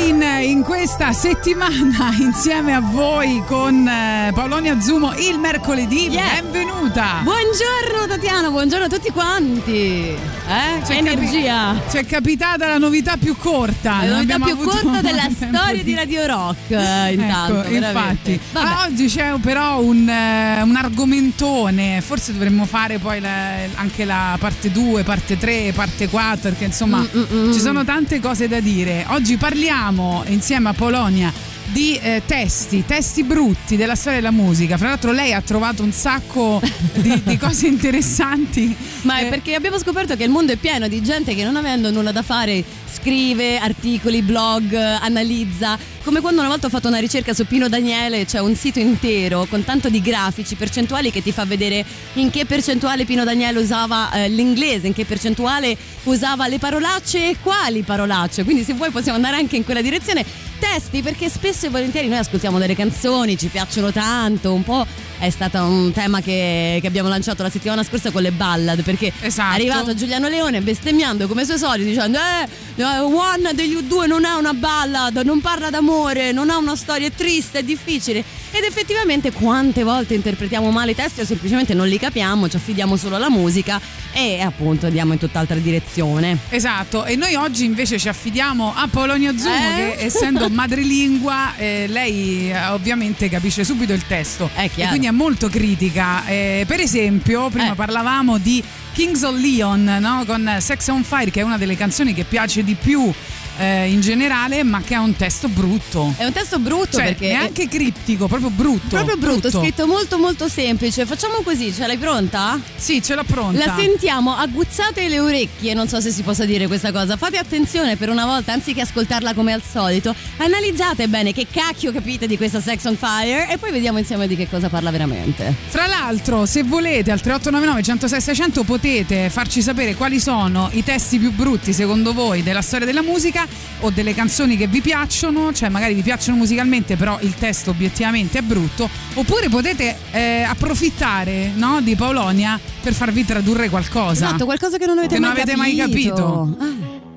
Gagarin in questa settimana insieme a voi con eh, Paolonia Zumo il mercoledì. Yeah. Benvenuta. Buongiorno Tatiana, buongiorno a tutti quanti. Eh? C'è Energia. capi- c'è capitata la novità più corta. La novità più corta della storia di Radio Rock, eh, intanto. ecco, infatti. Ah, oggi c'è però un, eh, un argomentone, forse dovremmo fare poi la- anche la parte 2, parte 3, parte 4, perché insomma Mm, mm, mm. ci sono tante cose da dire. Oggi parliamo insieme a Polonia di eh, testi, testi brutti della storia della musica. Fra l'altro lei ha trovato un sacco di, di cose interessanti. Ma è Eh, perché abbiamo scoperto che il mondo è pieno di gente che non avendo nulla da fare scrive articoli, blog, analizza. Come quando una volta ho fatto una ricerca su Pino Daniele, c'è un sito intero con tanto di grafici percentuali che ti fa vedere in che percentuale Pino Daniele usava eh, l'inglese, in che percentuale usava le parolacce e quali parolacce. Quindi se vuoi possiamo andare anche in quella direzione. Testi, perché spesso e volentieri noi ascoltiamo delle canzoni, ci piacciono tanto, un po' è stato un tema che, che abbiamo lanciato la settimana scorsa con le ballad perché Esatto. è arrivato Giuliano Leone bestemmiando come suoi soliti dicendo eh, eh, One degli U2 non è una ballad, non parla d'amore, non ha una storia è triste, è difficile ed effettivamente quante volte interpretiamo male i testi o semplicemente non li capiamo, ci affidiamo solo alla musica e appunto andiamo in tutt'altra direzione. Esatto, e noi oggi invece ci affidiamo a Polonia Zumo Eh? che essendo madrelingua eh, lei eh, ovviamente capisce subito il testo È e chiaro. quindi è molto critica. Eh, per esempio, prima Eh. parlavamo di Kings of Leon no? con Sex on Fire che è una delle canzoni che piace di più eh, in generale ma che ha un testo brutto. È un testo brutto Cioè, perché... neanche criptico, proprio brutto. Proprio brutto, scritto molto molto semplice. Facciamo così, ce l'hai pronta? Sì, ce l'ho pronta. La sentiamo, aguzzate le orecchie, non so se si possa dire questa cosa. Fate attenzione per una volta, anziché ascoltarla come al solito, analizzate bene che cacchio capite di questa Sex on Fire e poi vediamo insieme di che cosa parla veramente. Fra l'altro, se volete al 3899 106 600 potete farci sapere quali sono i testi più brutti secondo voi della storia della musica o delle canzoni che vi piacciono, cioè magari vi piacciono musicalmente però il testo obiettivamente è brutto, oppure potete eh, approfittare no, di Paolonia per farvi tradurre qualcosa. Esatto, qualcosa che non avete, Che mai, non avete mai capito. Ah.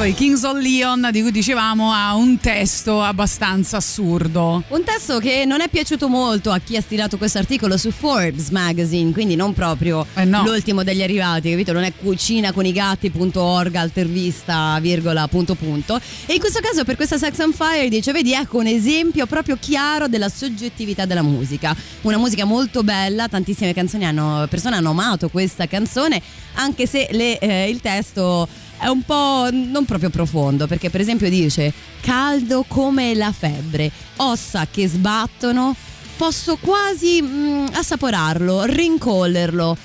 Abbiamo ascoltato i Kings of Leon di cui dicevamo ha un testo abbastanza assurdo. Un testo che non è piaciuto molto a chi ha stilato questo articolo su Forbes Magazine, quindi non proprio Eh no. l'ultimo degli arrivati, capito? Non è cucina con i gatti.org, altervista, virgola, punto punto. E in questo caso per questa Sex on Fire dice, vedi, ecco un esempio proprio chiaro della soggettività della musica. Una musica molto bella, tantissime canzoni hanno, persone hanno amato questa canzone, anche se le, eh, il testo è un po' non proprio profondo, perché per esempio dice caldo come la febbre, ossa che sbattono, posso quasi mm, assaporarlo, rincollerlo,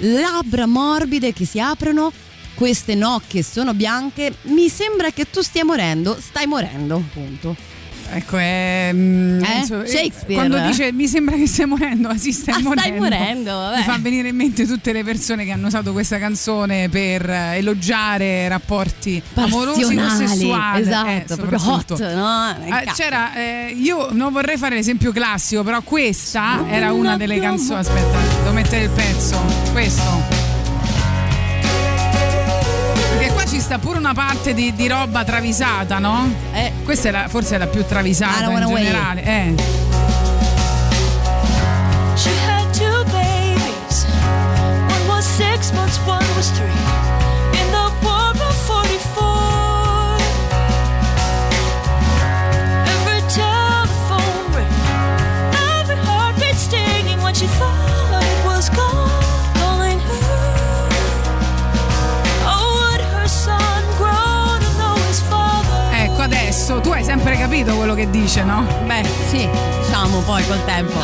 labbra morbide che si aprono, queste nocche sono bianche, mi sembra che tu stia morendo, stai morendo, punto. Ecco, è. mm, Eh? penso- Shakespeare. Quando dice mi sembra che stai morendo, ah, sì, stai Ah, stai morendo. morendo, vabbè. Mi fa venire in mente tutte le persone che hanno usato questa canzone per eh, elogiare rapporti amorosi o sessuali. esatto, eh, proprio hot, no? Eh, c'era, eh, io non vorrei fare l'esempio classico, però questa era una delle canzoni. Aspetta, devo mettere il pezzo. Questo. Ci sta pure una parte di, di roba travisata, no? Eh, Questa è la- forse è la più travisata in generale. Eh. She had two babies. One was six months, one was three. Adesso tu hai sempre capito quello che dice, no? beh, sì, diciamo poi col tempo.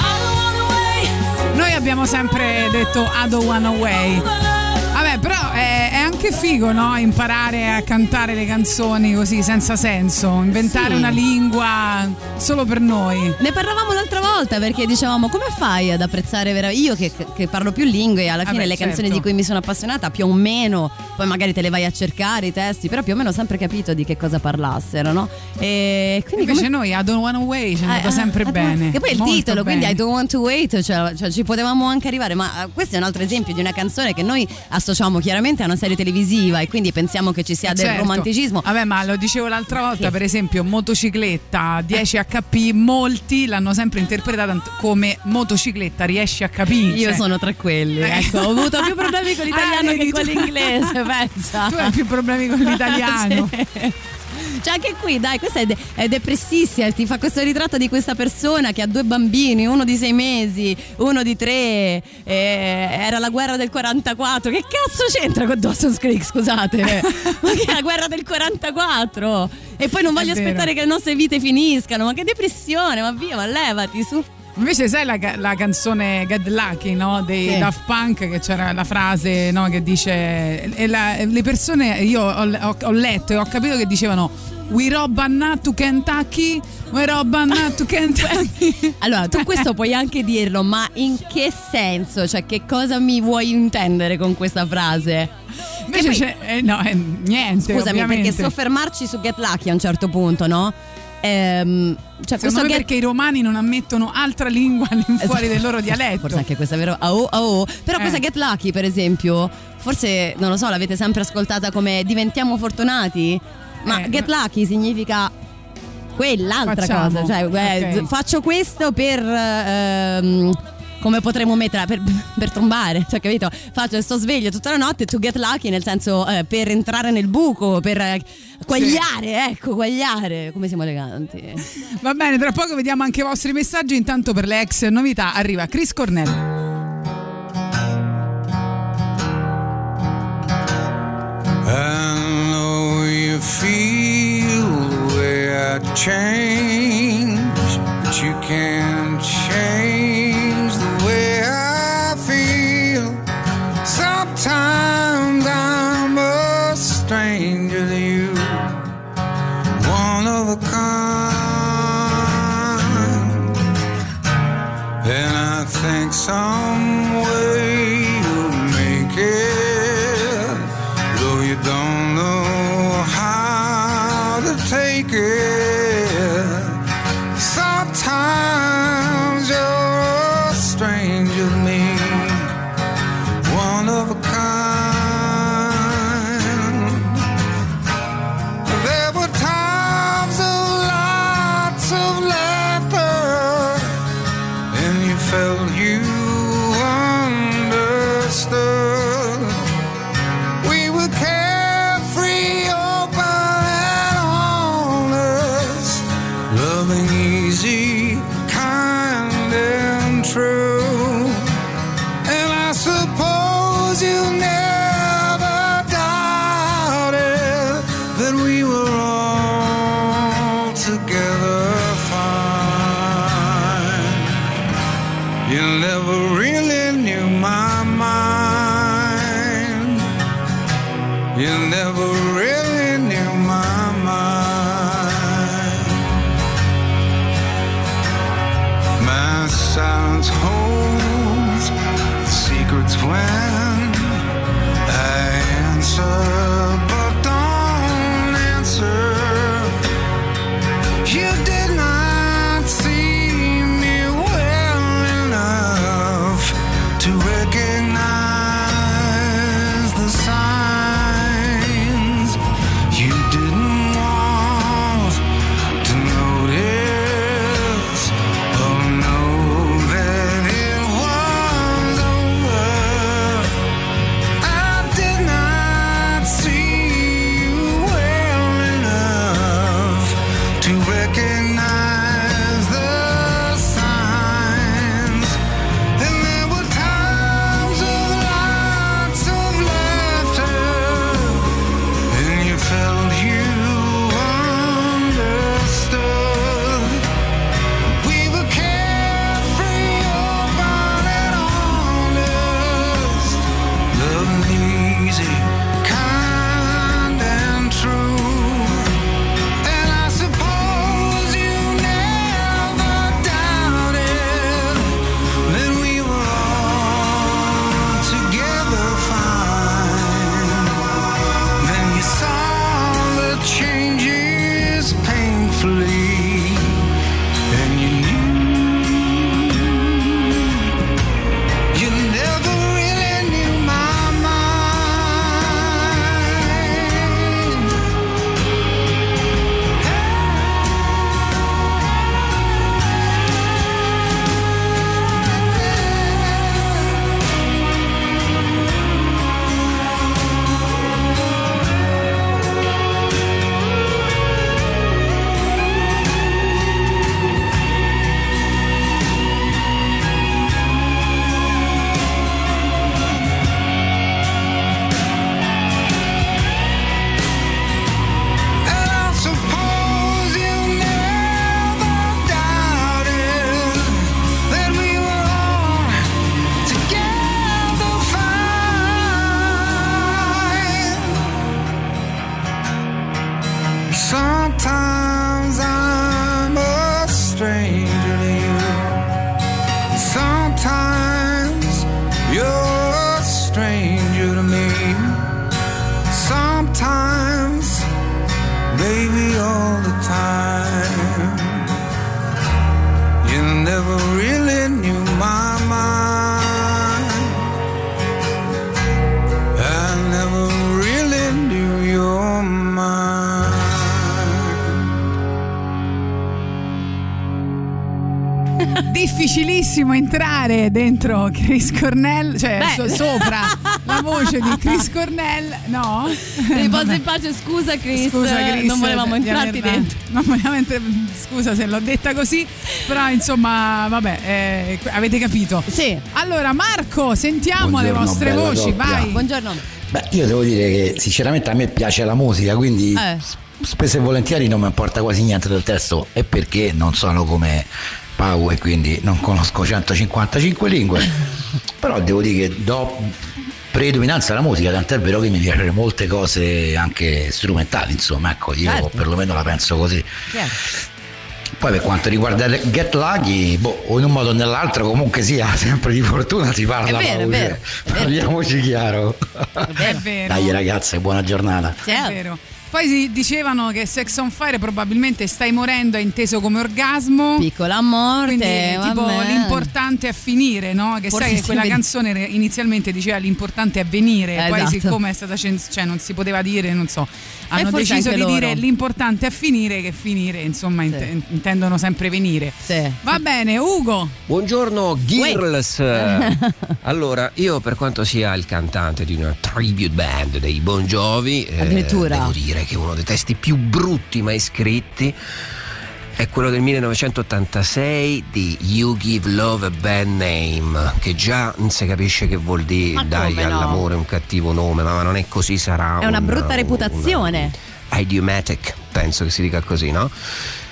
Noi abbiamo sempre detto I don't wanna way. Vabbè, però è, è anche figo, no? Imparare a cantare le canzoni così senza senso, inventare Sì. una lingua solo per noi. Ne parlavamo l'altra volta perché dicevamo come fai ad apprezzare veramente io che, che parlo più lingue alla fine Vabbè, le canzoni certo. di cui mi sono appassionata più o meno poi magari te le vai a cercare i testi però più o meno ho sempre capito di che cosa parlassero no? E quindi Invece come... noi I don't wanna way ci è andata Eh, sempre eh, bene. Che poi il titolo, quindi bene. I don't want to wait, cioè, cioè, ci potevamo anche arrivare, ma eh, questo è un altro esempio di una canzone che noi associamo chiaramente a una serie televisiva e quindi pensiamo che ci sia del Certo. romanticismo. Vabbè, ma lo dicevo l'altra volta, Che? per esempio, motocicletta 10 HP, molti l'hanno sempre interpretata come motocicletta, riesci a capire. Io sono tra quelli, Eh. ecco, ho avuto più problemi con l'italiano Ah, che con l'inglese, pensa. Tu hai più problemi con l'italiano. Sì. Cioè anche qui, dai, questa è, de- è depressissima, ti fa questo ritratto di questa persona che ha due bambini, uno di sei mesi, uno di tre, era la guerra del 44, che cazzo c'entra con Dawson's Creek, scusate? ma che è la guerra del 44? E poi non voglio aspettare che le nostre vite finiscano, ma che depressione, ma via, ma levati su. Invece sai la, la canzone Get Lucky no? dei Sì. Daft Punk che c'era la frase no? che dice e la- le persone io ho, ho- ho letto e ho capito che dicevano We rob Anna to Kentucky We rob Anna to Kentucky Allora, tu questo puoi anche dirlo, ma in che senso? Cioè, che cosa mi vuoi intendere con questa frase? Invece c'è eh, no, eh, niente Scusami, ovviamente. perché soffermarci su Get Lucky a un certo punto, no? Ehm, cioè, Secondo me Get perché i romani non ammettono altra lingua all'infuori del loro dialetto Forse anche questa è vero. Ah, oh, ah, oh. Però Eh. questa Get Lucky, per esempio, forse non lo so, l'avete sempre ascoltata come diventiamo fortunati? Ma Eh, Get. Lucky significa quell'altra Facciamo. cosa. Cioè, eh, Ok. faccio questo per. ehm, come potremmo mettere per, per trombare, cioè capito? Faccio, sto sveglio tutta la notte to get lucky, nel senso eh, per entrare nel buco, per eh, quagliare, ecco, quagliare. Come siamo eleganti. Va bene, tra poco vediamo anche i vostri messaggi. Intanto per le ex novità arriva Chris Cornell. I know you feel the way I change, but you can't dentro Chris Cornell, cioè so- sopra la voce di Chris Cornell, no? Riposa in pace, scusa Chris, Scusa Chris, non volevamo di entrarti dentro. non volevamo entrare- scusa se l'ho detta così, però insomma, vabbè, eh, avete capito. Sì. Allora Marco, sentiamo le Buongiorno, vostre bella voci, coppia. vai. Buongiorno. Beh, io devo dire che sinceramente a me piace la musica, quindi Eh. spesso e volentieri non mi importa quasi niente del testo e perché non sono come Pau e quindi non conosco 155 lingue. Però devo dire che do predominanza alla musica, tant'è vero che mi piacciono molte cose anche strumentali, insomma, ecco, io Certo. perlomeno la penso così. Chiaro. Poi per quanto riguarda il Get Lucky, boh, in un modo o nell'altro comunque sia sempre di fortuna si parla. È vero, è vero, è. Parliamoci chiaro. È vero. Dai ragazze, buona giornata. È vero. Poi si dicevano che Sex on Fire probabilmente stai morendo è inteso come orgasmo. Piccola morte. Quindi tipo vabbè. l'importante è finire, no? Che Forse sai che quella vedi. canzone inizialmente diceva l'importante è venire, Eh, poi esatto. siccome è stata cen- cioè non si poteva dire, non so, hanno forse deciso di dire loro. l'importante è finire che finire, insomma, int- Sì. intendono sempre venire. Sì. Va bene, Ugo. Buongiorno Girls. allora, io per quanto sia il cantante di una tribute band dei Bon Jovi, eh, devo dire che uno dei testi più brutti mai scritti È quello del 1986 di You Give Love a Bad Name, che già non si capisce che vuol dire dai no? all'amore un cattivo nome, ma non è così sarà. È una un- brutta reputazione. idiomatic, penso che si dica così, no?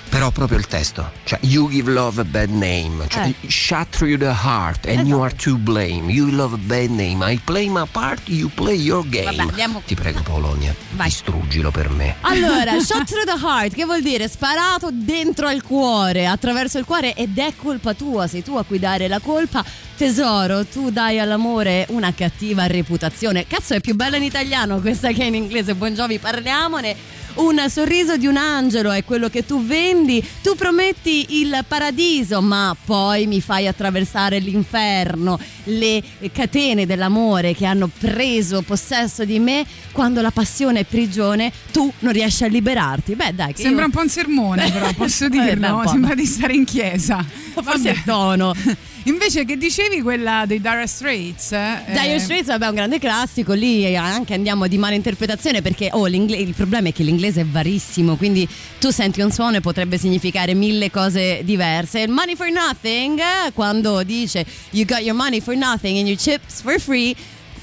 Però proprio il testo, cioè you give love a bad name, cioè Eh. shut through the heart and you are to blame. You love a bad name, I play my part, you play your game. Vabbè, andiamo- Ti prego Polonia, Vai. distruggilo per me. Allora, shot through the heart, che vuol dire sparato dentro al cuore, attraverso il cuore ed è colpa tua, sei tu a cui dare la colpa. Tesoro, tu dai all'amore una cattiva reputazione. Cazzo, è più bella in italiano questa che in inglese. Buongiovi, parliamone. Un sorriso di un angelo è quello che tu vendi, tu prometti il paradiso, ma poi mi fai attraversare l'inferno, le catene dell'amore che hanno preso possesso di me, quando la passione è prigione, tu non riesci a liberarti. Beh, dai, che Sembra io- un po' un sermone, però posso Eh, dirlo. Sembra di stare in chiesa. Forse Vabbè. il tono. Invece, che dicevi quella dei Dire Straits? eh, Dire Straits vabbè, è un grande classico, lì anche andiamo di mala interpretazione perché oh, il problema è che l'inglese è varissimo, quindi tu senti un suono e potrebbe significare mille cose diverse. Money for nothing, eh, quando dice you got your money for nothing and your chips for free,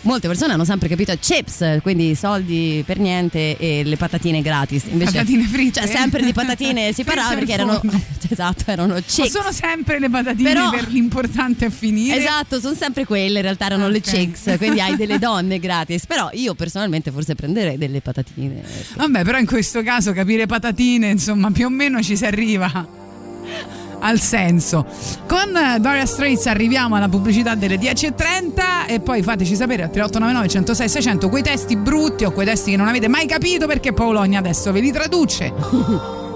molte persone hanno sempre capito chips, quindi soldi per niente e le patatine gratis. Invece, Patatine fritte? Cioè sempre di patatine si parlava perché erano, forno. esatto, erano Ma chips. sono sempre le patatine Però- per l'importante è finire. Esatto, sono sempre quelle, in realtà erano le Ok. chicks, quindi hai delle donne gratis. Però io personalmente forse prenderei delle patatine. Vabbè, però in questo caso capire patatine, insomma, più o meno ci si arriva al senso. Con eh, Doria Straits arriviamo alla pubblicità delle 10.30 e poi fateci sapere al 3899 106 600 quei testi brutti o quei testi che non avete mai capito perché Paolonia adesso ve li traduce.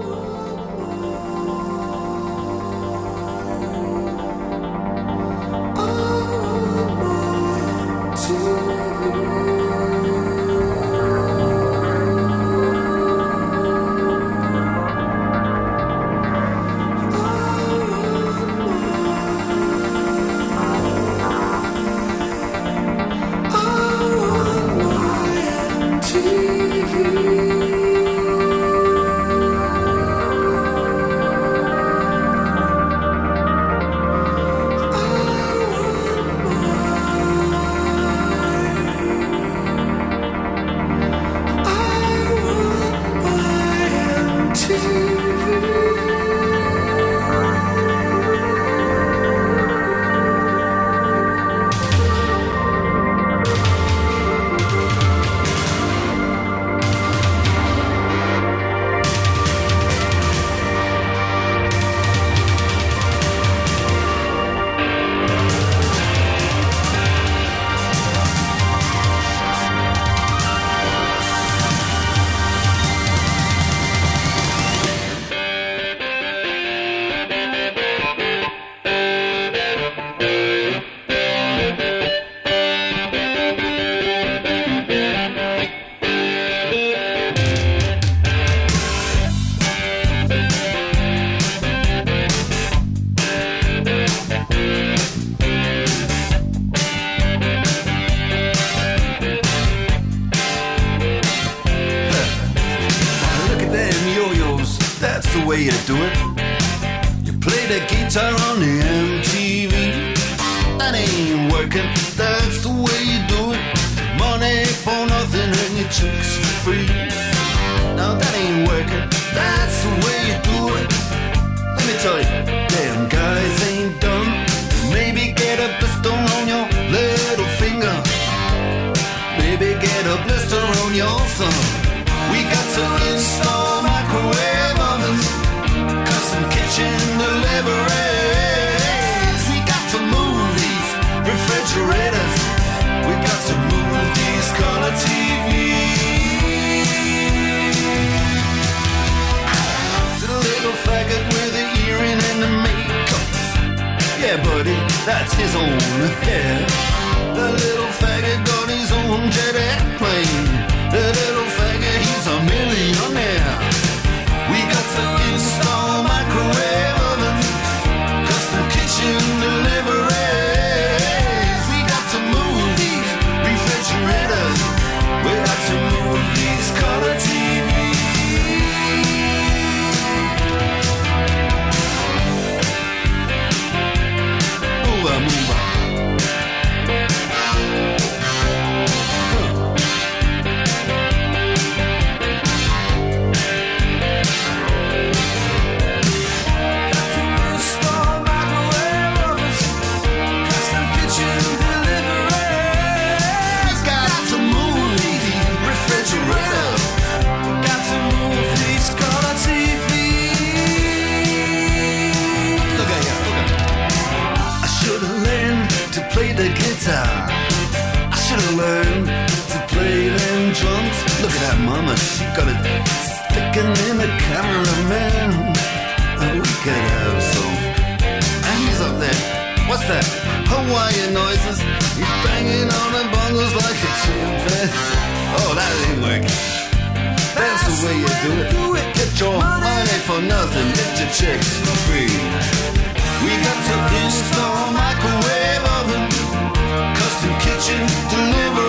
refrigerators. We got move these color TVs. To the little faggot with the earring and the makeup. Yeah, buddy, that's his own hair. The little faggot got his own jet airplane. The little on the bongos like a chimpanzee. Oh, that ain't working. That's the way you do it. Get your money for nothing, get your checks for free. We got to install microwave oven, custom kitchen deliveries.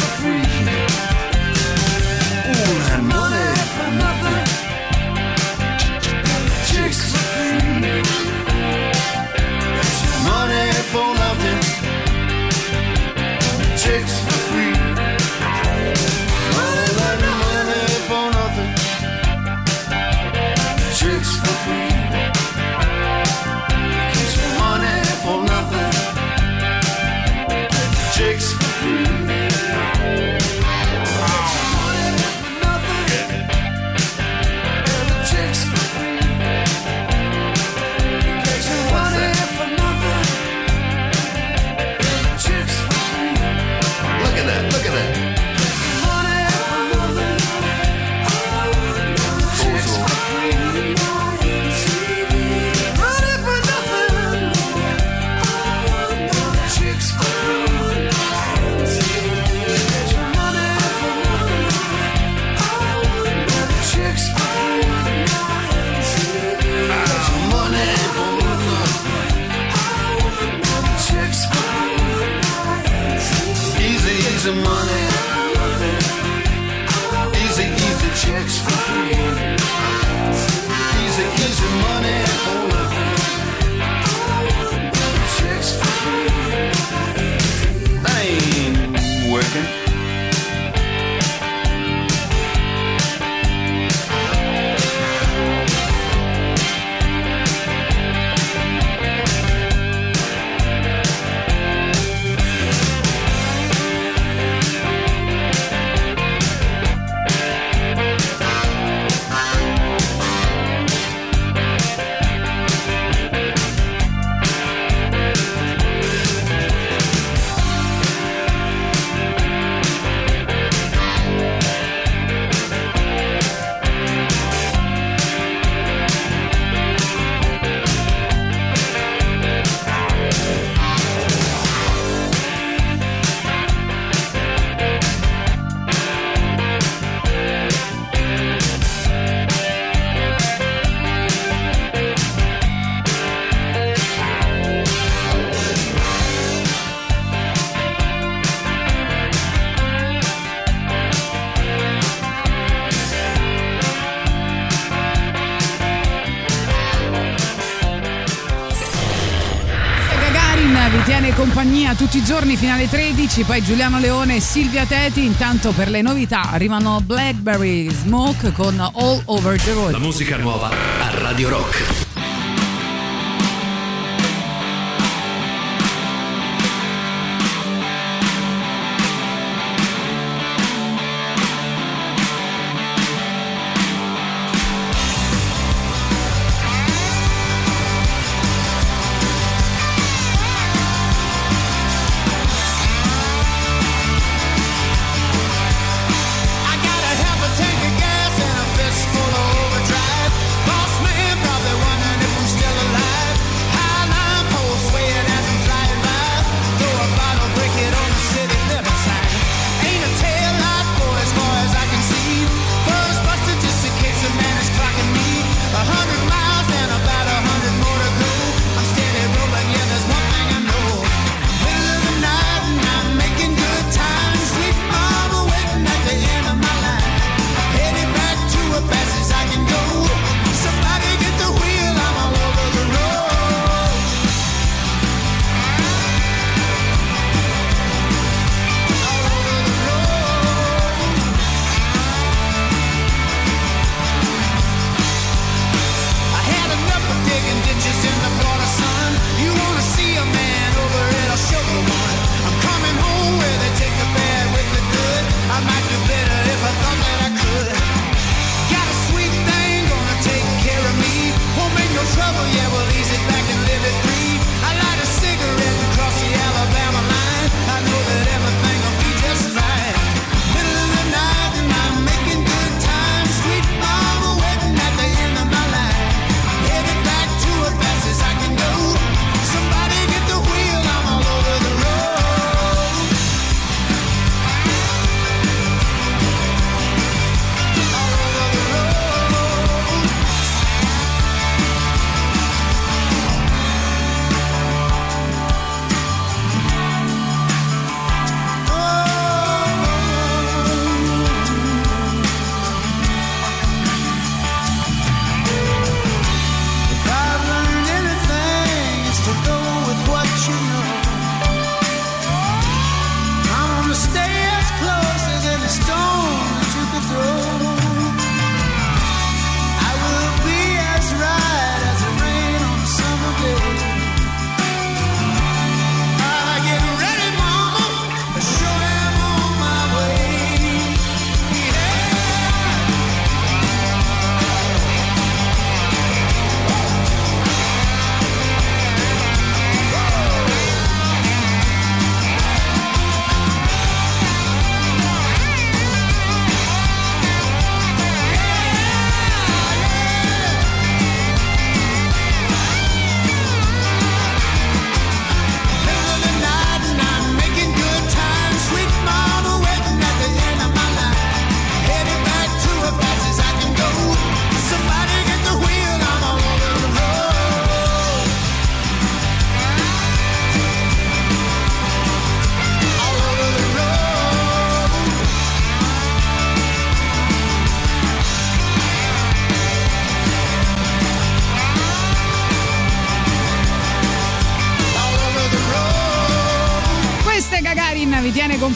alle 13, poi Giuliano Leone e Silvia Teti. Intanto per le novità arrivano Blackberry Smoke con All Over the Road. La musica nuova a Radio Rock.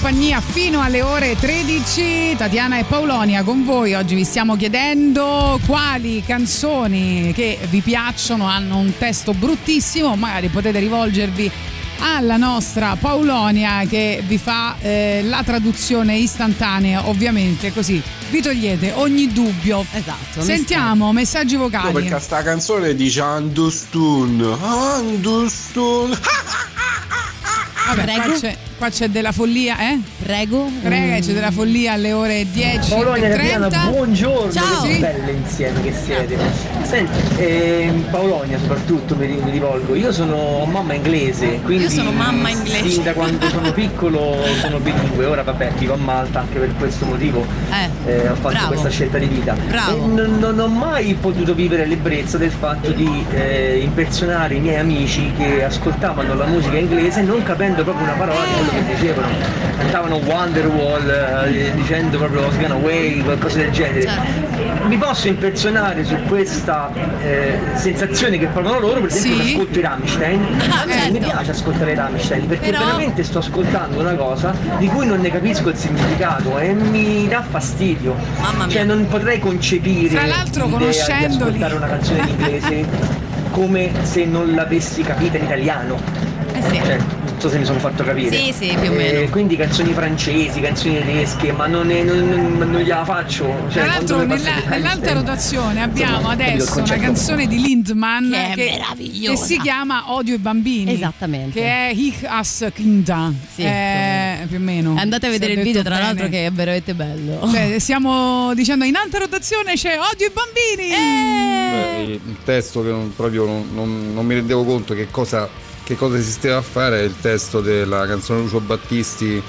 Compagnia fino alle ore 13. Tatiana e Paolonia con voi. Oggi vi stiamo chiedendo quali canzoni che vi piacciono hanno un testo bruttissimo. Magari potete rivolgervi alla nostra Paolonia che vi fa eh, la traduzione istantanea, ovviamente, così vi togliete ogni dubbio. Esatto. Sentiamo messaggi No, vocali. perché sta canzone dice Andustun. Andustun. Vabbè, Prego. c'è, qua c'è della follia, eh? Prego. Prega, Mm. c'è della follia alle ore 10 Paolonia e Capiana, 30. buongiorno, Ciao. che Sì. belle insieme che siete. Senti, ehm, Paolonia soprattutto mi, mi rivolgo, io sono mamma inglese, quindi Io sono mamma inglese. Fin da quando sono piccolo sono bilingue, ora vabbè vivo a Malta anche per questo motivo. Eh, eh, ho fatto bravo. questa scelta di vita. Bravo. E non, ho mai potuto vivere l'ebbrezza del fatto di eh, impersonare i miei amici che ascoltavano la musica inglese non capendo proprio una parola di quello che dicevano. Cantavano Wonderwall eh, dicendo proprio Gone Away, qualcosa del genere. Certo. Mi posso impersonare su questa eh, sensazione che provano loro, per esempio Sì. ascolto i Rammstein. Ah, me certo. mi piace ascoltare i Rammstein perché Però- veramente sto ascoltando una cosa di cui non ne capisco il significato e mi dà fastidio. Cioè non potrei concepire Fra l'altro, l'idea di ascoltare una canzone in inglese come se non l'avessi capita in italiano. Eh sì. Cioè, so se mi sono fatto capire. Sì, sì, più o Eh, meno. quindi canzoni francesi, canzoni tedesche, ma non, ne- non- non- non gliela faccio. Cioè, Tra l'altro nella- nell'alta rotazione abbiamo adesso una canzone di Lindman Che è che, meravigliosa. che si chiama Odio i bambini. Esattamente. Che è Ich as Kinder. Sì, Eh, più o meno. Andate a vedere il video, tra bene. l'altro, che è veramente bello. Cioè, stiamo dicendo in alta rotazione c'è Odio i bambini. Eh. Beh, il testo che non, proprio non, non- non mi rendevo conto che cosa, che cosa esisteva a fare? Il testo della canzone Lucio Battisti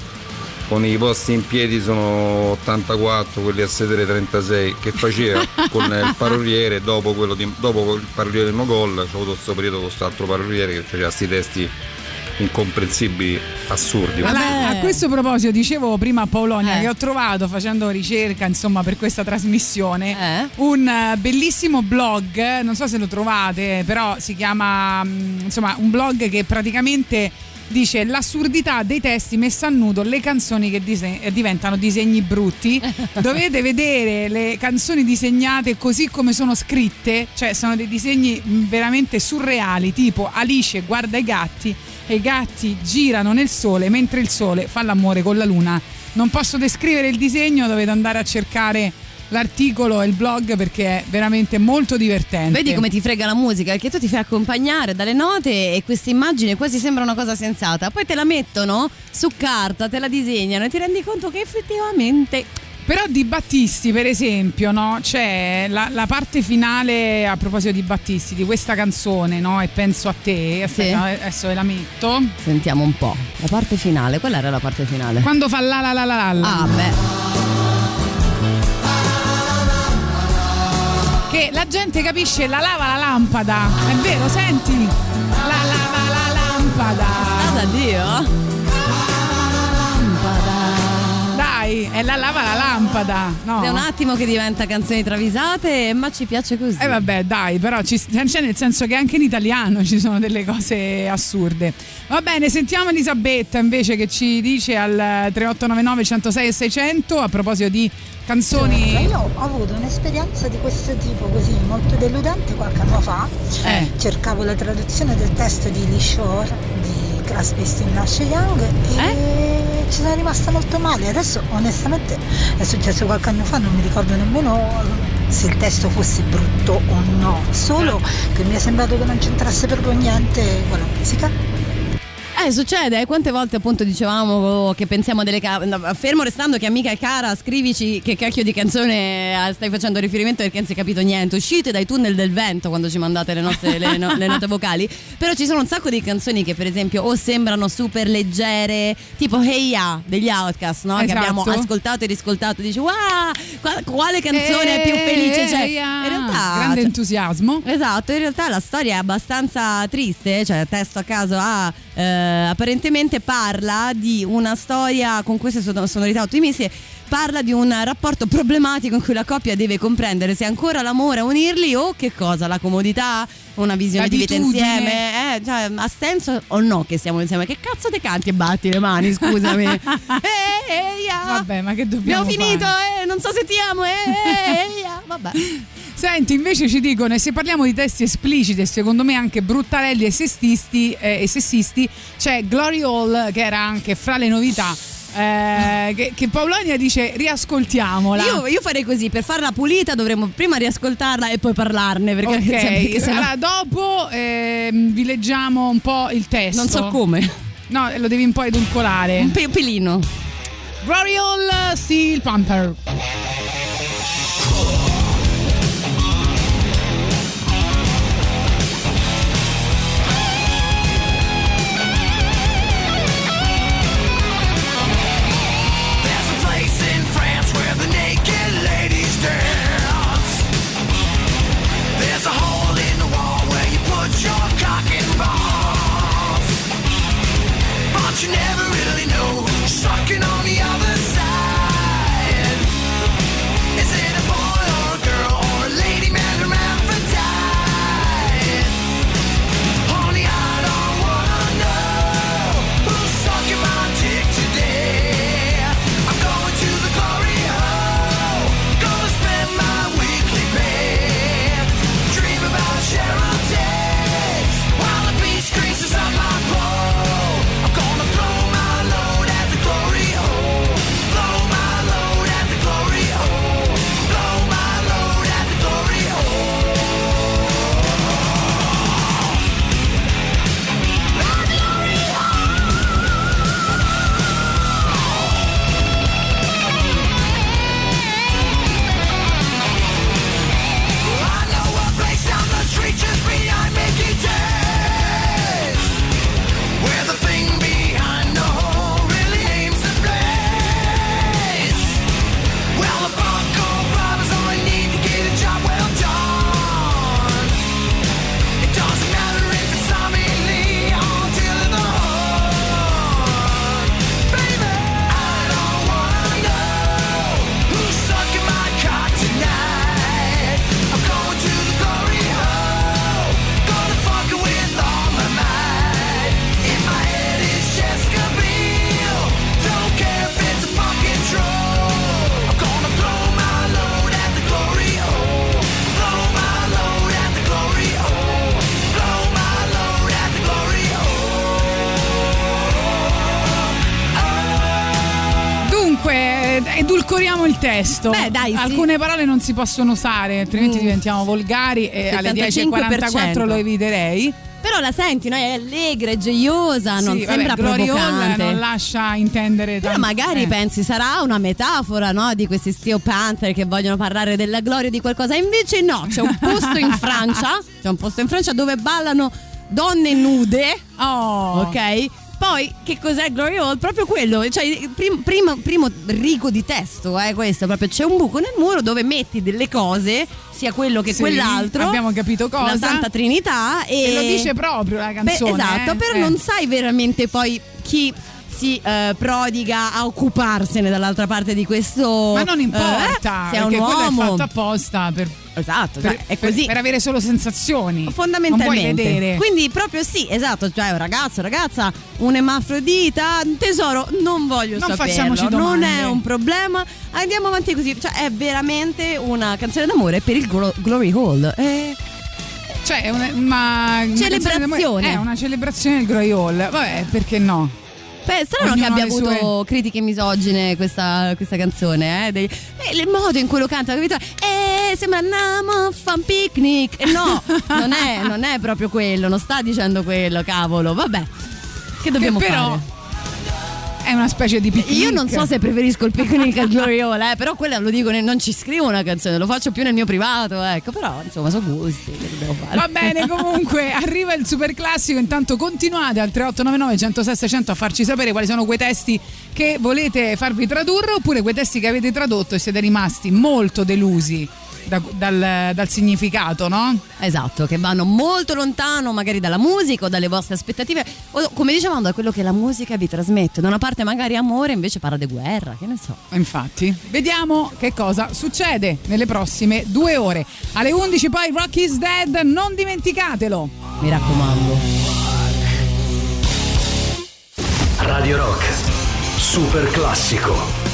con i posti in piedi sono 84, quelli a sedere 36, che faceva? Con il paroliere dopo, quello di, dopo il paroliere del Mogol, c'è avuto questo periodo con questo altro paroliere che faceva questi testi incomprensibili, assurdi. Allora, a questo proposito dicevo prima a Paolonia Eh. che ho trovato facendo ricerca insomma per questa trasmissione Eh? un eh, bellissimo blog, non so se lo trovate, però si chiama mm, insomma un blog che praticamente dice l'assurdità dei testi messa a nudo le canzoni che dise- eh, diventano disegni brutti. Dovete vedere le canzoni disegnate così come sono scritte, cioè sono dei disegni mm, veramente surreali, tipo Alice guarda i gatti e i gatti girano nel sole mentre il sole fa l'amore con la luna. Non posso descrivere il disegno, dovete andare a cercare l'articolo e il blog perché è veramente molto divertente. Vedi come ti frega la musica, perché tu ti fai accompagnare dalle note e queste immagini quasi sembra una cosa sensata. Poi te la mettono su carta, te la disegnano e ti rendi conto che effettivamente Però di Battisti, per esempio, no? c'è la, la parte finale a proposito di Battisti, di questa canzone, no? E penso a te. Aspetta, adesso ve la metto. Sentiamo un po'. La parte finale, qual era la parte finale? Quando fa la la la la la. Ah, beh. Che la gente capisce la lava la lampada. È vero, senti? La lava la lampada. Ah, Dio. Dai, è la lava la lampada. No. È un attimo che diventa canzoni travisate, ma ci piace così. Eh vabbè, dai, però ci, c'è nel senso che anche in italiano ci sono delle cose assurde. Va bene, sentiamo Elisabetta invece che ci dice al 3899 106 e 600 a proposito di canzoni. Io ho avuto un'esperienza di questo tipo così molto deludente qualche anno fa. Eh. Cercavo la traduzione del testo di Lee Shore di Crosby, Stills, Nash Young e Eh? ci sono rimasta molto male. Adesso onestamente è successo qualche anno fa, non mi ricordo nemmeno se il testo fosse brutto o no, solo che mi è sembrato che non c'entrasse proprio niente con la musica. Eh, succede, eh, quante volte appunto dicevamo che pensiamo delle ca- fermo restando che amica e cara, scrivici che cacchio di canzone eh, stai facendo riferimento perché non si è capito niente. Uscite dai tunnel del vento quando ci mandate le nostre le, no- le note vocali. Però ci sono un sacco di canzoni che per esempio o sembrano super leggere, tipo Hey Ya degli Outcast, no? Che Esatto. abbiamo ascoltato e riscoltato, dici wow, qua- quale canzone è più felice? Eh, yeah. In realtà grande cioè, entusiasmo. Esatto, in realtà la storia è abbastanza triste, cioè testo a caso a eh, apparentemente parla di una storia con queste son- sonorità ottimiste. Parla di un rapporto problematico in cui la coppia deve comprendere se ancora l'amore a unirli o che cosa, la comodità, una visione di vita L'abitudine. insieme. Eh, cioè, ha senso o no che siamo insieme? Che cazzo te canti e batti le mani, scusami. eh, eh, yeah. Vabbè, ma che dobbiamo Abbiamo finito, eh, non so se ti amo, eh, eh, yeah. vabbè. Senti, invece ci dicono, e se parliamo di testi espliciti e secondo me anche bruttarelli e sessisti, eh, e sessisti c'è Glory Hall che era anche fra le novità. eh, che, che Paolonia dice riascoltiamola. Io, io farei così, per farla pulita dovremmo prima riascoltarla e poi parlarne. Perché, Ok, cioè, perché sennò- allora dopo ehm, vi leggiamo un po' il testo. Non so come. No, lo devi un po' edulcorare. Un pe- pelino. Glory Hall Steel Pumper. Testo. Beh, dai, sì. Alcune parole non si possono usare, altrimenti Mm. diventiamo volgari e alle 10.44 lo eviterei. Però la senti, no? È allegra, è gioiosa, non Sì, vabbè, sembra provocante. non lascia intendere Però tanto- magari eh. pensi sarà una metafora no? di questi Steel Panther che vogliono parlare della gloria di qualcosa. Invece no, c'è un posto in Francia, c'è un posto in Francia dove ballano donne nude. Oh. Ok? Poi che cos'è Glory Hall? Proprio quello, cioè prim- primo, primo rigo di testo è questo, proprio c'è un buco nel muro dove metti delle cose, sia quello che Sì, quell'altro. abbiamo capito cosa. La Santa Trinità e, E lo dice proprio la canzone. Beh, esatto, eh. però Eh. non sai veramente poi chi si eh, prodiga a occuparsene dall'altra parte di questo Ma non importa, eh, se è un uomo è fatto apposta per, esatto per- cioè, è per- così per avere solo sensazioni. fondamentalmente quindi proprio sì esatto cioè un ragazzo ragazza un emafrodita tesoro non voglio Non saperlo non è un problema andiamo avanti così cioè è veramente una canzone d'amore per il Glo- Glory Hall Eh, Cioè, è una, una- Celebrazione. È una celebrazione del Glory Hall. Vabbè, perché no? Beh, strano che Ognuno abbia ha le avuto sue- critiche misogine questa, questa canzone, eh? Dei- eh, il modo in cui lo canta, capito? Eh, sembra andiamo a fa un picnic. Eh, no, non è, non è proprio quello, non sta dicendo quello, cavolo. Vabbè, che dobbiamo Che però fare? È una specie di picnic. Io non so se preferisco il picnic al Glory Hall, eh, però quella lo dico, non ci scrivo una canzone, lo faccio più nel mio privato, ecco, però insomma sono gusti, che dobbiamo fare? Va bene, comunque arriva il super classico. Intanto continuate al 3899 106 600 a farci sapere quali sono quei testi che volete farvi tradurre oppure quei testi che avete tradotto e siete rimasti molto delusi da- dal, dal significato, no? Esatto, che vanno molto lontano magari dalla musica o dalle vostre aspettative o come dicevamo da quello che la musica vi trasmette. Da una parte magari amore, invece parla di guerra, che ne so. Infatti, vediamo che cosa succede nelle prossime due ore. Alle 11 poi Rock is Dead, non dimenticatelo. Mi raccomando. Radio Rock. Super classico.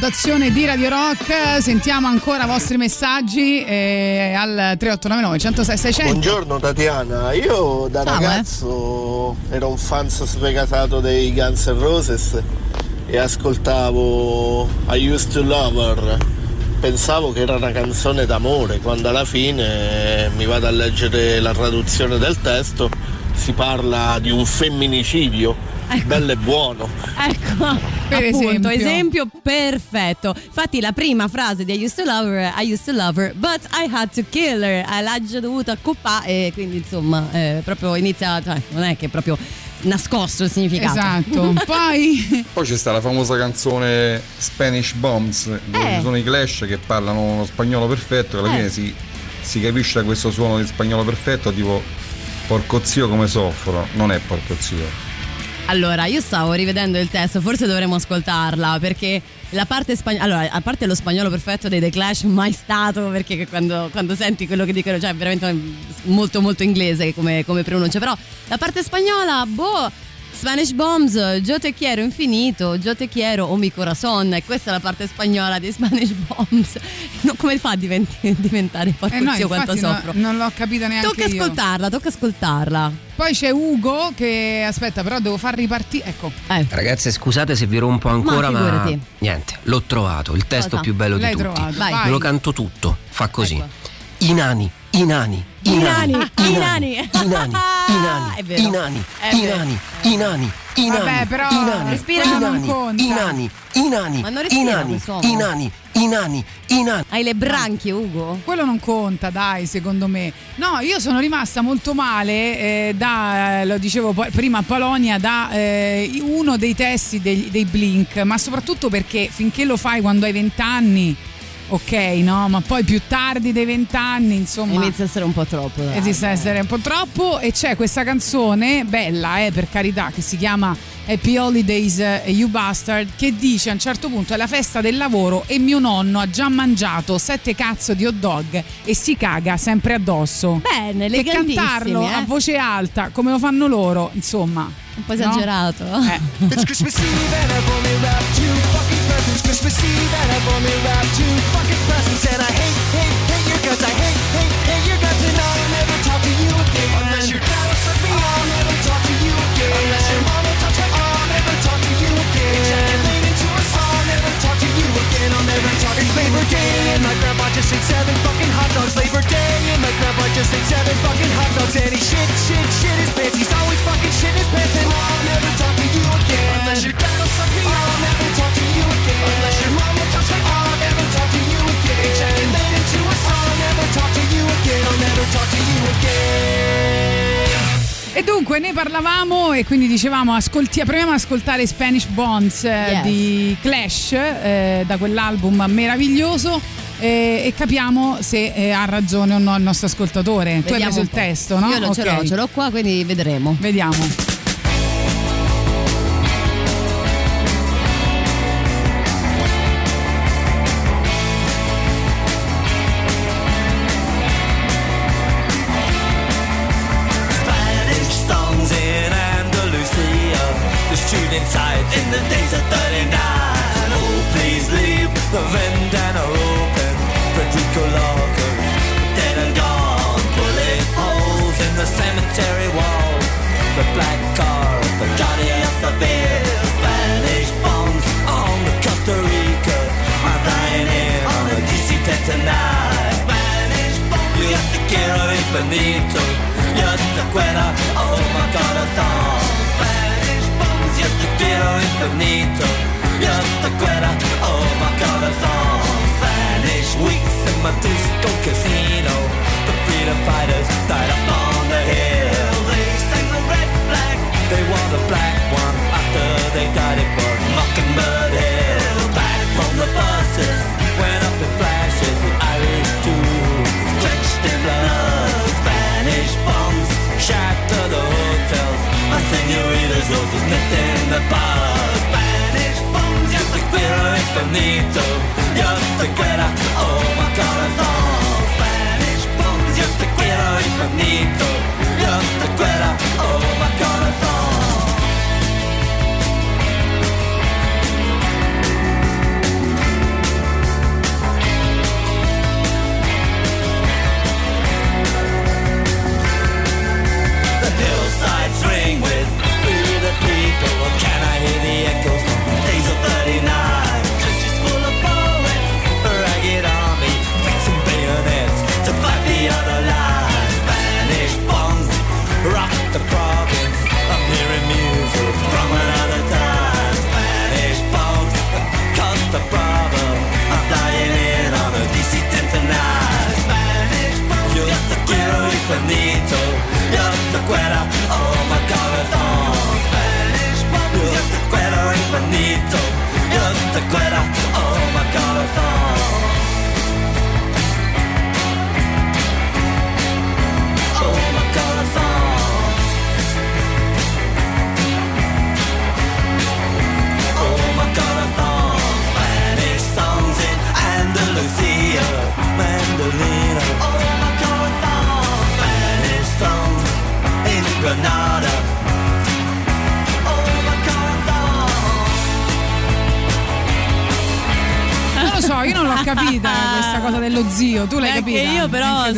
Rotazione di Radio Rock sentiamo ancora i vostri messaggi eh, al 3899 106 600. Buongiorno Tatiana, io da Ciao, eh. ragazzo ero un fan sfegatato dei Guns N' Roses e ascoltavo I Used to Love Her. Pensavo che era una canzone d'amore, quando alla fine mi vado a leggere la traduzione del testo, si parla di un femminicidio, bello e buono. Ecco, Per appunto, esempio. esempio perfetto. Infatti la prima frase di I used to love her, I used to love her, but I had to kill her. Eh, L'ha già dovuta accoppare e quindi insomma, eh, proprio inizia, cioè, non è che è proprio nascosto il significato. Esatto. Poi Poi c'è sta la famosa canzone Spanish Bombs, dove Eh. ci sono i Clash che parlano uno spagnolo perfetto, che alla Eh. fine si, si capisce da questo suono di spagnolo perfetto, tipo porco zio come soffro, non è porco zio. Allora, io stavo rivedendo il testo, forse dovremmo ascoltarla perché la parte spagnola, allora, a parte lo spagnolo perfetto dei The Clash, mai stato perché quando, quando senti quello che dicono, cioè veramente molto molto inglese come, come pronuncia, però la parte spagnola, boh, Spanish Bombs, Yo te quiero infinito, Yo te quiero o mi corazón, e questa è la parte spagnola di Spanish Bombs. No, come fa a diventi- diventare porco eh no, zio quanto no- soffro? non l'ho capita neanche Tocca io. ascoltarla, tocca ascoltarla. Poi c'è Ugo che aspetta, però devo far ripartire. Ecco. Ragazze, scusate se vi rompo ancora, ma, figurati. niente, l'ho trovato, il testo Cosa? più bello L'hai di tutti. trovato, vai. Me lo canto tutto, fa così. I nani, i nani, i nani, i nani. i nani, i nani, i nani, i nani, i nani, i Vabbè, nani, però i nani, respira, i non conta. i nani, i nani, Ma non i nani, i nani, i nani, i nani. Hai le branchie, Ugo? Quello non conta, dai, secondo me. No, io sono rimasta molto male eh, da, lo dicevo prima a Polonia, da eh, uno dei testi dei, dei Blink, ma soprattutto perché finché lo fai quando hai 20 anni, ok, no? Ma poi più tardi dei 20 anni, insomma... Inizia a essere un po' troppo. dai. Esiste a essere un po' troppo e c'è questa canzone bella, eh, per carità, che si chiama Happy Holidays eh, You Bastard, che dice a un certo punto è la festa del lavoro e mio nonno ha già mangiato sette cazzo di hot dog e si caga sempre addosso. Bene, Che elegantissimi, cantarlo eh. a voce alta, come lo fanno loro, insomma. Un po' esagerato. Eh. It's Christmas Eve and I've only wrapped two fucking presents. Christmas Eve and I've only wrapped two fucking presents. And I hate, It's Labor Day and my grandpa just ate seven fucking hot dogs. Labor Day and my grandpa just ate seven fucking hot dogs. And he shit, shit, shit his pants. He's always fucking shit his pants. And I'll never talk to you again. Unless your dad will suck me, I'll never talk to you again. Unless your will touch me, I'll never talk to you again. Ejaculate into a song, I'll never talk to you again. I'll never talk to you again. E dunque ne parlavamo e quindi dicevamo ascolti, proviamo ad ascoltare Spanish Bonds eh, Yes. di Clash eh, da quell'album meraviglioso eh, e capiamo se eh, ha ragione o no il nostro ascoltatore. tu hai Vediamo preso il testo, no? Io lo ce l'ho, ce l'ho qua, quindi vedremo. Vediamo.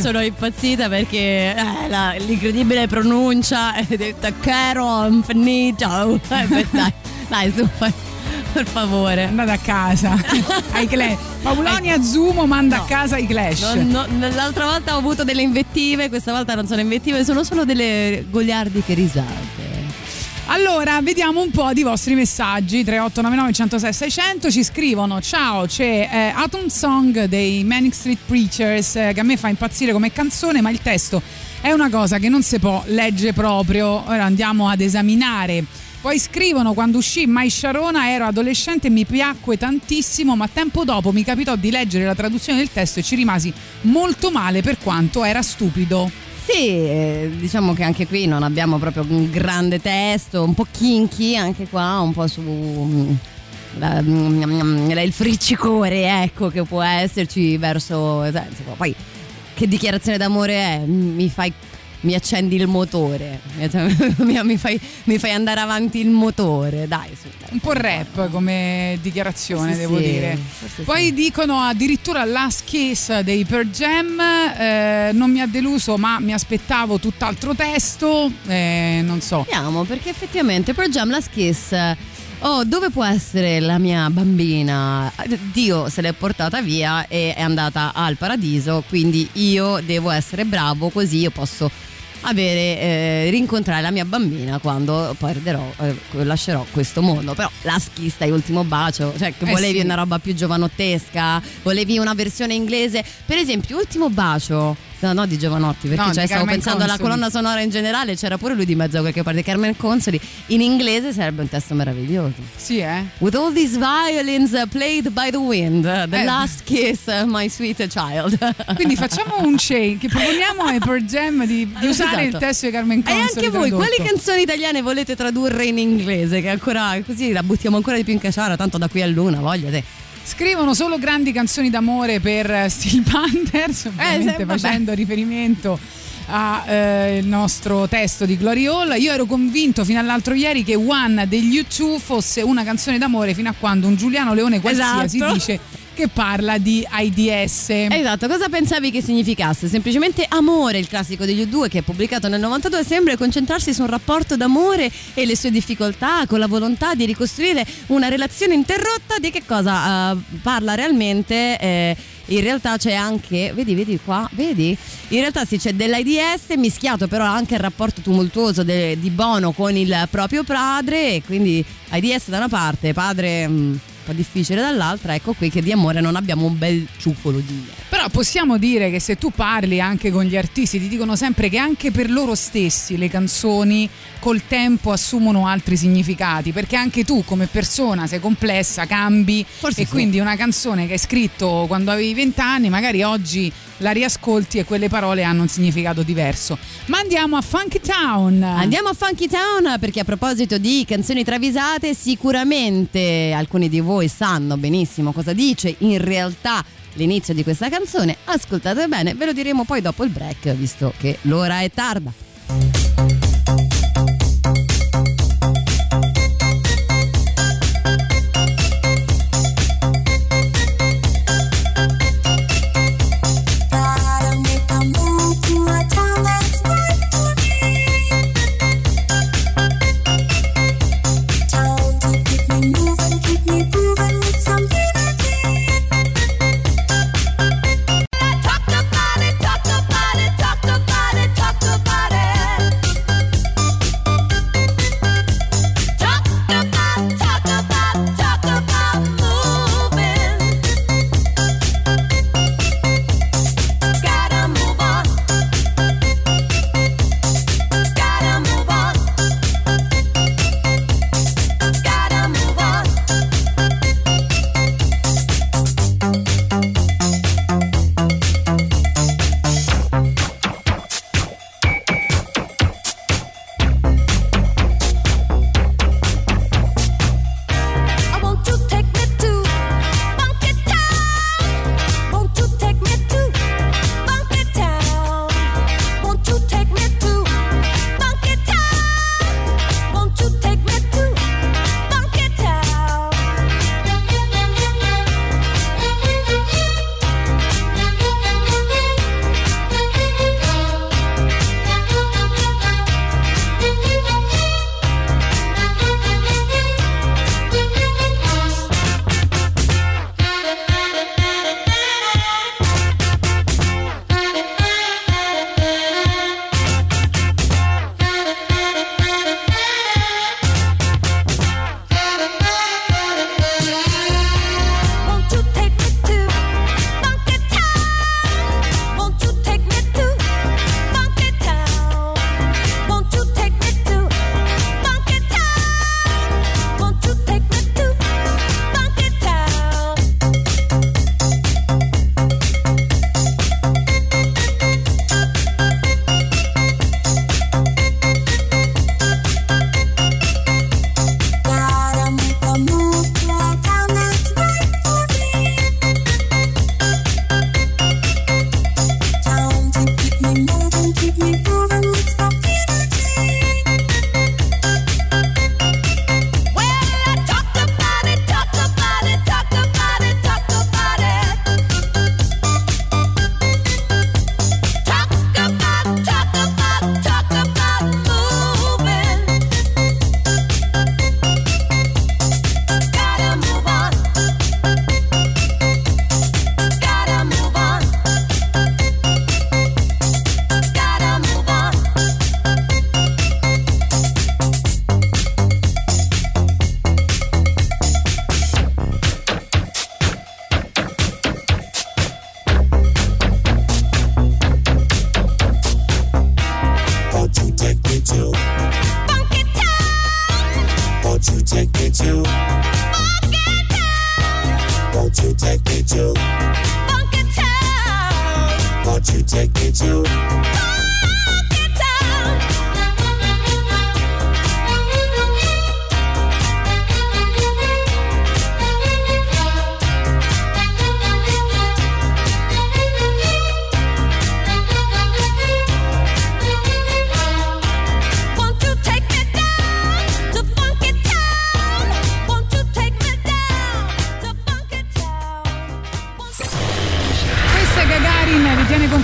Sono impazzita perché eh, la- l'incredibile pronuncia è detta caro infinito. Eh, beh, dai, dai, su, per favore. Andate a casa. ai Clash. Paolonia Zumo manda a casa i Clash. Non- non- l'altra volta ho avuto delle invettive, questa volta non sono invettive, sono solo delle goliardiche risate. Allora, vediamo un po' di vostri messaggi. 3899 106 600 ci scrivono: Ciao, c'è eh, Atom Song dei Manic Street Preachers eh, che a me fa impazzire come canzone, ma il testo è una cosa che non si può leggere proprio. Ora andiamo ad esaminare. Poi scrivono quando uscì Mai Sharona ero adolescente e mi piacque tantissimo, ma tempo dopo mi capitò di leggere la traduzione del testo e ci rimasi molto male per quanto era stupido. Sì, eh, diciamo che anche qui non abbiamo proprio un grande testo, un po' kinky anche qua, un po' su mm, la- mm, il friccicore, ecco, che può esserci verso... poi che dichiarazione d'amore è? Mi fai... Mi accendi il motore, mi, fai, mi fai andare avanti il motore, dai. Su, dai. Un po' rap come dichiarazione, Sì, devo sì, dire. Poi sì. dicono addirittura Last Kiss dei Per Jam. eh, non mi ha deluso, ma mi aspettavo tutt'altro testo. eh, non so. Vediamo, perché effettivamente per Jam Last Kiss. Oh, dove può essere la mia bambina? Dio se l'è portata via e è andata al paradiso, quindi io devo essere bravo così io posso avere, eh, rincontrare la mia bambina quando perderò, eh, lascerò questo mondo. Però la schista e ultimo bacio, cioè che Eh volevi sì. una roba più giovanottesca, volevi una versione inglese. Per esempio, ultimo bacio. No, no, di Giovanotti, perché No, cioè, stavo Carmen pensando alla Consoli. colonna sonora in generale, c'era pure lui di mezzo da qualche parte, Carmen Consoli. In inglese sarebbe un testo meraviglioso. Sì, eh? With all these violins played by the wind, the Eh. last kiss, uh, my sweet child. Quindi facciamo un che proponiamo ai Per Jam di, di usare Esatto. il testo di Carmen E Consoli. anche voi, tradotto. quali canzoni italiane volete tradurre in inglese? Che ancora così la buttiamo ancora di più in caciara, tanto da qui a luna, voglia te. Scrivono solo grandi canzoni d'amore per eh, Steel Panthers, ovviamente se- vabbè. facendo riferimento al nostro testo di Glory Hall. Io ero convinto fino all'altro ieri che One degli U2 fosse una canzone d'amore fino a quando un Giuliano Leone qualsiasi Esatto. dice che parla di AIDS. Esatto, cosa pensavi che significasse? Semplicemente amore, il classico degli U2 che è pubblicato nel 92 sembra concentrarsi su un rapporto d'amore e le sue difficoltà con la volontà di ricostruire una relazione interrotta di che cosa eh, parla realmente eh, in realtà c'è anche, vedi, vedi qua, vedi? In realtà sì, c'è dell'AIDS mischiato però anche il rapporto tumultuoso de- di Bono con il proprio padre quindi AIDS da una parte, padre mm, un po' difficile dall'altra, ecco qui che di amore non abbiamo un bel ciuffolo di niente. Però possiamo dire che se tu parli anche con gli artisti ti dicono sempre che anche per loro stessi le canzoni col tempo assumono altri significati, perché anche tu come persona sei complessa, cambi Forse e sì. quindi una canzone che hai scritto quando avevi 20 anni magari oggi la riascolti e quelle parole hanno un significato diverso. Ma andiamo a Funky Town. Andiamo a Funky Town perché a proposito di canzoni travisate sicuramente alcuni di voi sanno benissimo cosa dice in realtà l'inizio di questa canzone. Ascoltate bene, ve lo diremo poi dopo il break visto che l'ora è tarda.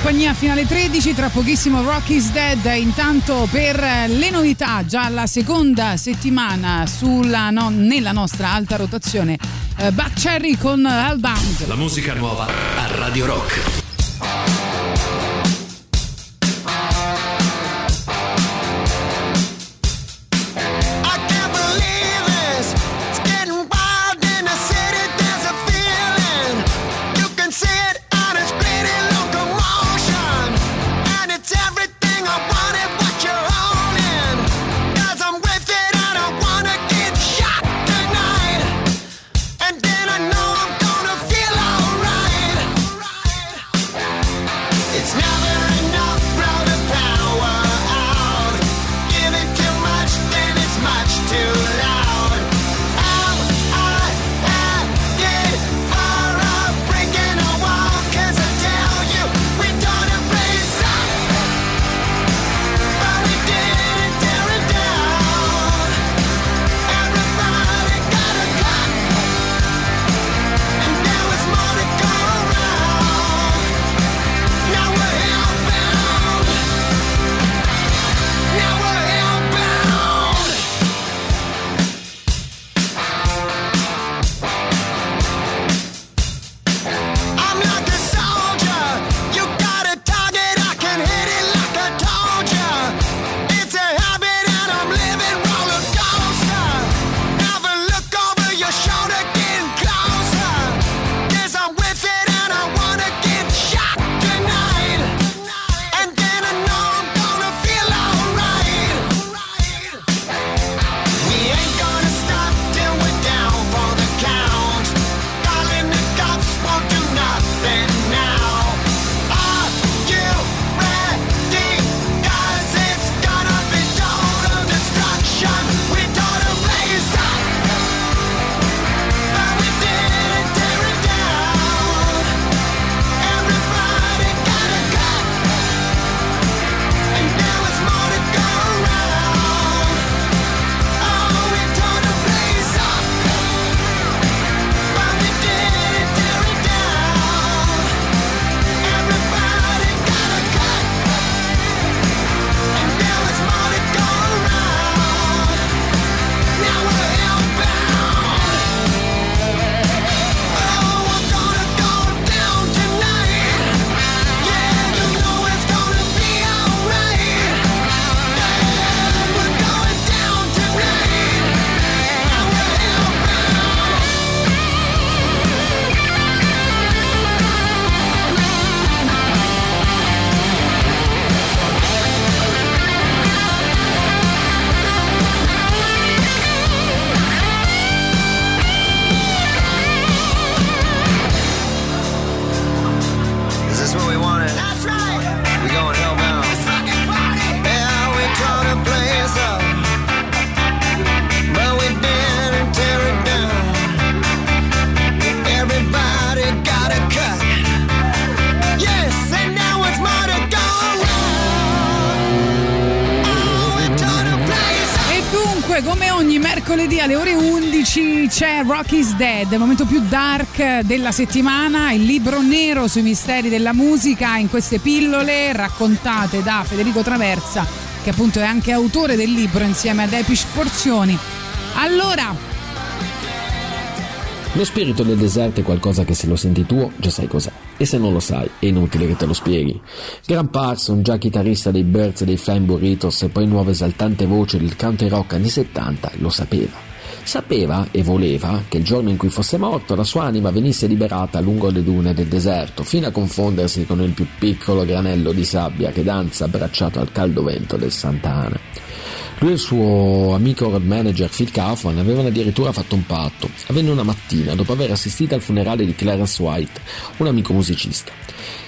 compagnia finale 13, tra pochissimo Rock is Dead. Intanto per eh, le novità, già la seconda settimana sulla, no, nella nostra alta rotazione, eh, Buck Cherry con Hellbound. La musica nuova a Radio Rock. Dead, il momento più dark della settimana, il libro nero sui misteri della musica in queste pillole raccontate da Federico Traversa, che appunto è anche autore del libro insieme ad Epish Porzioni. Allora, lo spirito del deserto è qualcosa che se lo senti tuo già sai cos'è. E se non lo sai, è inutile che te lo spieghi. Gran Parson, già chitarrista dei Birds e dei Flying Burritos e poi nuova esaltante voce del country rock anni 70, lo sapeva. Sapeva e voleva che il giorno in cui fosse morto la sua anima venisse liberata lungo le dune del deserto, fino a confondersi con il più piccolo granello di sabbia che danza abbracciato al caldo vento del Santa Ana. Lui e il suo amico road manager Phil Kaufman avevano addirittura fatto un patto, avvenne una mattina dopo aver assistito al funerale di Clarence White, un amico musicista.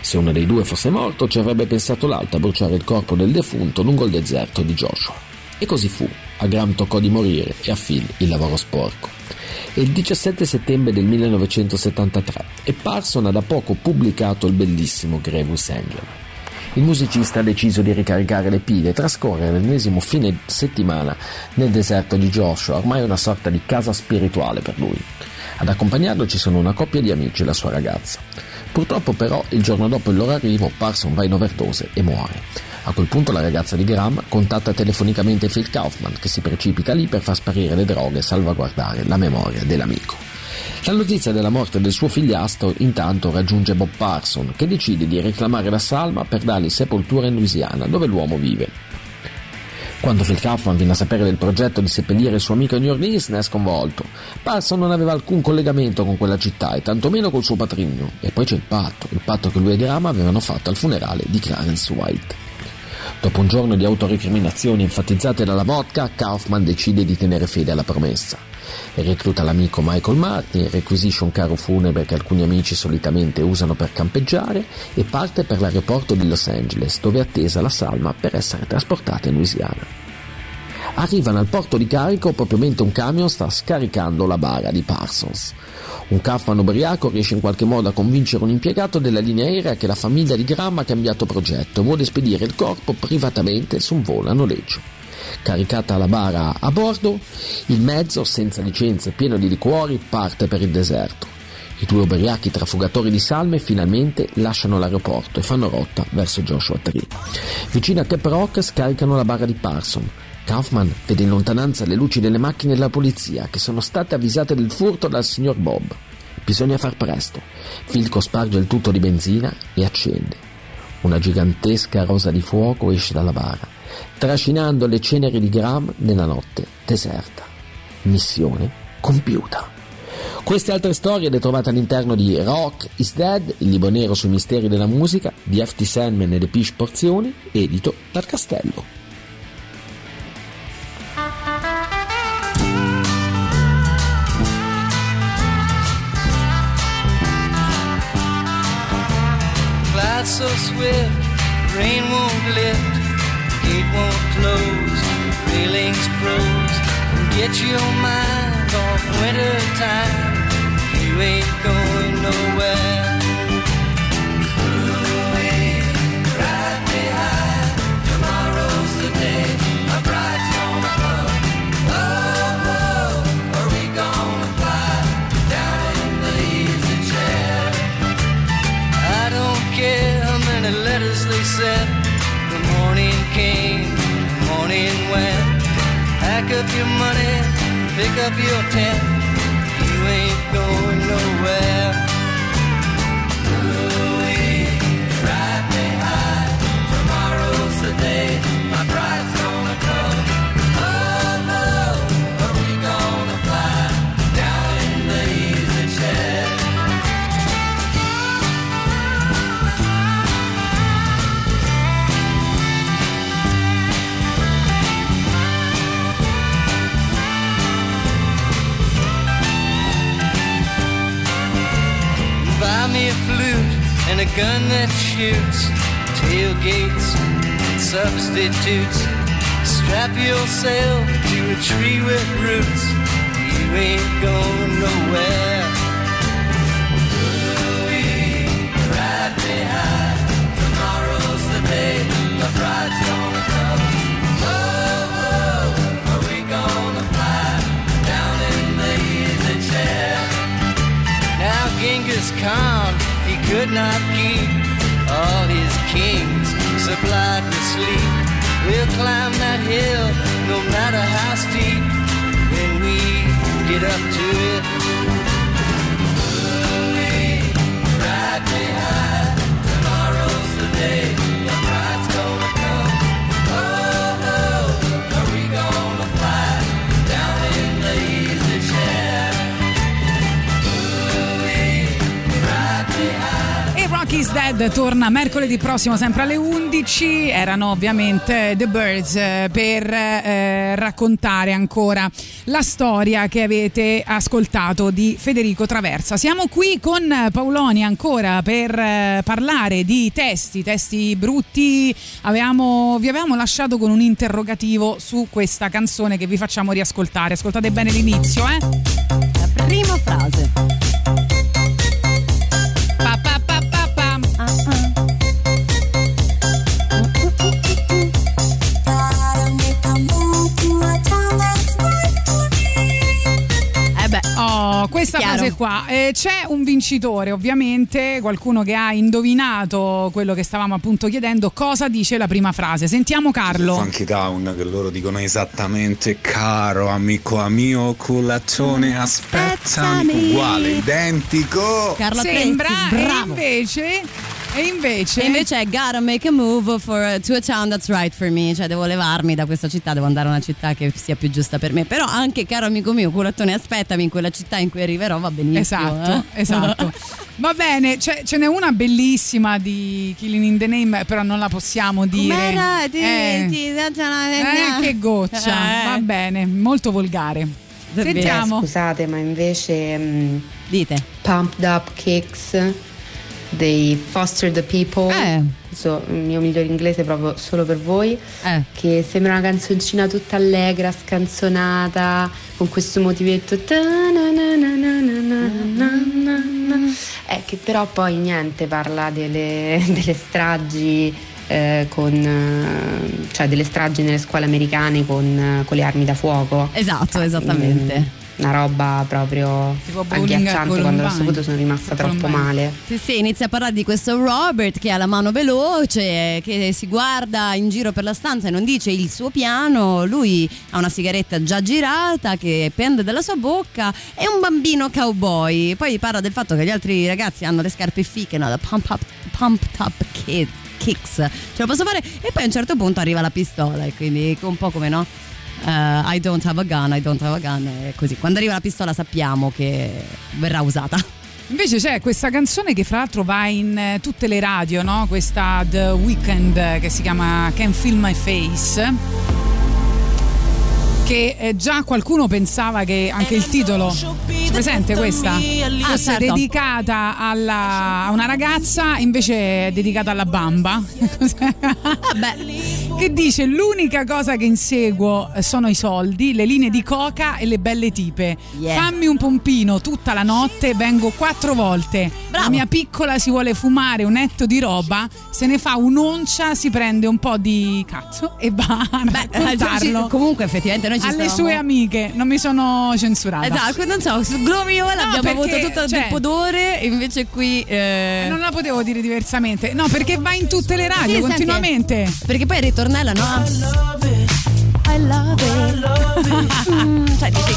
Se uno dei due fosse morto ci avrebbe pensato l'altro a bruciare il corpo del defunto lungo il deserto di Joshua. E così fu. A Graham toccò di morire e a Phil il lavoro sporco. È il 17 settembre del 1973 e Parson ha da poco pubblicato il bellissimo Gravus Angel. Il musicista ha deciso di ricaricare le pile e trascorrere l'ennesimo fine settimana nel deserto di Joshua, ormai una sorta di casa spirituale per lui. Ad accompagnarlo ci sono una coppia di amici e la sua ragazza. Purtroppo però il giorno dopo il loro arrivo Parson va in overdose e muore. A quel punto la ragazza di Graham contatta telefonicamente Phil Kaufman che si precipita lì per far sparire le droghe e salvaguardare la memoria dell'amico. La notizia della morte del suo figliastro intanto raggiunge Bob Parson che decide di reclamare la salma per dargli sepoltura in Louisiana dove l'uomo vive. Quando Phil Kaufman viene a sapere del progetto di seppellire il suo amico New Orleans ne è sconvolto. Parson non aveva alcun collegamento con quella città e tantomeno col suo patrigno. E poi c'è il patto, il patto che lui e Graham avevano fatto al funerale di Clarence White. Dopo un giorno di autorecriminazioni enfatizzate dalla vodka, Kaufman decide di tenere fede alla promessa. Recluta l'amico Michael Martin, requisisce un carro funebre che alcuni amici solitamente usano per campeggiare e parte per l'aeroporto di Los Angeles, dove è attesa la salma per essere trasportata in Louisiana. Arrivano al porto di carico proprio mentre un camion sta scaricando la bara di Parsons. Un Kaufman ubriaco riesce in qualche modo a convincere un impiegato della linea aerea che la famiglia di Graham ha cambiato progetto e vuole spedire il corpo privatamente su un volo a noleggio. Caricata la bara a bordo, il mezzo, senza licenze, pieno di liquori, parte per il deserto. I due ubriachi trafugatori di salme finalmente lasciano l'aeroporto e fanno rotta verso Joshua Tree. Vicino a Cap Rock scaricano la bara di Parson. Kaufman vede in lontananza le luci delle macchine della polizia che sono state avvisate del furto dal signor Bob. Bisogna far presto. Filco sparge il tutto di benzina e accende. Una gigantesca rosa di fuoco esce dalla bara, trascinando le ceneri di Graham nella notte deserta. Missione compiuta. Queste altre storie le trovate all'interno di Rock is Dead, il libro nero sui misteri della musica di F.T. Sandman e The Pish Porzioni, edito dal Castello. Clouds so swift, rain won't lift, gate won't close, railings froze. Get your mind off winter time, you ain't going nowhere. Many letters they sent. The morning came, the morning went. Pack up your money, pick up your tent. You ain't going nowhere. Ooh-wee, ride me. Tomorrow's the day a gun that shoots, tailgates substitutes. Strap yourself to a tree with roots. You ain't going nowhere. Ooh-wee, ride me. Tomorrow's the day my bride's gonna come. Oh, are we gonna fly down in the easy chair? Now Genghis Khan, could not keep all his kings supplied with sleep. We'll climb that hill no matter how steep when we get up to it. Ride me high. Tomorrow's the day Rock is Dead torna mercoledì prossimo sempre alle 11. Erano ovviamente The Birds eh, per eh, raccontare ancora la storia che avete ascoltato di Federico Traversa. Siamo qui con Paoloni ancora per eh, parlare di testi, testi brutti. Avevamo- vi avevamo lasciato con un interrogativo su questa canzone che vi facciamo riascoltare. Ascoltate bene l'inizio, eh? La prima frase. Questa Chiaro. frase qua. Eh, c'è un vincitore, ovviamente, qualcuno che ha indovinato quello che stavamo appunto chiedendo. Cosa dice la prima frase? Sentiamo Carlo. Funky Town che loro dicono esattamente caro amico mio culazzone aspettami uguale identico Carlo Sembra Prezzi, e bravo. invece e invece E invece è gotta make a move for, to a town that's right for me. Cioè, devo levarmi da questa città, devo andare a una città che sia più giusta per me. Però anche, caro amico mio, culattone, aspettami in quella città in cui arriverò, va benissimo. Esatto, eh. esatto. Va bene, c'è- ce n'è una bellissima di Killing in the Name, però non la possiamo dire. Com'era? Ti- Eh, ti- eh, che goccia, Eh. va bene, molto volgare. Sentiamo. Scusate, ma invece mm, Dite. Pumped Up Kicks dei Foster the People. Eh. So, il mio migliore inglese proprio solo per voi. Eh. Che sembra una canzoncina tutta allegra, scanzonata, con questo motivetto. Eh, che però poi niente, parla delle, delle stragi. Eh, con, cioè delle stragi nelle scuole americane con, eh, con le armi da fuoco. Esatto, esattamente. Mm una roba proprio agghiacciante quando l'ho saputo sono rimasta troppo Columbine. male Sì, sì, inizia a parlare di questo Robert che ha la mano veloce, che si guarda in giro per la stanza e non dice il suo piano. Lui ha una sigaretta già girata che pende dalla sua bocca e un bambino cowboy. Poi parla del fatto che gli altri ragazzi hanno le scarpe fiche, no? Da pump up, pumped up kid, kicks. Ce la posso fare? E poi a un certo punto arriva la pistola e quindi un po' come no? Eh, I don't have a gun, I don't have a gun. E così. Quando arriva la pistola sappiamo che verrà usata. Invece c'è questa canzone che fra l'altro va in eh, tutte le radio, no? Questa The Weeknd eh, che si chiama Can Feel My Face. Che eh, già qualcuno pensava che anche il titolo, c'è presente questa? Ah, Fosse certo. dedicata alla- a una ragazza, invece è dedicata alla bamba. che dice l'unica cosa che inseguo eh, sono i soldi, le linee di coca e le belle tipe. Yeah. Fammi un pompino tutta la notte, vengo quattro volte. La mia piccola si vuole fumare un etto di roba, se ne fa un'oncia, si prende un po' di cazzo e va a raccontarlo comunque effettivamente noi ci alle stavamo- sue amiche. Non mi sono censurata. Esatto, non so, su Gloriola No, abbiamo perché, avuto tutto il cioè- pudore, invece qui... eh, Non la potevo dire diversamente. No, perché va in tutte le radio Sì, continuamente. senti, perché poi il ritornello, no? I love it. Mm, cioè, dici,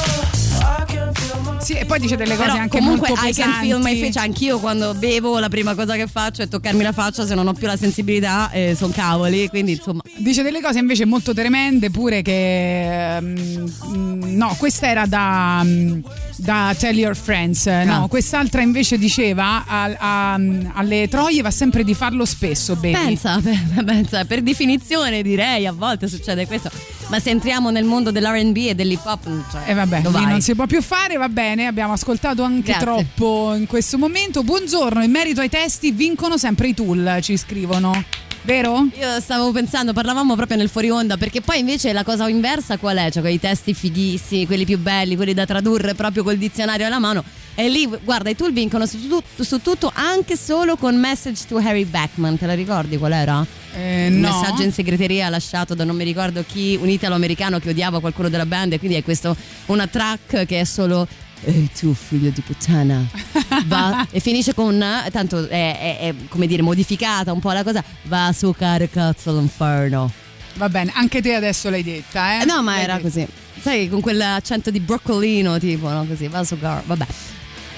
Sì, e poi dice delle cose però anche comunque molto I can feel my pesanti. face anch'io quando bevo la prima cosa che faccio è toccarmi la faccia se non ho più la sensibilità e sono cavoli quindi insomma Dice delle cose invece molto tremende, pure che. ehm, mm, no, questa era da. mm, da Tell Your Friends, no, Ah. quest'altra invece diceva a- a- alle troie va sempre di farlo spesso, baby. pensa, pensa, per definizione direi a volte succede questo ma se entriamo nel mondo dell'R&B e dell'hip hop cioè, E vabbè, lì vai? non si può più fare, va bene, abbiamo ascoltato anche Grazie. troppo in questo momento. Buongiorno, in merito ai testi vincono sempre i tool, ci scrivono. Vero? Io stavo pensando, parlavamo proprio nel fuori onda, perché poi invece la cosa inversa qual è? Cioè quei testi fighissimi, quelli più belli, quelli da tradurre proprio col dizionario alla mano. E lì, guarda, i tool vincono su, tut- su tutto, anche solo con Message to Harry Backman. Te la ricordi qual era? Eh, Un no. messaggio in segreteria lasciato da non mi ricordo chi, un italo-americano che odiava qualcuno della band. E quindi è questo, una track che è solo. Ehi tu figlio di puttana Va- e finisce con tanto è, è- è, come dire modificata un po' la cosa va a succare cazzo l'inferno Va bene, anche te adesso l'hai detta, eh? No ma L'hai era detta. così sai con quell'accento di broccolino tipo no così va a succare vabbè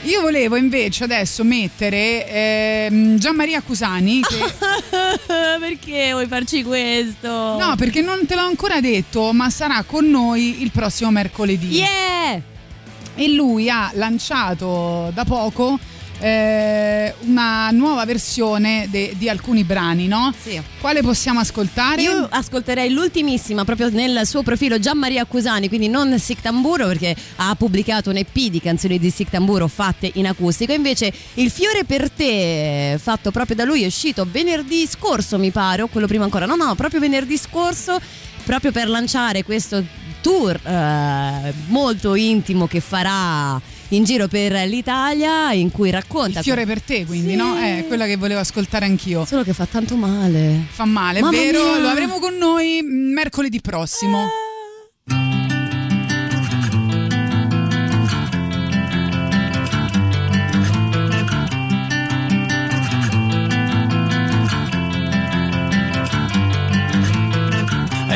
Io volevo invece adesso mettere ehm, Gian Maria Cusani che perché vuoi farci questo No, perché non te l'ho ancora detto, ma sarà con noi il prossimo mercoledì. yeah E lui ha lanciato da poco eh, una nuova versione de- di alcuni brani, no? Sì. Quale possiamo ascoltare? Io ascolterei l'ultimissima proprio nel suo profilo Gianmaria Accusani, quindi non Sic Tamburo perché ha pubblicato un EP di canzoni di Sic Tamburo fatte in acustico. Invece Il fiore per te, fatto proprio da lui, è uscito venerdì scorso, mi pare, o quello prima ancora. No, no, proprio venerdì scorso, proprio per lanciare questo tour eh, molto intimo che farà in giro per l'Italia in cui racconta Il fiore per te, quindi, no? È quella che volevo ascoltare anch'io. Solo che fa tanto male. Fa male, è Mamma vero? mia. Lo avremo con noi mercoledì prossimo.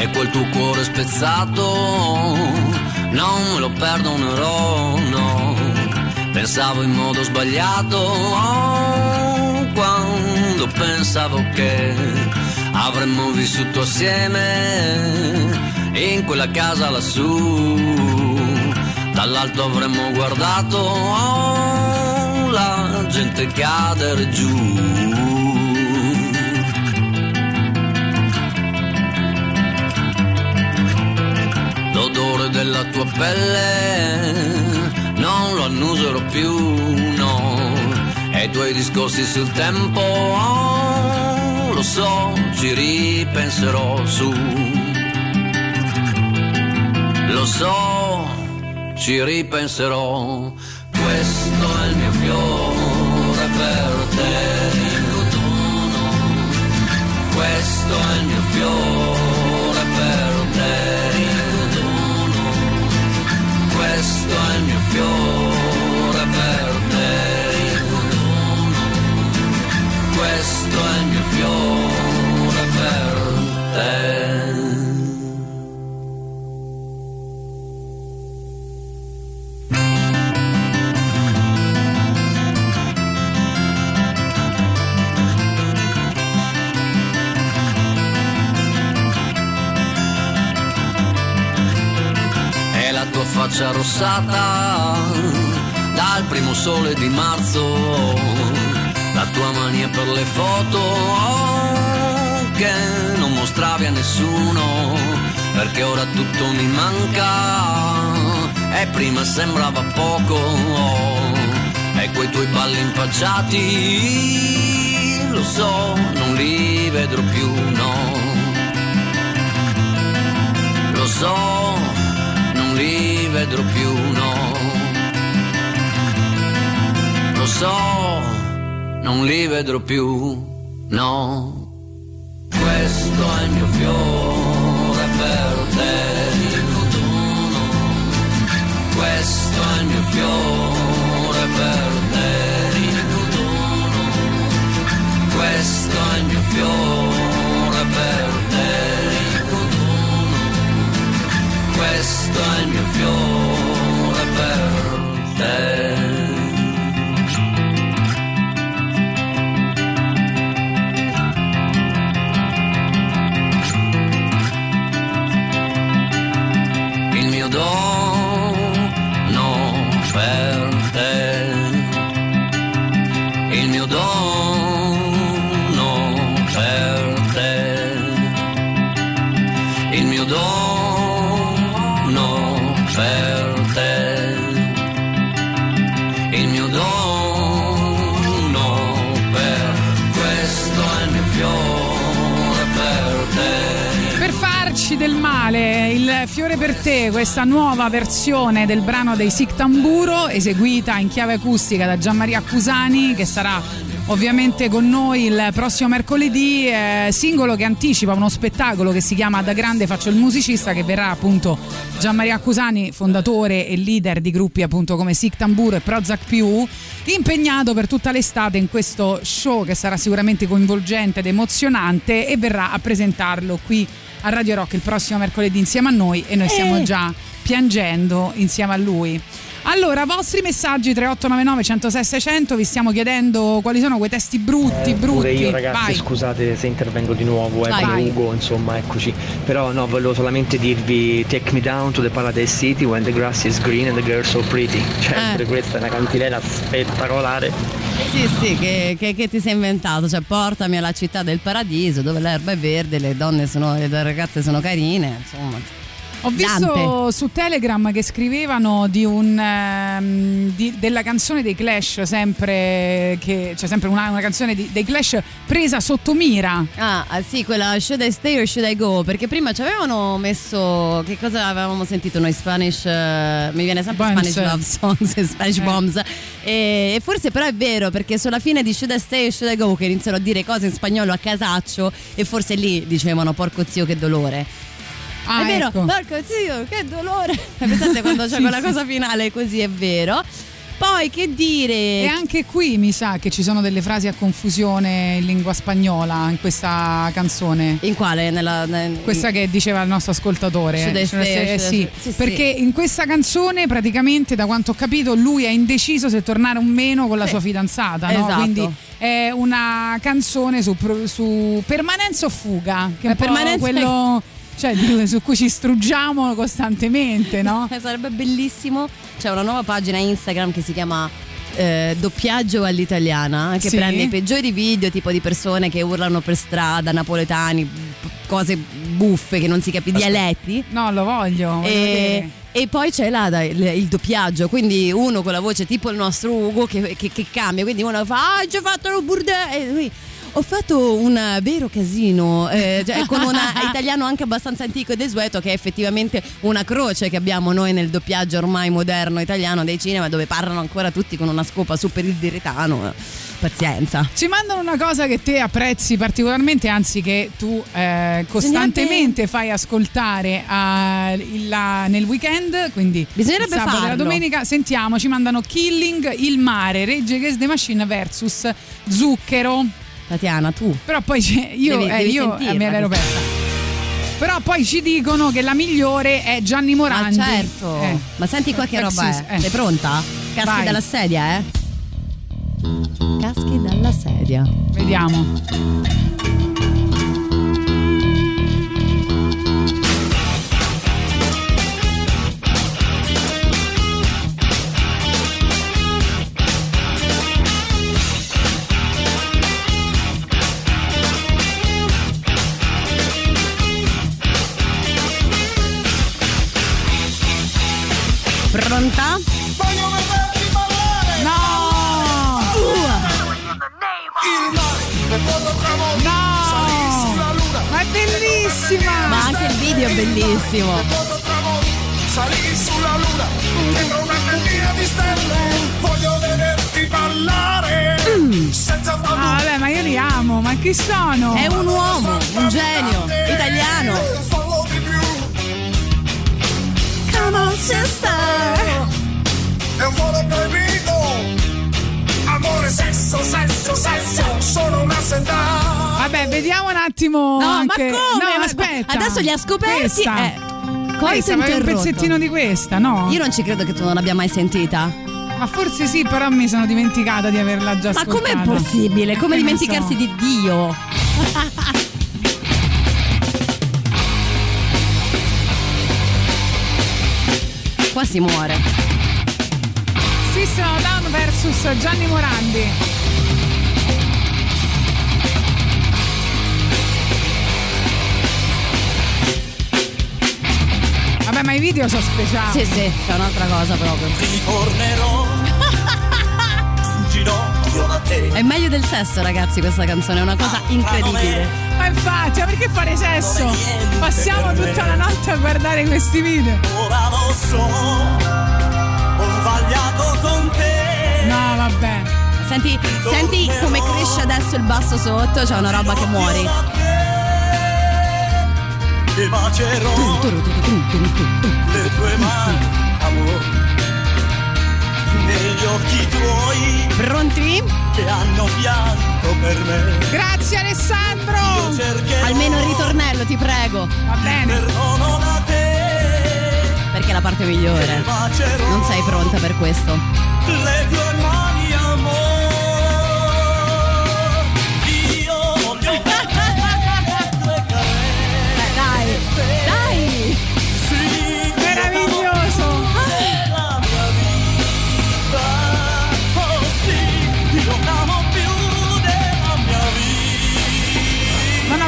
E quel tuo cuore spezzato non me lo perdonerò, no. Pensavo in modo sbagliato oh, quando pensavo che avremmo vissuto assieme in quella casa lassù. Dall'alto avremmo guardato oh, la gente cadere giù. L'odore della tua pelle non lo annuserò più, no. E i tuoi discorsi sul tempo, oh, lo so, ci ripenserò su. Lo so, ci ripenserò. Questo è il mio fiore per te, il cotono. Questo è il mio fiore fiore per te. Questo è il mio fiore per te. Faccia rossata dal primo sole di marzo, la tua mania per le foto che non mostravi a nessuno, perché ora tutto mi manca e prima sembrava poco, e quei tuoi balli impacciati, lo so, non li vedrò più, no. Lo so, non li vedrò più, no. Lo so, non li vedrò più, no. Questo è il mio fiore per te, il cotono. Questo è il mio fiore per te, il cotono. Questo è il mio fiore Questo è il mio fiore male, il fiore per te, questa nuova versione del brano dei Sic Tamburo, eseguita in chiave acustica da Gianmaria Accusani, che sarà ovviamente con noi il prossimo mercoledì, eh, singolo che anticipa uno spettacolo che si chiama Da grande faccio il musicista, che verrà appunto Gianmaria Accusani, fondatore e leader di gruppi appunto come Sic Tamburo e Prozac più, impegnato per tutta l'estate in questo show che sarà sicuramente coinvolgente ed emozionante e verrà a presentarlo qui a Radio Rock il prossimo mercoledì insieme a noi e noi stiamo Eh. già piangendo insieme a lui. Allora, vostri messaggi 3899 106 600, vi stiamo chiedendo quali sono quei testi brutti, Eh, brutti. Io ragazzi, Vai. scusate se intervengo di nuovo, è Vai. come Vai. Ugo, insomma, eccoci. Però no, volevo solamente dirvi Take me down to the Paradise City when the grass is green and the girl so pretty. Cioè, Eh. pure questa è una cantilena spettacolare. Sì, sì, che, che- che ti sei inventato? Cioè, portami alla città del paradiso dove l'erba è verde, le donne sono, le ragazze sono carine, insomma. Ho visto Dante. su Telegram che scrivevano di un, ehm, di- della canzone dei Clash, sempre, che, cioè sempre una, una canzone di- dei Clash presa sotto mira. Ah, ah, sì, quella Should I Stay or Should I Go? Perché prima ci avevano messo. Che cosa avevamo sentito noi? Spanish. eh, mi viene sempre Bombs. Spanish Love Songs e Spanish Eh. Bombs. E, e forse però è vero, perché sulla fine di Should I Stay or Should I Go che iniziano a dire cose in spagnolo a casaccio e forse lì dicevano porco zio che dolore. Ah, è vero, ecco. porco zio, che dolore. Pensate quando c'è Sì, quella sì. cosa finale così, è vero. Poi che dire? E anche qui mi sa che ci sono delle frasi a confusione in lingua spagnola in questa canzone. In quale? Nella, nel- Questa che diceva il nostro ascoltatore. Eh, should I- sì, sì, sì. perché in questa canzone praticamente da quanto ho capito lui è indeciso se tornare o meno con la Sì. sua fidanzata, no? Esatto. quindi è una canzone su, su permanenza o fuga, che è un Eh, permanenza- quello cioè, su cui ci struggiamo costantemente, no? Sarebbe bellissimo. C'è una nuova pagina Instagram che si chiama eh, Doppiaggio all'italiana che Sì. prende i peggiori video tipo di persone che urlano per strada, napoletani, cose buffe che non si capiscono, dialetti. No, lo voglio. E, e poi c'è là il, doppiaggio, quindi uno con la voce tipo il nostro Ugo che, che- che cambia, quindi uno fa ah, ci ho fatto lo burde e lui ho fatto un vero casino eh, cioè, con un italiano anche abbastanza antico e desueto che è effettivamente una croce che abbiamo noi nel doppiaggio ormai moderno italiano dei cinema dove parlano ancora tutti con una scopa super il diretano pazienza Ci mandano una cosa che te apprezzi particolarmente, anzi che tu eh, costantemente fai ascoltare a- la- nel weekend, quindi Bisognerebbe sabato e la farlo. domenica. Sentiamo, ci mandano Killing, Il Mare, Regge Against the Machine versus Zucchero. Tatiana tu Però poi c'è- io, Devi- eh, devi io sentirla eh, me l'ero questa. persa. Però poi ci dicono che la migliore è Gianni Ma Morandi. certo, Eh. ma senti qua che Eh, roba è. eh. Sei pronta? Caschi Vai. dalla sedia, eh? Caschi dalla sedia. Vediamo. Pronta? No! No! Ma è bellissima! Ma anche il video è bellissimo. Salì sulla luna, dentro una cantina di stelle, voglio vederti ballare, senza Ah, paura. vabbè, ma io li amo, ma chi sono? È un uomo, un genio, italiano. On, sister. è un volo proibito, amore, sesso, sesso, sesso, sono una senda. Vabbè, vediamo un attimo. No, anche... ma come? No, Ma- aspetta. Adesso li ha scoperti. Questa. Eh, Questa, ma è un pezzettino di questa, no? Io non ci credo che tu non l'abbia mai sentita. Ma forse sì, però mi sono dimenticata di averla già Ma ascoltata. com'è possibile? Come dimenticarsi so. di Dio? Qua si muore. A Down versus Gianni Morandi. Vabbè, ma i video sono speciali. Sì, sì, c'è un'altra cosa proprio. Ritornerò È meglio del sesso, ragazzi, questa canzone, è una cosa incredibile. Ma infatti, ma perché fare sesso? Passiamo tutta la notte a guardare questi video. Ora lo so, ho sbagliato con te. No, vabbè. Senti, senti come cresce adesso il basso sotto, c'è una roba che muori. Ti bacerò le tue mani, amore, negli occhi tuoi Pronti? che hanno pianto per me. Grazie Alessandro! Almeno il ritornello, ti prego. Va bene. perdono da te. Perché è la parte migliore. Non sei pronta per questo. le tue mani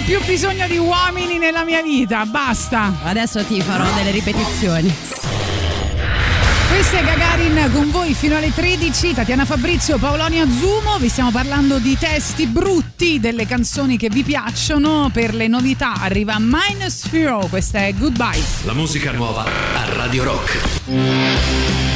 più bisogno di uomini nella mia vita, basta. Adesso ti farò delle ripetizioni. Questo è Gagarin con voi fino alle 13, Tatiana Fabrizio, Paolonio Zumo, vi stiamo parlando di testi brutti delle canzoni che vi piacciono, per le novità arriva Minus Zero, questa è Goodbye. La musica nuova a Radio Rock.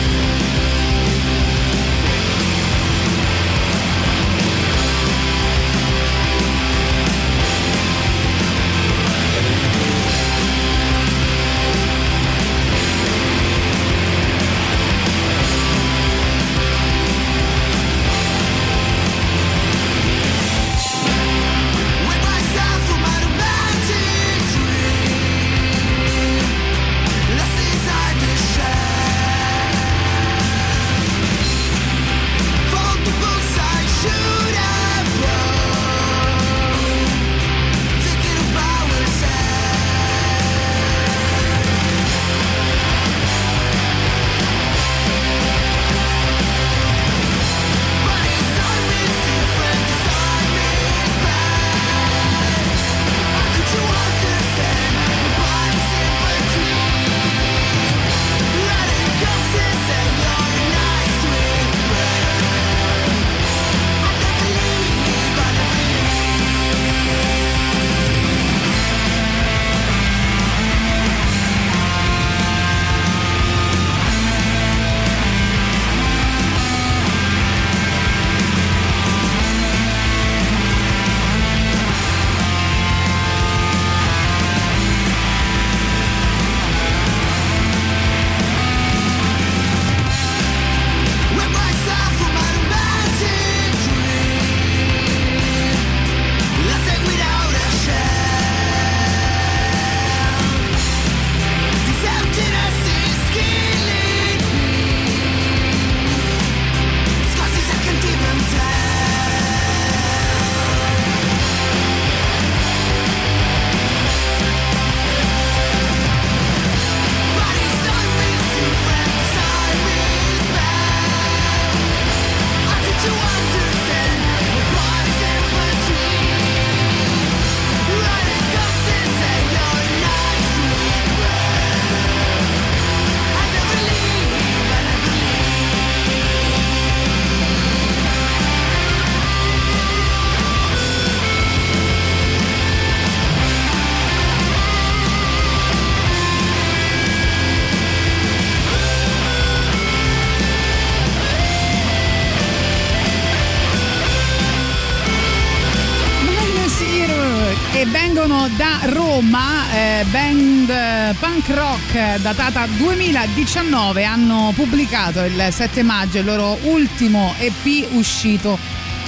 Datata 2019, hanno pubblicato il 7 maggio il loro ultimo EP uscito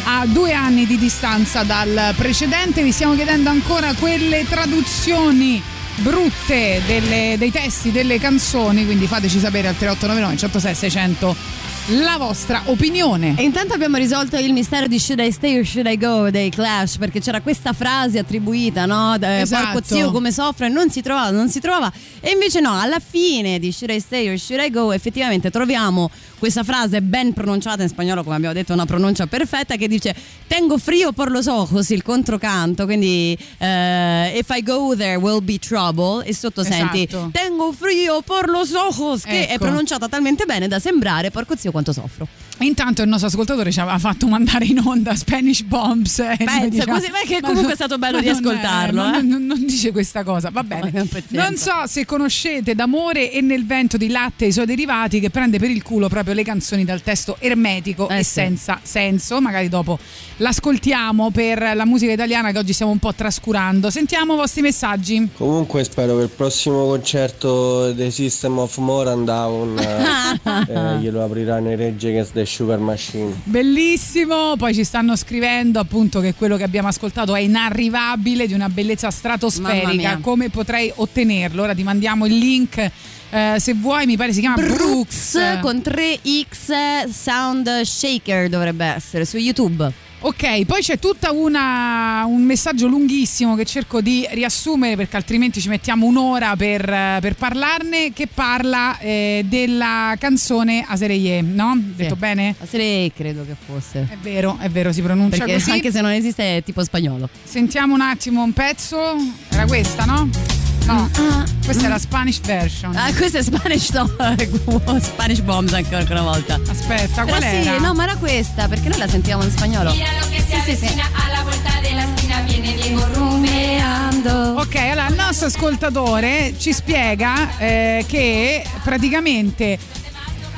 a due anni di distanza dal precedente. Vi stiamo chiedendo ancora quelle traduzioni brutte delle- dei testi delle canzoni, quindi fateci sapere al 3899 106 600 la vostra opinione. E intanto abbiamo risolto il mistero di Should I Stay or Should I Go dei Clash, perché c'era questa frase attribuita, no? Eh, Esatto. Porco zio come soffre, non si trovava, non si trovava. E invece no, alla fine di Should I Stay or Should I Go effettivamente troviamo questa frase ben pronunciata in spagnolo, come abbiamo detto, una pronuncia perfetta, che dice Tengo frio por los ojos, il controcanto, quindi eh, If I go there will be trouble, e sotto senti Esatto. Tengo frio por los ojos, che è Ecco. pronunciata talmente bene da sembrare, porco zio quanto soffro. Intanto il nostro ascoltatore ci aveva fatto mandare in onda Spanish Bombs. eh, Pensa, diciamo- così, beh, che comunque è stato bello ma di non è- ascoltarlo, non, eh. non- non dice questa cosa, va bene. Non so se conoscete D'amore e nel vento di latte e i suoi derivati che prende per il culo proprio le canzoni dal testo ermetico Eh e sì. senza senso. Magari dopo l'ascoltiamo per la musica italiana che oggi stiamo un po' trascurando. Sentiamo i vostri messaggi. Comunque spero che il prossimo concerto dei System of More and Down eh, eh, glielo apriranno i Rage Against the Sugar Machine. Bellissimo, poi ci stanno scrivendo appunto che quello che abbiamo ascoltato è inarrivabile, di una bellezza stratosferica. Come potrei ottenerlo? Ora ti mandiamo il link eh, se vuoi, mi pare si chiama Brooks. Brooks con 3X Sound Shaker dovrebbe essere su YouTube. Ok, poi c'è tutta una, un messaggio lunghissimo che cerco di riassumere perché altrimenti ci mettiamo un'ora per, per parlarne, che parla eh, della canzone Asereye, no? Detto bene? Asereye credo che fosse. È vero, è vero, si pronuncia Perché così. anche se non esiste è tipo spagnolo. Sentiamo un attimo un pezzo. Era questa, no? No, questa è la Spanish version. Ah, questo è Spanish, no, Spanish Bombs ancora una volta. Aspetta, Però qual sì, era? no, ma era questa, perché noi la sentivamo in spagnolo. Mira lo que se avecina a la vuelta de la esquina viene Diego rumbeando. Ok, allora il nostro ascoltatore ci spiega eh, che praticamente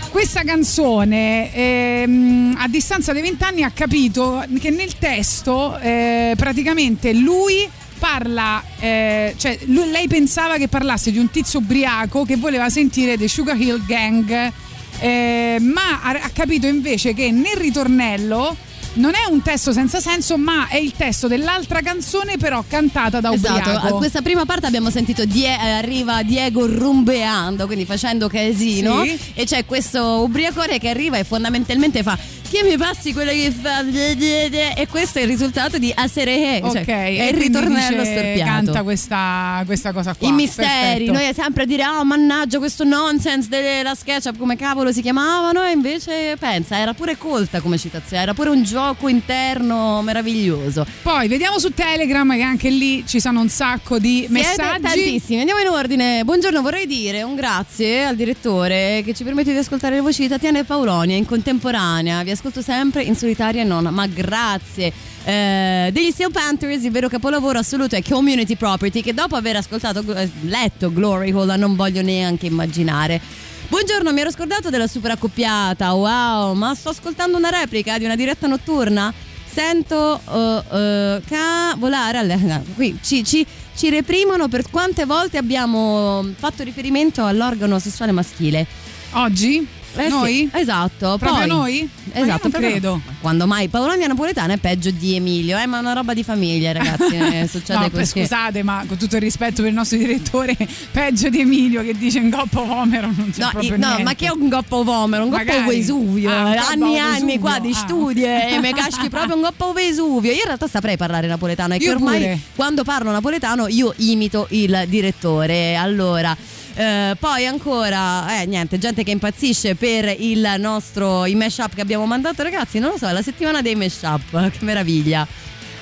questa canzone ehm, a distanza dei vent'anni ha capito che nel testo eh, praticamente lui parla, eh, cioè lui- lei pensava che parlasse di un tizio ubriaco che voleva sentire The Sugar Hill Gang, eh, ma ha, ha capito invece che nel ritornello non è un testo senza senso, ma è il testo dell'altra canzone, però cantata da ubriaco. Esatto, a questa prima parte abbiamo sentito Die- eh, arriva Diego rumbeando, quindi facendo casino Sì. e c'è questo ubriacore che arriva e fondamentalmente fa che mi passi quello che fa e questo è il risultato di Asere Ok, cioè, e è il ritornello storpiato. Canta questa, questa cosa qua. I misteri, Perfetto. noi sempre a dire oh mannaggia questo nonsense della SketchUp come cavolo si chiamavano e invece pensa era pure colta come citazione, era pure un gioco interno meraviglioso. Poi vediamo su Telegram che anche lì ci sono un sacco di Siete messaggi. tantissimi. Andiamo in ordine. Buongiorno, vorrei dire un grazie al direttore che ci permette di ascoltare le voci di Tatiana e Paolonia in contemporanea. Vi ascolto sempre in solitaria e non, ma grazie. Eh, degli Steel Panthers, il vero capolavoro assoluto è Community Property, che dopo aver ascoltato, eh, letto Glory Hole non voglio neanche immaginare. Buongiorno, mi ero scordato della super accoppiata. Wow, ma sto ascoltando una replica di una diretta notturna. Sento uh, uh, ca- alle. no, qui ci, ci- ci reprimono per quante volte abbiamo fatto riferimento all'organo sessuale maschile. Oggi? Eh sì, Noi? esatto. Proprio poi, noi? Ma Esatto, proprio- credo. ma Quando mai Paolonia Napoletana è peggio di Emilio, eh, ma è una roba di famiglia, ragazzi. eh, succede no, così. scusate, ma con tutto il rispetto per il nostro direttore, peggio di Emilio che dice in goppo vomero non c'è No, proprio i- no, ma che è un goppo vomero? Un goppo Magari. Vesuvio. Ah, un goppo anni e anni qua di Ah. studi e mi caschi proprio un goppo Vesuvio. Io in realtà saprei parlare napoletano e che ormai pure. quando parlo napoletano io imito il direttore. Allora. Eh, poi ancora, eh, niente, gente che impazzisce per il nostro i mashup che abbiamo mandato, ragazzi. Non lo so, è la settimana dei mashup, che meraviglia.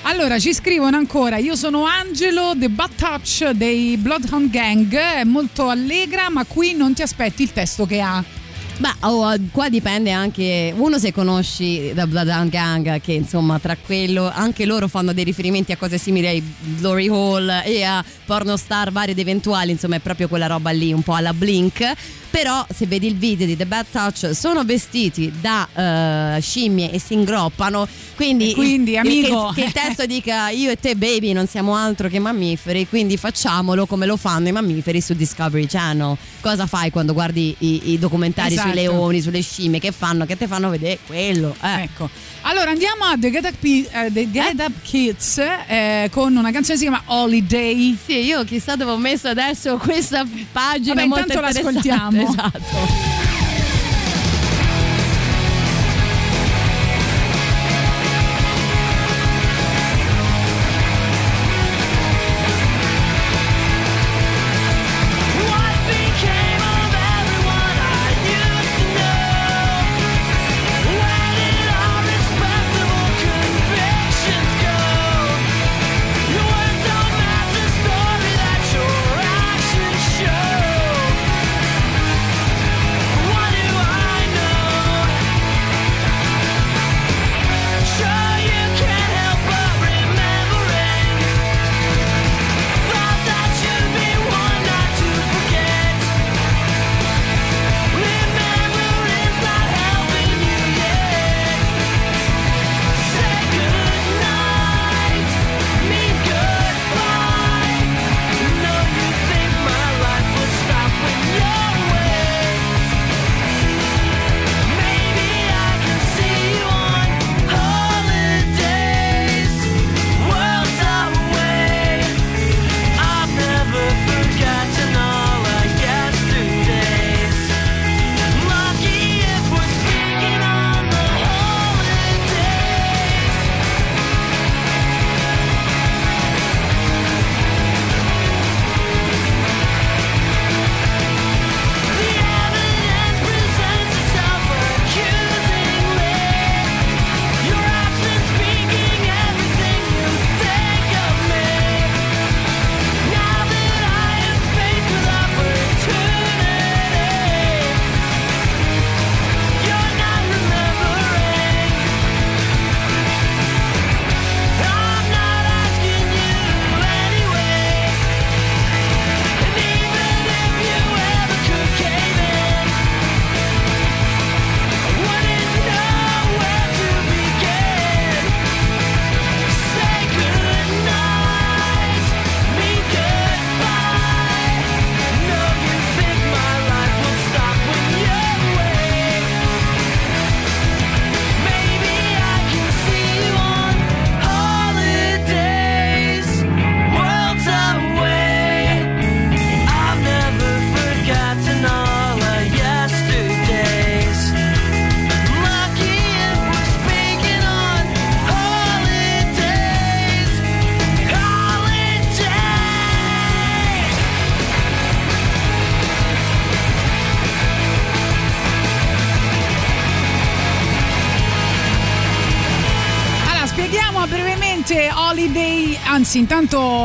Allora ci scrivono ancora: Io sono Angelo, The Butt Touch dei Bloodhound Gang. È molto allegra, ma qui non ti aspetti il testo che ha. Beh, oh, qua dipende anche, uno se conosci The Bloodhound Gang, che insomma tra quello, anche loro fanno dei riferimenti a cose simili ai Glory Hall e a pornostar vari ed eventuali, insomma è proprio quella roba lì, un po' alla Blink. Però se vedi il video di The Bad Touch sono vestiti da eh, scimmie e si ingroppano, quindi, quindi, amico. che, il, che il testo dica io e te baby non siamo altro che mammiferi, quindi facciamolo come lo fanno i mammiferi su Discovery Channel. Cosa fai quando guardi i, i documentari Esatto. sui leoni, sulle scimmie? Che fanno? Che te fanno vedere quello? Eh. Ecco. Allora andiamo a The Get Up, eh, The Get Up Kids eh, con una canzone che si chiama Holiday. Sì, io chissà dove ho messo adesso questa pagina. Vabbè, molto intanto l'ascoltiamo. Esatto.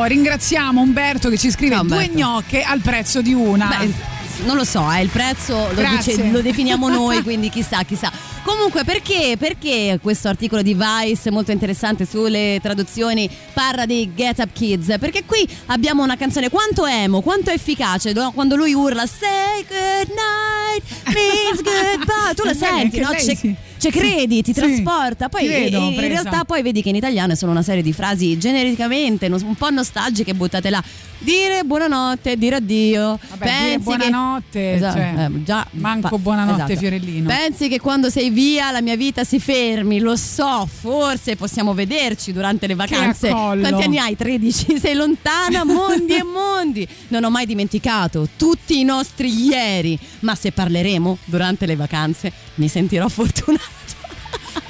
Intanto ringraziamo Umberto che ci scrive Ciao, due gnocche al prezzo di una. Beh, non lo so, eh, il prezzo lo, dice- lo definiamo noi, quindi chissà, chissà. Comunque, perché, perché questo articolo di Vice molto interessante sulle traduzioni parla di Get Up Kids? Perché qui abbiamo una canzone quanto emo, quanto efficace, no? quando lui urla Say good night means goodbye. Tu beh, senti, no? C'è, c'è credi, ti Sì, trasporta. Poi ti vedo in- in realtà poi vedi che in italiano sono una serie di frasi genericamente un po' nostalgiche buttate là. Dire buonanotte, dire addio. Vabbè, Pensi che- buonanotte, Esatto, cioè, eh, già manco fa- buonanotte, esatto. Fiorellino. Pensi che quando sei via la mia vita si fermi, lo so, forse possiamo vederci durante le vacanze. Quanti anni hai? 13? Sei lontana, mondi e mondi. Non ho mai dimenticato tutti i nostri ieri, ma se parleremo durante le vacanze mi sentirò fortunata.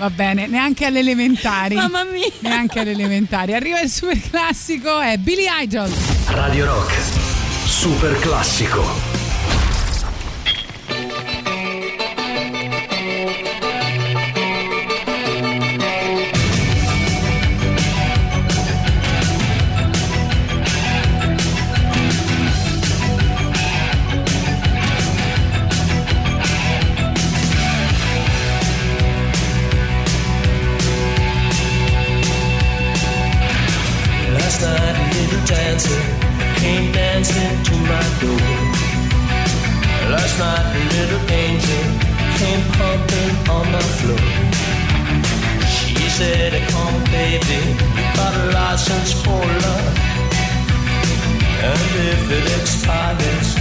Va bene, neanche alle elementari. Mamma mia. Neanche alle elementari. Arriva il super classico, è Billy Idol. Radio Rock. Super classico. Door. Last night a little angel came pumping on my floor. She said, come baby, you got a license for love. And if it expires,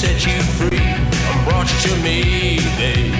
set you free and brought you to me, babe?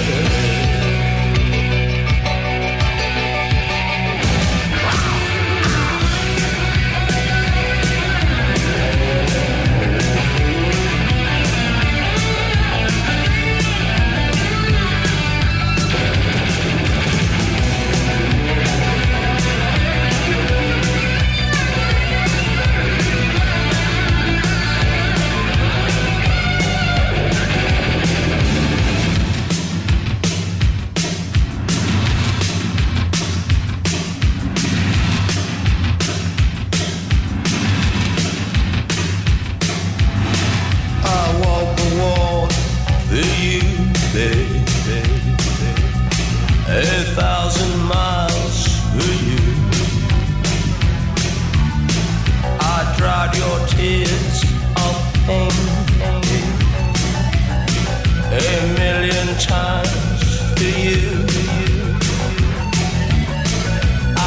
times for you.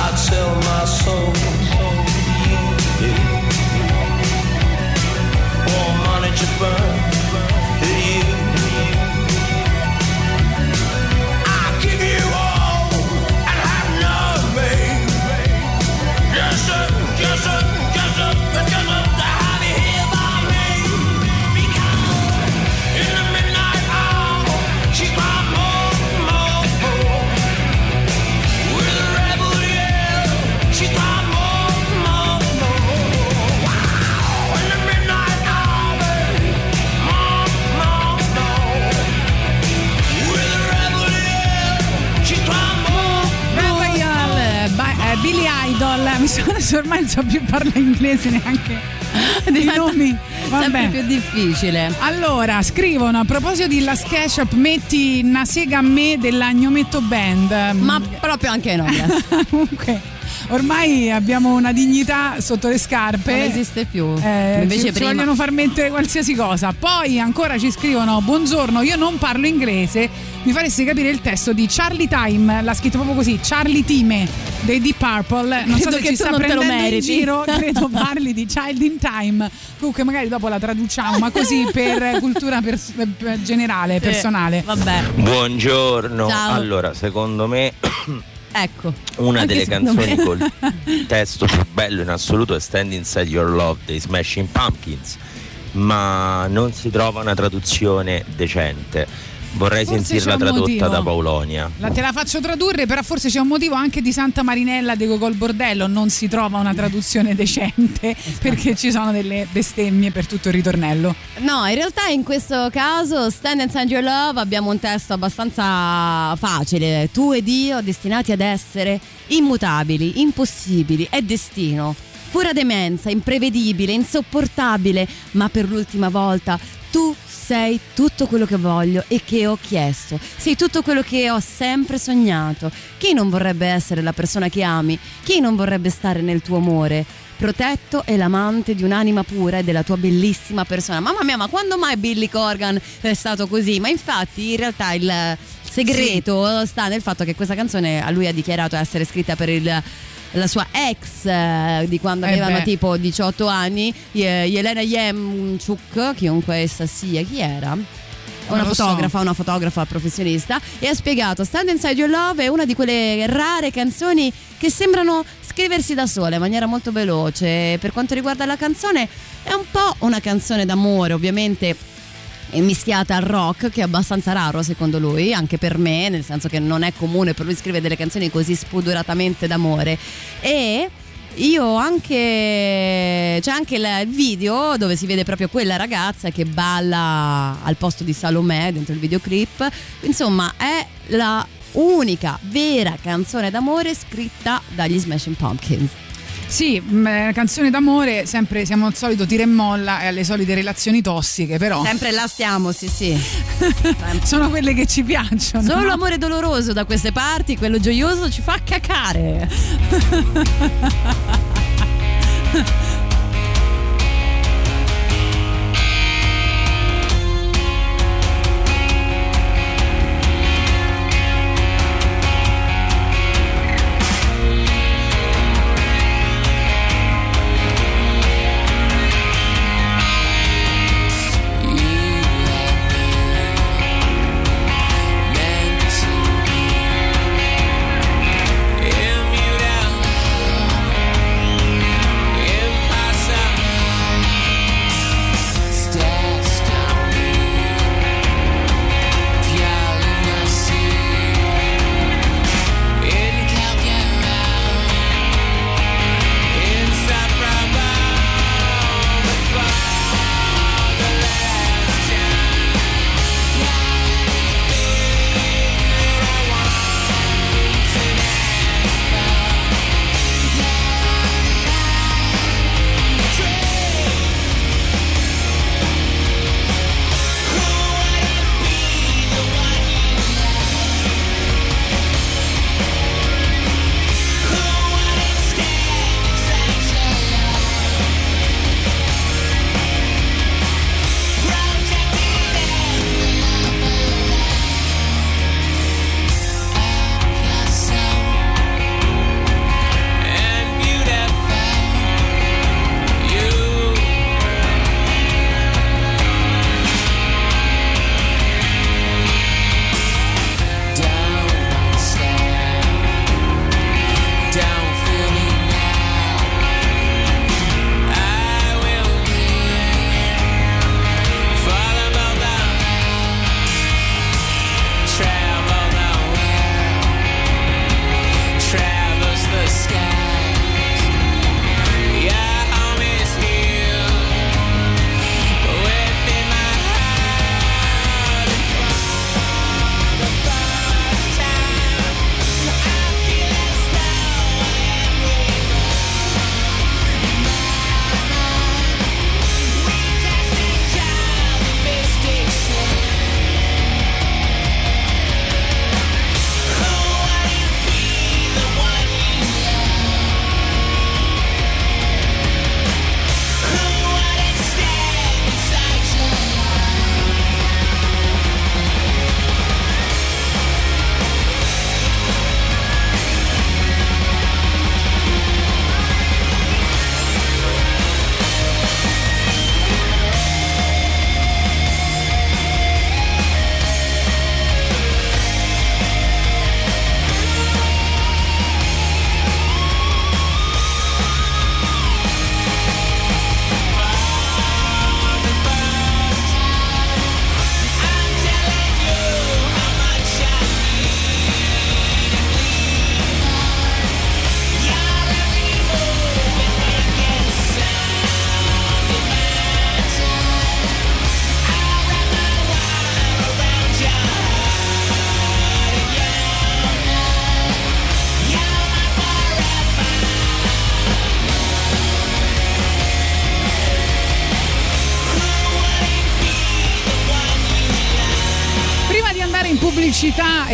I'd sell my soul for you for money to burn Purple. Mi sono ormai non so più parlare inglese neanche. I nomi. sempre Vabbè. più difficile. Allora, scrivono a proposito di Last Ketchup, metti una sega a me dell'agnometto band. Ma proprio anche no, grazie. Comunque, ormai abbiamo una dignità sotto le scarpe. Non esiste più. Eh, Invece ci, ci prima- vogliono far mettere qualsiasi cosa. Poi ancora ci scrivono: Buongiorno, io non parlo inglese. Mi faresti capire il testo di Charlie Time, l'ha scritto proprio così: Charlie Time dei Deep Purple. Non so Credo se che ci sta non te lo prendendo in giro, credo parli di Child in Time. Comunque, magari dopo la traduciamo, ma così per cultura pers- generale, personale. Vabbè, Buongiorno. Ciao. Allora, secondo me ecco. una Anche delle canzoni me. col testo più bello in assoluto è Stand Inside Your Love dei Smashing Pumpkins, ma non si trova una traduzione decente. Vorrei Forse sentirla tradotta motivo. da Paulonia. La, te la faccio tradurre, però forse c'è un motivo anche di Santa Marinella de Gogol Bordello, non si trova una traduzione decente perché ci sono delle bestemmie per tutto il ritornello. No, in realtà in questo caso Stand Inside Your Love abbiamo un testo abbastanza facile. Tu ed io destinati ad essere immutabili, impossibili, è destino. Pura demenza, imprevedibile, insopportabile, ma per l'ultima volta tu sei tutto quello che voglio e che ho chiesto. Sei tutto quello che ho sempre sognato. Chi non vorrebbe essere la persona che ami? Chi non vorrebbe stare nel tuo amore? Protetto e l'amante di un'anima pura e della tua bellissima persona. Mamma mia, ma quando mai Billy Corgan è stato così? Ma infatti, in realtà il segreto sta nel fatto che questa canzone a lui ha dichiarato essere scritta per il la sua ex eh, di quando Eh avevano beh. tipo 18 anni, Ye- Yelena Yemchuk, chiunque essa sia, chi era? Una lo so. fotografa, una fotografa professionista e ha spiegato Stand Inside Your Love è una di quelle rare canzoni che sembrano scriversi da sole in maniera molto veloce. Per quanto riguarda la canzone è un po' una canzone d'amore, ovviamente è mischiata al rock che è abbastanza raro secondo lui, anche per me, nel senso che non è comune per lui scrivere delle canzoni così spudoratamente d'amore e io anche c'è anche il video dove si vede proprio quella ragazza che balla al posto di Salomè dentro il videoclip. Insomma, è la unica vera canzone d'amore scritta dagli Smashing Pumpkins. Sì, mh, canzone d'amore, sempre siamo al solito tira e molla e alle solite relazioni tossiche, però. Sempre là stiamo, sì, sì. Sono quelle che ci piacciono. Solo no? amore doloroso da queste parti, quello gioioso ci fa cacare.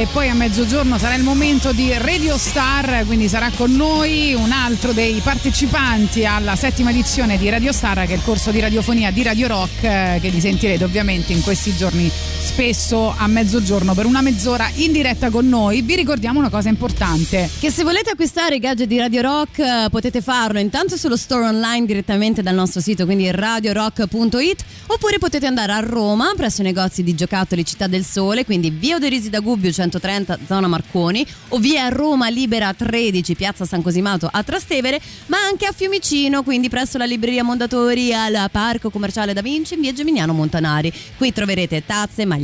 e poi a mezzogiorno sarà il momento di Radio Star, quindi sarà con noi un altro dei partecipanti alla settima edizione di Radio Star, che è il corso di radiofonia di Radio Rock, eh, che vi sentirete ovviamente in questi giorni spesso a mezzogiorno per una mezz'ora in diretta con noi. Vi ricordiamo una cosa importante. Che se volete acquistare i gadget di Radio Rock eh, potete farlo intanto sullo store online direttamente dal nostro sito, quindi radiorock.it, oppure potete andare a Roma presso i negozi di giocattoli Città del Sole, quindi via Oderisi da Gubbio 130 zona Marconi o via Roma Libera 13 piazza San Cosimato a Trastevere, ma anche a Fiumicino, quindi presso la libreria Mondatori al Parco Commerciale Da Vinci in via Geminiano Montanari. Qui troverete tazze, magliette,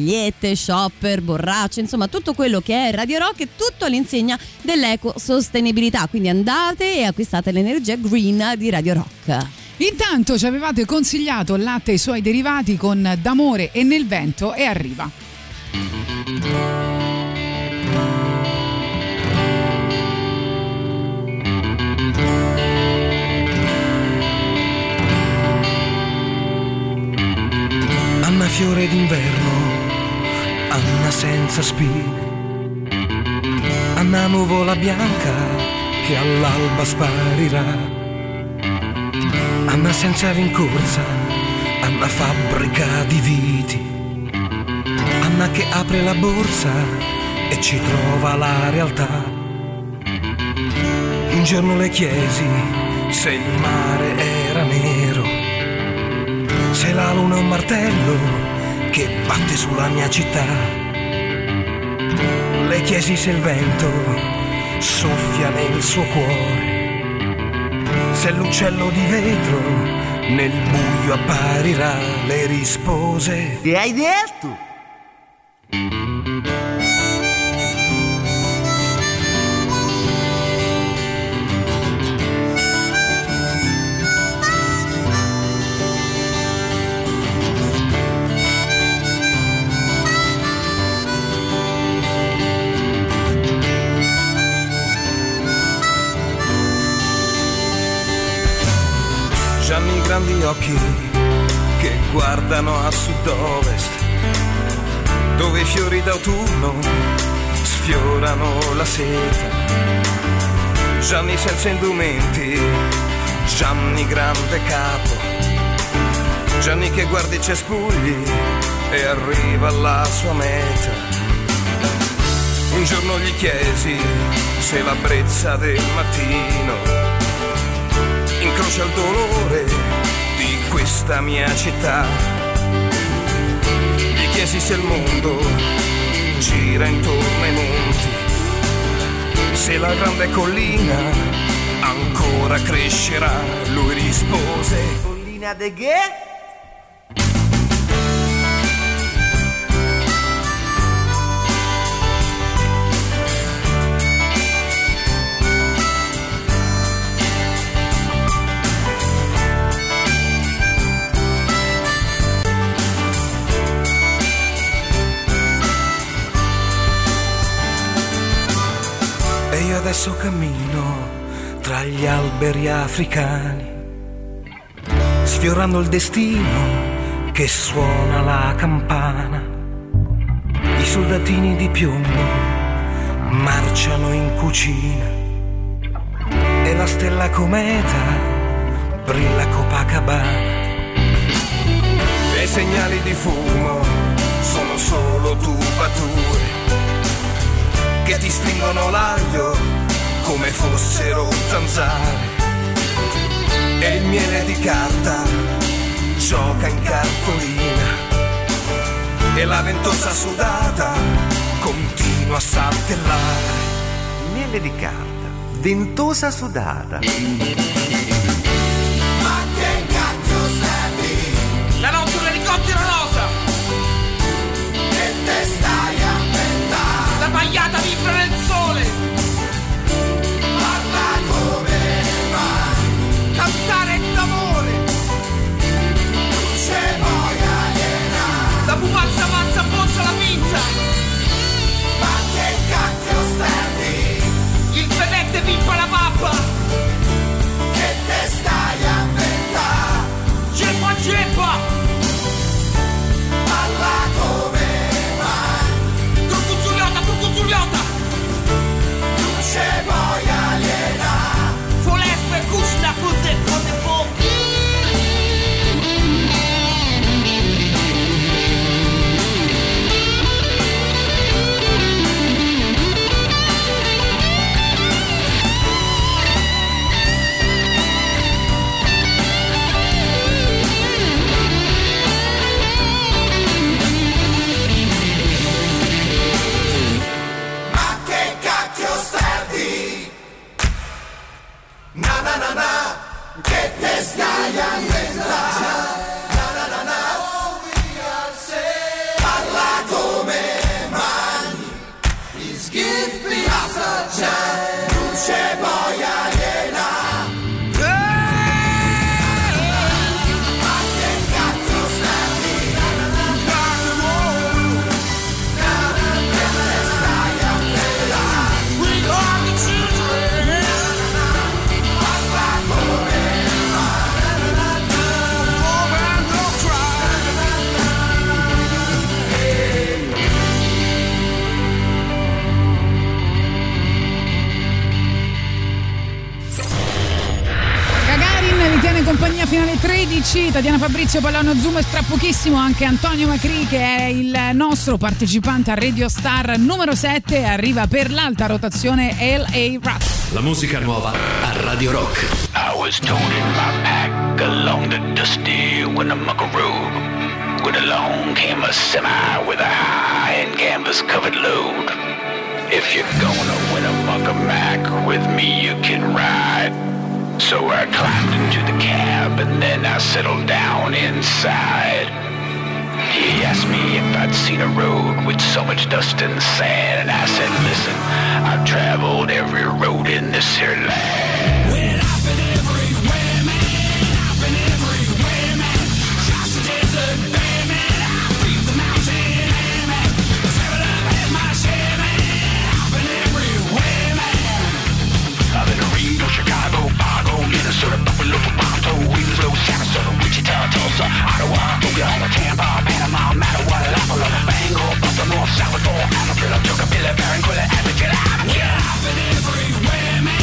shopper, borracce, insomma tutto quello che è Radio Rock e tutto all'insegna dell'ecosostenibilità. Quindi andate e acquistate l'energia green di Radio Rock. Intanto ci avevate consigliato il latte e i suoi derivati con D'amore e nel vento e arriva. Anna fiore d'inverno, Anna senza spine, Anna nuvola bianca che all'alba sparirà, Anna senza rincorsa, Anna fabbrica di viti, Anna che apre la borsa e ci trova la realtà. Un giorno le chiesi se il mare era nero se la luna è un martello che batte sulla mia città. Le chiesi se il vento soffia nel suo cuore, se l'uccello di vetro nel buio apparirà. Le rispose: Ti hai detto? Grandi occhi che guardano a sud-ovest, dove i fiori d'autunno sfiorano la seta. Gianni senza indumenti, Gianni grande capo, Gianni che guarda i cespugli e arriva alla sua meta. Un giorno gli chiesi se la brezza del mattino incrocia il dolore questa mia città. Gli chiesi se il mondo gira intorno ai monti, se la grande collina ancora crescerà. Lui rispose: Collina de che? Adesso cammino tra gli alberi africani, sfiorando il destino che suona la campana. I soldatini di piombo marciano in cucina e la stella cometa brilla Copacabana. E i segnali di fumo sono solo tubature che ti stringono l'aglio come fossero zanzare. E il miele di carta gioca in cartolina e la ventosa sudata continua a saltellare. Miele di carta, ventosa sudata. 16, Tatiana Fabrizio, Pallano Zoom e tra pochissimo anche Antonio Macri che è il nostro partecipante a Radio Star numero 7 arriva per l'alta rotazione LA Rat. La musica nuova a Radio Rock. I was told in my pack along the dusty Winnemucca Road. When along came a semi with a high and canvas covered load. If you're gonna Winnemucca Mac with me, you can ride. So I climbed into the cab and then I settled down inside. He asked me if I'd seen a road with so much dust and sand, and I said, listen, I've traveled every road in this here land. Ottawa, Oklahoma, Tampa, Panama, Mattawa, Buffalo, Bangor. I've been everywhere, man.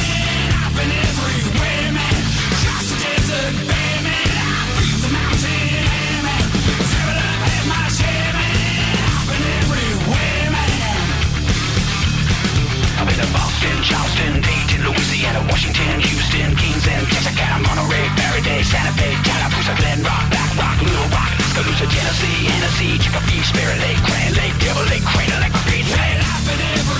I've been everywhere, man. Across the desert, bare. I breathe the mountain air, man. Seven up, man. I've been everywhere, man. I've been to Boston, Charleston, Dayton, Louisiana, Washington, Houston, Kings and Monterey, Faraday, Santa Fe, Tallapoosa, Glen Rock, Tuscaloosa, Tennessee, Hennessy, Chicopee, Spirit Lake, Grand Lake, Devil Lake, Crater Lake, Repeat, man. I've been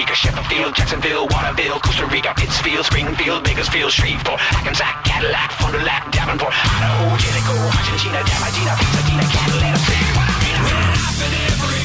Omaha, Sheffield, Jacksonville, Waterville, Costa Rica, Pittsfield, Springfield, Bakersfield, Shreveport, Hackensack, Cadillac, Fond du Lac, Davenport, Idaho, Jellicoe, Argentina, Diamantina, Pasadena, Catalina, City, mean, I've been everywhere,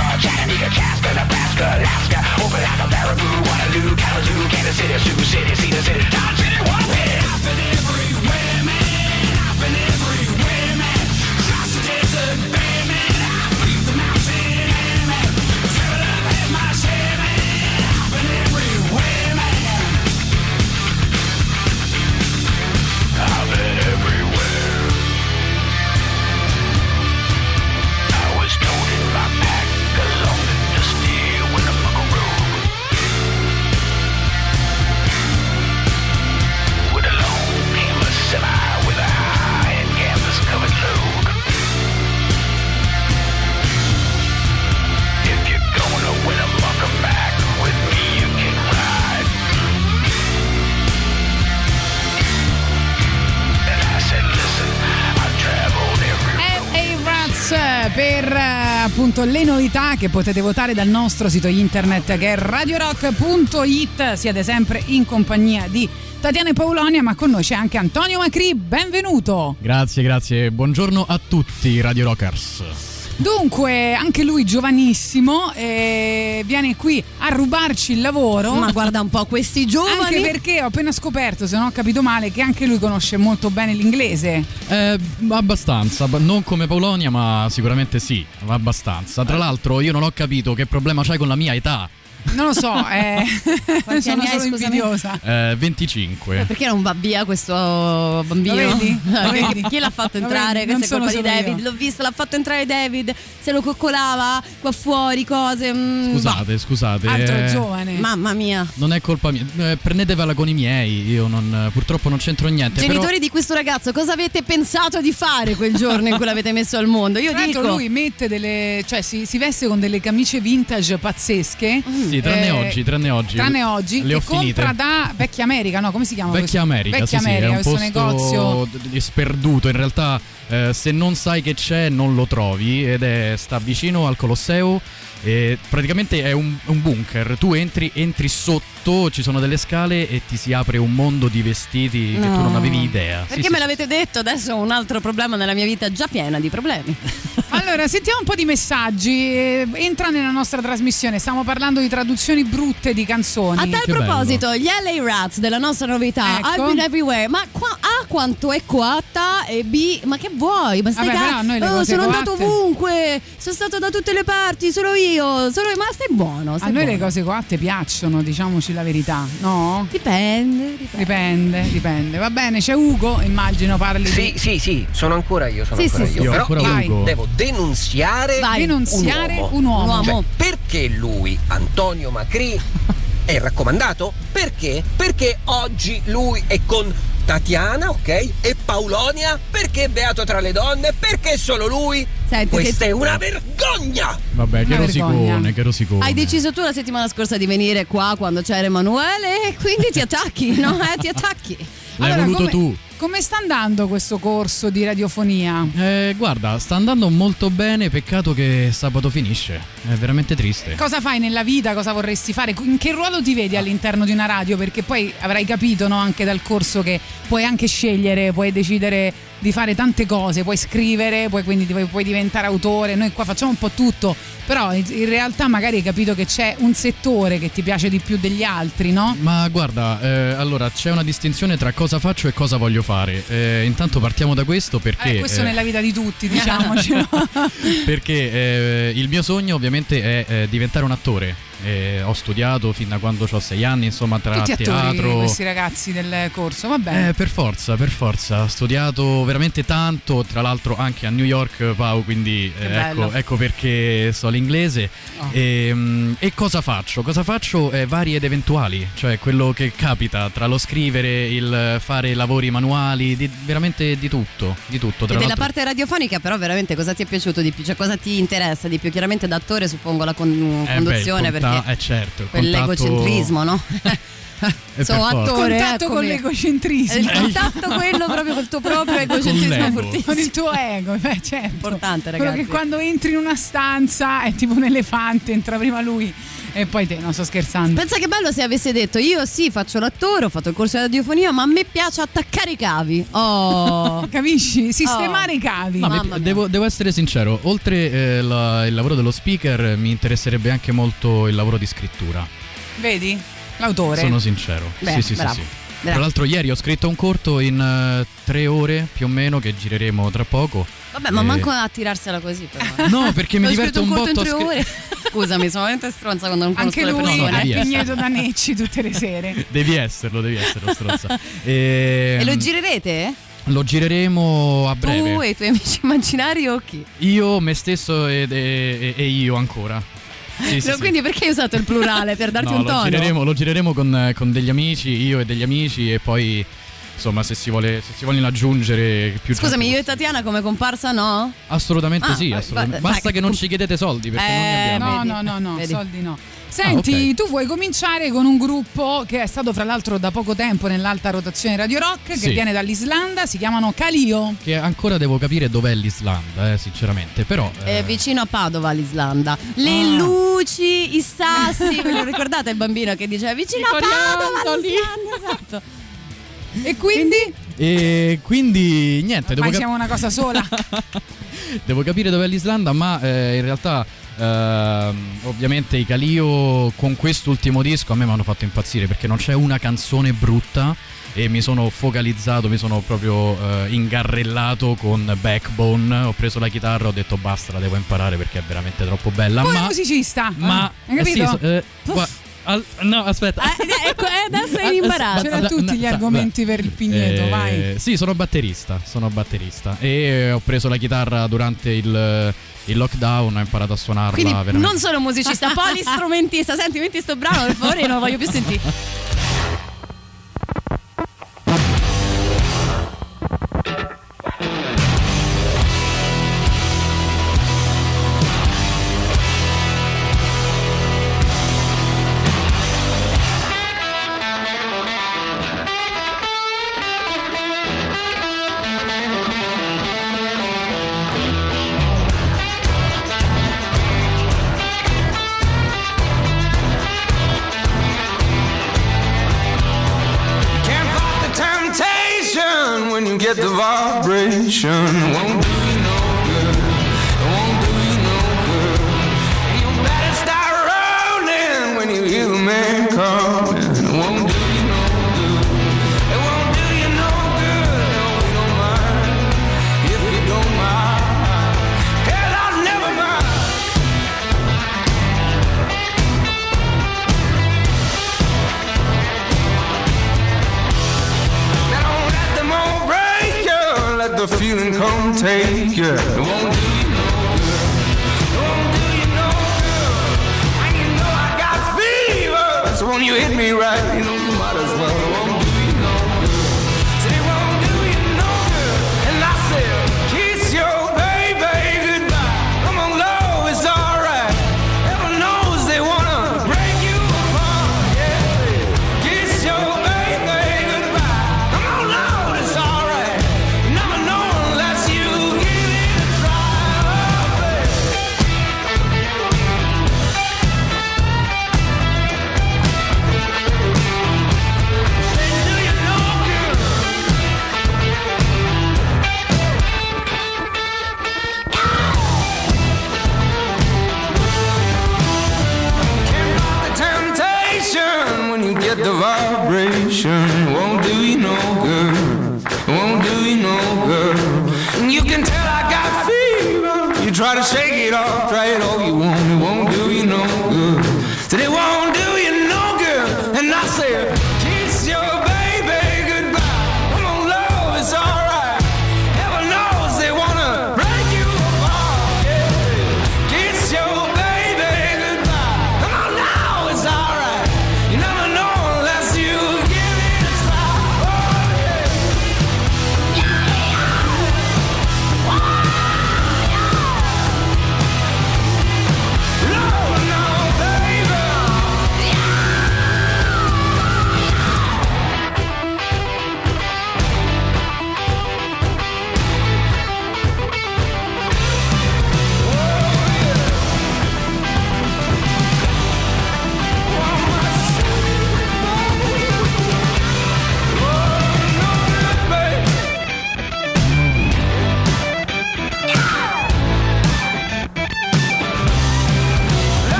Haverstraw, Chattanooga, Jasper, Nebraska, Alaska, Opelika, Baraboo, Waterloo, Kalamazoo, Kansas City, Sioux City, Cedar City, Dodge appunto le novità che potete votare dal nostro sito internet che è radiorock.it. Siete sempre in compagnia di Tatiana e Paolonia, ma con noi c'è anche Antonio Macri. Benvenuto! Grazie, grazie. Buongiorno a tutti Radio Rockers. Dunque, anche lui giovanissimo, eh, viene qui a rubarci il lavoro. Ma guarda un po' questi giovani. Anche perché ho appena scoperto, se non ho capito male, che anche lui conosce molto bene l'inglese. Eh, abbastanza, non come Polonia, ma sicuramente sì, abbastanza. Tra l'altro io non ho capito che problema c'hai con la mia età. Non lo so, eh, Quanti sono anni hai, solo invidiosa. Eh, 25. Perché non va via questo bambino? Lo vedi? Lo Chi- vedi? Chi l'ha fatto Lo entrare? vedi? Non Questa è colpa sono di David. io. L'ho visto, l'ha fatto entrare David. Se lo coccolava qua fuori, cose. mm, Scusate, scusate. Altro eh, giovane. Mamma mia. Non è colpa mia, eh, prendetevela con i miei, io non, purtroppo non c'entro niente. Genitori però... di questo ragazzo, cosa avete pensato di fare quel giorno in cui l'avete messo al mondo? Io Tra dico. lui mette delle, cioè si, si veste con delle camicie vintage pazzesche. Sì, tranne Eh, oggi, tranne oggi. Tranne oggi, Le ho che compra finite. da Vecchia America, no? Come si chiama? Vecchia questo? America, Vecchia sì, America, sì, è un questo posto negozio. sperduto. In realtà, eh, se non sai che c'è, non lo trovi. ed è, sta vicino al Colosseo. E praticamente è un, un bunker. Tu entri, entri sotto, ci sono delle scale e ti si apre un mondo di vestiti che tu No. non avevi idea. Sì, Perché sì, me l'avete detto? Adesso ho un altro problema nella mia vita già piena di problemi. Allora, sentiamo un po' di messaggi. Eh, Entra nella nostra trasmissione. Stiamo parlando di traduzioni brutte di canzoni. A tal proposito, gli LA Rats della nostra novità, Ecco. I've been everywhere, ma qua, A quanto è coatta e B, ma che vuoi? Ma stai Vabbè, ca- le Oh, sono andato coatte- ovunque, sono stato da tutte le parti, solo io, solo ma stai buono. A noi le buono. cose coatte piacciono, diciamoci la verità, no? Dipende, dipende. Dipende, Va bene, c'è Ugo, immagino parli Sì, di... sì, sì, sono ancora io, sono Sì, ancora sì, io. sì. Però Ancora io Ugo. devo denunziare, Vai. Denunziare un uomo. un uomo. Cioè, uomo. perché lui, Antonio Macri, è raccomandato? Perché? Perché oggi lui è con Tatiana, ok? E Paulonia? Perché è beato tra le donne? Perché solo lui? Senti, Questa che- è una vergogna! Vabbè, che rosicone, che rosicone. Hai deciso tu la settimana scorsa di venire qua quando c'era Emanuele e quindi ti attacchi, no? Eh, ti attacchi. L'hai Allora, voluto come- tu. Come sta andando questo corso di radiofonia? Eh, guarda, sta andando molto bene, peccato che sabato finisce. È veramente triste. Cosa fai nella vita? Cosa vorresti fare? In che ruolo ti vedi all'interno di una radio? Perché poi avrai capito no, anche dal corso che puoi anche scegliere, puoi decidere di fare tante cose, puoi scrivere, puoi, quindi puoi, puoi diventare autore. Noi qua facciamo un po' tutto, però in in realtà magari hai capito che c'è un settore che ti piace di più degli altri, no? Ma guarda, eh, allora c'è una distinzione tra cosa faccio e cosa voglio fare. Eh, intanto partiamo da questo perché. Eh, questo eh, nella vita di tutti, diciamocelo. perché eh, il mio sogno ovviamente è eh, diventare un attore. Eh, ho studiato fin da quando ho sei anni, insomma, tra Tutti teatro. questi ragazzi del corso, va bene. Eh, per forza, per forza. Ho studiato veramente tanto, tra l'altro anche a New York, Pau, quindi eh, ecco, ecco perché so l'inglese. Oh. E, mm, e cosa faccio? Cosa faccio? Eh, vari ed eventuali, cioè quello che capita tra lo scrivere, il fare lavori manuali, di- veramente di tutto, di tutto. Tra E della parte radiofonica, però, veramente cosa ti è piaciuto di più? Cioè, cosa ti interessa di più? Chiaramente da attore, suppongo, la con- Eh, beh, il perché eh, certo, quell'egocentrismo, no? Eh, Sono attore, Contatto eccomi. con l'egocentrismo. Il contatto quello proprio col tuo proprio egocentrismo fortissimo. con il tuo ego, beh, certo. Importante, Quello ragazzi. che quando entri in una stanza è tipo un elefante, entra prima lui e poi te, no, sto scherzando. Pensa che bello se avesse detto io sì faccio l'attore, ho fatto il corso di radiofonia, ma a me piace attaccare i cavi. Oh, Capisci? Sistemare Oh. i cavi. No, mi- devo, devo essere sincero, oltre eh, la- il lavoro dello speaker mi interesserebbe anche molto il lavoro di scrittura. Vedi? L'autore. Sono sincero. Beh, sì, sì, bravo. sì, sì. Tra l'altro ieri ho scritto un corto in eh, tre ore più o meno che gireremo tra poco. Vabbè, ma manco a tirarsela così però. No, perché mi diverto scritto un corto botto in a tre scri- ore. Scusami, sono veramente stronza quando non conosco Anche lui è pigneto da Necci tutte le sere. Devi esserlo, devi esserlo, stronza. E, E lo girerete? lo gireremo a breve. Tu e i tuoi amici immaginari o chi? Io, me stesso ed- e, e io ancora. Sì, sì. Quindi perché hai usato il plurale? Per darti No, un lo tono? gireremo, lo gireremo con, con degli amici, io e degli amici, e poi insomma, se si, vuole, se si vogliono aggiungere più Scusami, io e Tatiana come comparsa no? Assolutamente Ah, sì, assolutamente. Basta che non ci chiedete soldi perché Eh, non ne abbiamo. No, no, no, no, vedi. soldi no. Senti, Ah, ok. tu vuoi cominciare con un gruppo che è stato fra l'altro da poco tempo nell'alta rotazione Radio Rock, che Sì. viene dall'Islanda, si chiamano Calio. Che ancora devo capire dov'è l'Islanda, eh, sinceramente. Però. È eh, vicino a Padova l'Islanda. Le Ah. luci, i sassi. Ve lo ricordate il bambino che diceva vicino a Padova l'Islanda? Esatto. E quindi? E quindi niente, devo, Ormai cap- siamo una cosa sola. devo capire dov'è l'Islanda, ma eh, in realtà. Ehm, ovviamente i Calio con quest'ultimo disco a me mi hanno fatto impazzire perché non c'è una canzone brutta e mi sono focalizzato, mi sono proprio eh, ingarrellato con Backbone, ho preso la chitarra, ho detto basta, la devo imparare perché è veramente troppo bella. Pure ma musicista. ma hai capito? eh, sì, eh, al- no, aspetta. Eh, ecco, eh, adesso è in imbarazzo. C'erano tutti gli argomenti per il Pigneto, Eh, vai. Sì, sono batterista, sono batterista e ho preso la chitarra durante il, il lockdown, ho imparato a suonarla Quindi veramente. non solo musicista, polistrumentista. Senti, metti sto brano per favore, non lo voglio più sentire. attention. Won't the feeling come take you. It won't do you no good. Won't do you no good. And you know I got fever. So when you hit me right, you know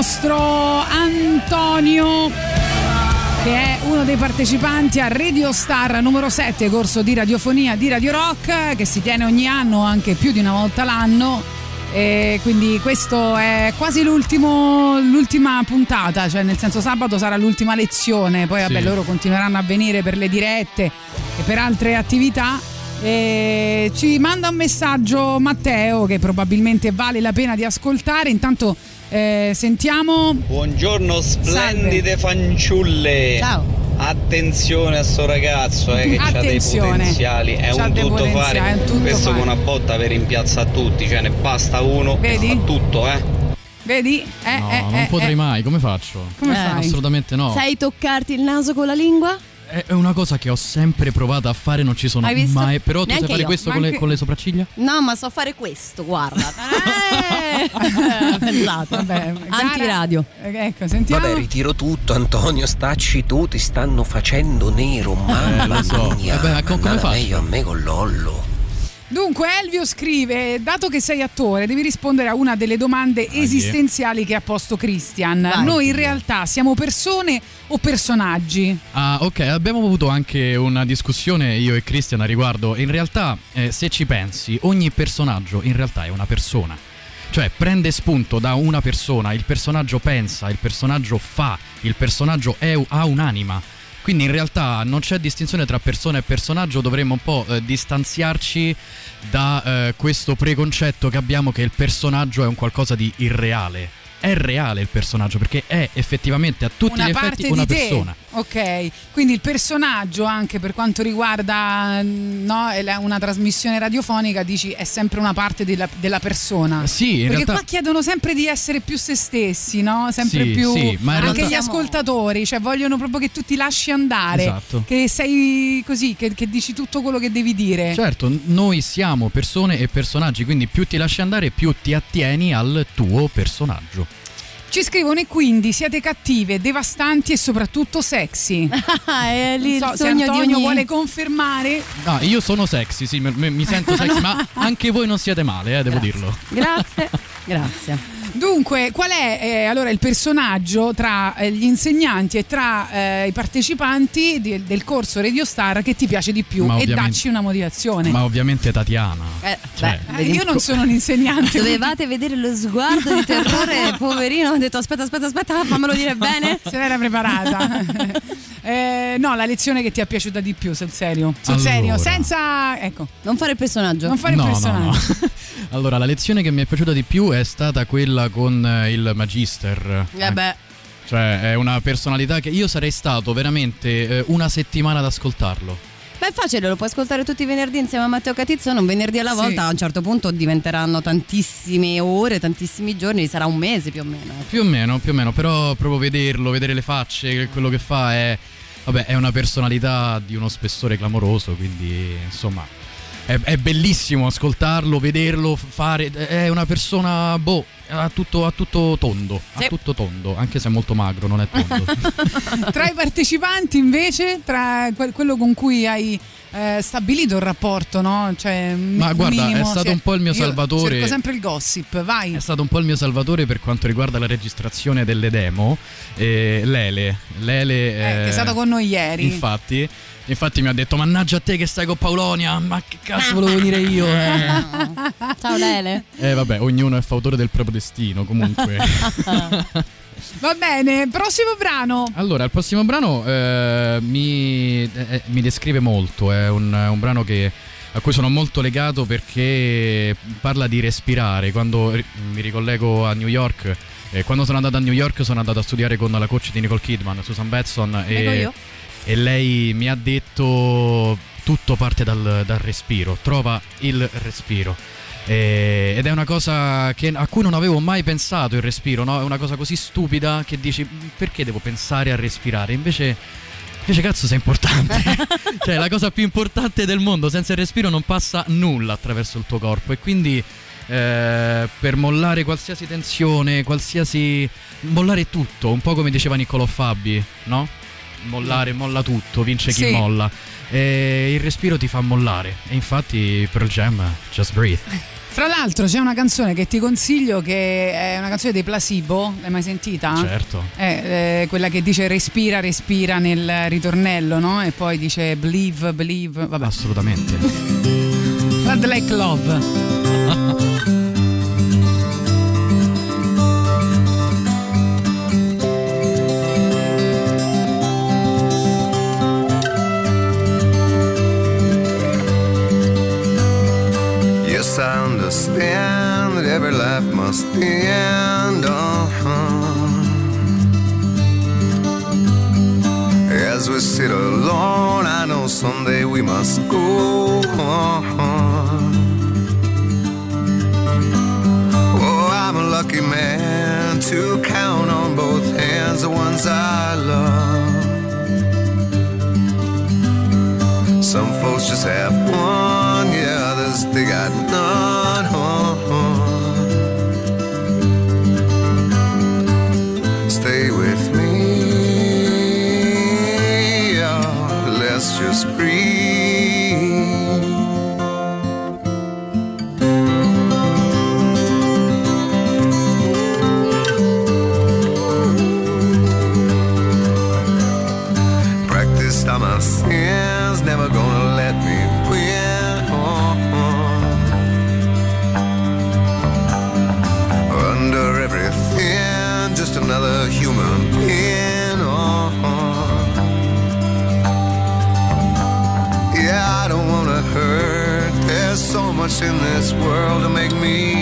nostro Antonio che è uno dei partecipanti a Radio Star numero 7, corso di radiofonia di Radio Rock, che si tiene ogni anno, anche più di una volta l'anno. E quindi questo è quasi l'ultimo, l'ultima puntata, cioè nel senso sabato sarà l'ultima lezione, poi vabbè Sì. loro continueranno a venire per le dirette e per altre attività. E ci manda un messaggio Matteo che probabilmente vale la pena di ascoltare. Intanto eh, sentiamo. Buongiorno splendide fanciulle. Ciao. Attenzione a sto ragazzo eh, che ha dei potenziali, è C'ha un tutto potenziali, è un fare. tutto Questo fare. con una botta per rimpiazza a tutti, cioè ne basta uno Vedi? e fa tutto, eh. Vedi? Eh, No, eh, non eh, potrei eh. mai, come faccio? Come fai? Assolutamente no. Sai toccarti il naso con la lingua? È una cosa che ho sempre provato a fare, non ci sono Hai visto? mai. Però tu Neanche sai fare io. questo Ma con le, con le sopracciglia? No, ma so fare questo, guarda. Eh, Pensate. Vabbè, Antiradio. Eh, Ecco, sentiamo. Vabbè, ritiro tutto, Antonio, stacci tu, ti stanno facendo nero, mamma Eh, lo so. mia. Eh beh, co- come faccio? meglio a me con Lollo. Dunque, Elvio scrive: Dato che sei attore, devi rispondere a una delle domande esistenziali che ha posto Christian. Vai. Noi in realtà siamo persone o personaggi? Ah, ok, abbiamo avuto anche una discussione io e Christian a riguardo. In realtà, eh, se ci pensi, ogni personaggio in realtà è una persona. Cioè, prende spunto da una persona, il personaggio pensa, il personaggio fa, il personaggio è- ha un'anima. Quindi in realtà non c'è distinzione tra persona e personaggio, dovremmo un po' eh, distanziarci da eh, questo preconcetto che abbiamo che il personaggio è un qualcosa di irreale. È reale il personaggio perché è effettivamente a tutti una gli effetti una te. persona. Ok, quindi il personaggio anche per quanto riguarda mm, no, una trasmissione radiofonica dici è sempre una parte della, della persona. Sì, in Perché realtà- qua chiedono sempre di essere più se stessi, no? Sempre Sì, più sì, ma anche realtà- gli ascoltatori, cioè vogliono proprio che tu ti lasci andare, Esatto. che sei così, che, che dici tutto quello che devi dire. Certo, noi siamo persone e personaggi, quindi più ti lasci andare, più ti attieni al tuo personaggio. Ci scrivono e quindi siete cattive, devastanti e soprattutto sexy. è lì Non il so se sogno di Antonio ogni- vuole confermare. No, io sono sexy, sì, mi, mi sento sexy, ma anche voi non siete male, eh, devo dirlo. Grazie, grazie. Dunque, qual è eh, allora il personaggio tra eh, gli insegnanti e tra eh, i partecipanti di- del corso Radio Star che ti piace di più? Ma E dacci una motivazione. Ma ovviamente Tatiana. Eh, Cioè, Eh, io non sono un insegnante. Dovevate vedere lo sguardo di terrore, poverino. Ho detto aspetta, aspetta, aspetta, fammelo dire bene. Se l'era preparata. Eh, no, la lezione che ti è piaciuta di più, sul serio. Sul Allora. serio, senza. Ecco. Non fare il personaggio. Non fare No, il no, personaggio. no. Allora, la lezione che mi è piaciuta di più è stata quella con eh, il Magister. Eh beh, Cioè, è una personalità che io sarei stato veramente eh, una settimana ad ascoltarlo. beh, è facile, lo puoi ascoltare tutti i venerdì insieme a Matteo Catizzone. Un venerdì alla Sì. volta, a un certo punto diventeranno tantissime ore, tantissimi giorni, sarà un mese più o meno. Più o meno, più o meno, però proprio vederlo, vedere le facce, quello che fa è. Vabbè, è una personalità di uno spessore clamoroso, quindi insomma. È, è bellissimo ascoltarlo, vederlo, fare. È una persona, boh, ha tutto, ha tutto tondo. Sì. tutto tondo, anche se è molto magro, non è tondo. Tra i partecipanti, invece, tra que- quello con cui hai eh, stabilito il rapporto, no? Cioè, Ma guarda, minimo, è stato cioè, un po' il mio io salvatore. Cerco sempre il gossip, vai. È stato un po' il mio salvatore per quanto riguarda la registrazione delle demo. Eh, Lele, Lele Eh, che è stato con noi ieri. Infatti, infatti mi ha detto: Mannaggia a te che stai con Paulonia, ma che cazzo volevo venire io? Eh. Ciao Lele. Eh, vabbè, ognuno è fautore del proprio destino, comunque. Va bene, prossimo brano. allora, il prossimo brano eh, mi, eh, mi descrive molto. È un, un brano che, a cui sono molto legato perché parla di respirare. Quando mi ricollego a New York. eh, quando sono andato a New York sono andato a studiare con la coach di Nicole Kidman, Susan Betson Ecco e, io. E lei mi ha detto tutto parte dal, dal respiro, trova il respiro. Ed è una cosa che- a cui non avevo mai pensato il respiro, no? È una cosa così stupida che dici perché devo pensare a respirare? Invece, invece cazzo sei importante. cioè, è la cosa più importante del mondo. Senza il respiro non passa nulla attraverso il tuo corpo. E quindi eh, per mollare qualsiasi tensione, qualsiasi. mollare tutto, un po' come diceva Niccolò Fabi, no? Mollare, molla tutto, vince chi Sì. molla. E il respiro ti fa mollare. E infatti Pearl Jam, Just Breathe. Fra l'altro c'è una canzone che ti consiglio che è una canzone dei Placebo, l'hai mai sentita? Certo. È eh, quella che dice respira, respira nel ritornello, no? E poi dice believe, believe, vabbè. Assolutamente. Bad Like Love. Understand that every life must end. Uh-huh. As we sit alone, I know someday we must go. Uh-huh. Oh, I'm a lucky man to count on both hands the ones I love. Some folks just have one, yeah, others they got none. In this world to make me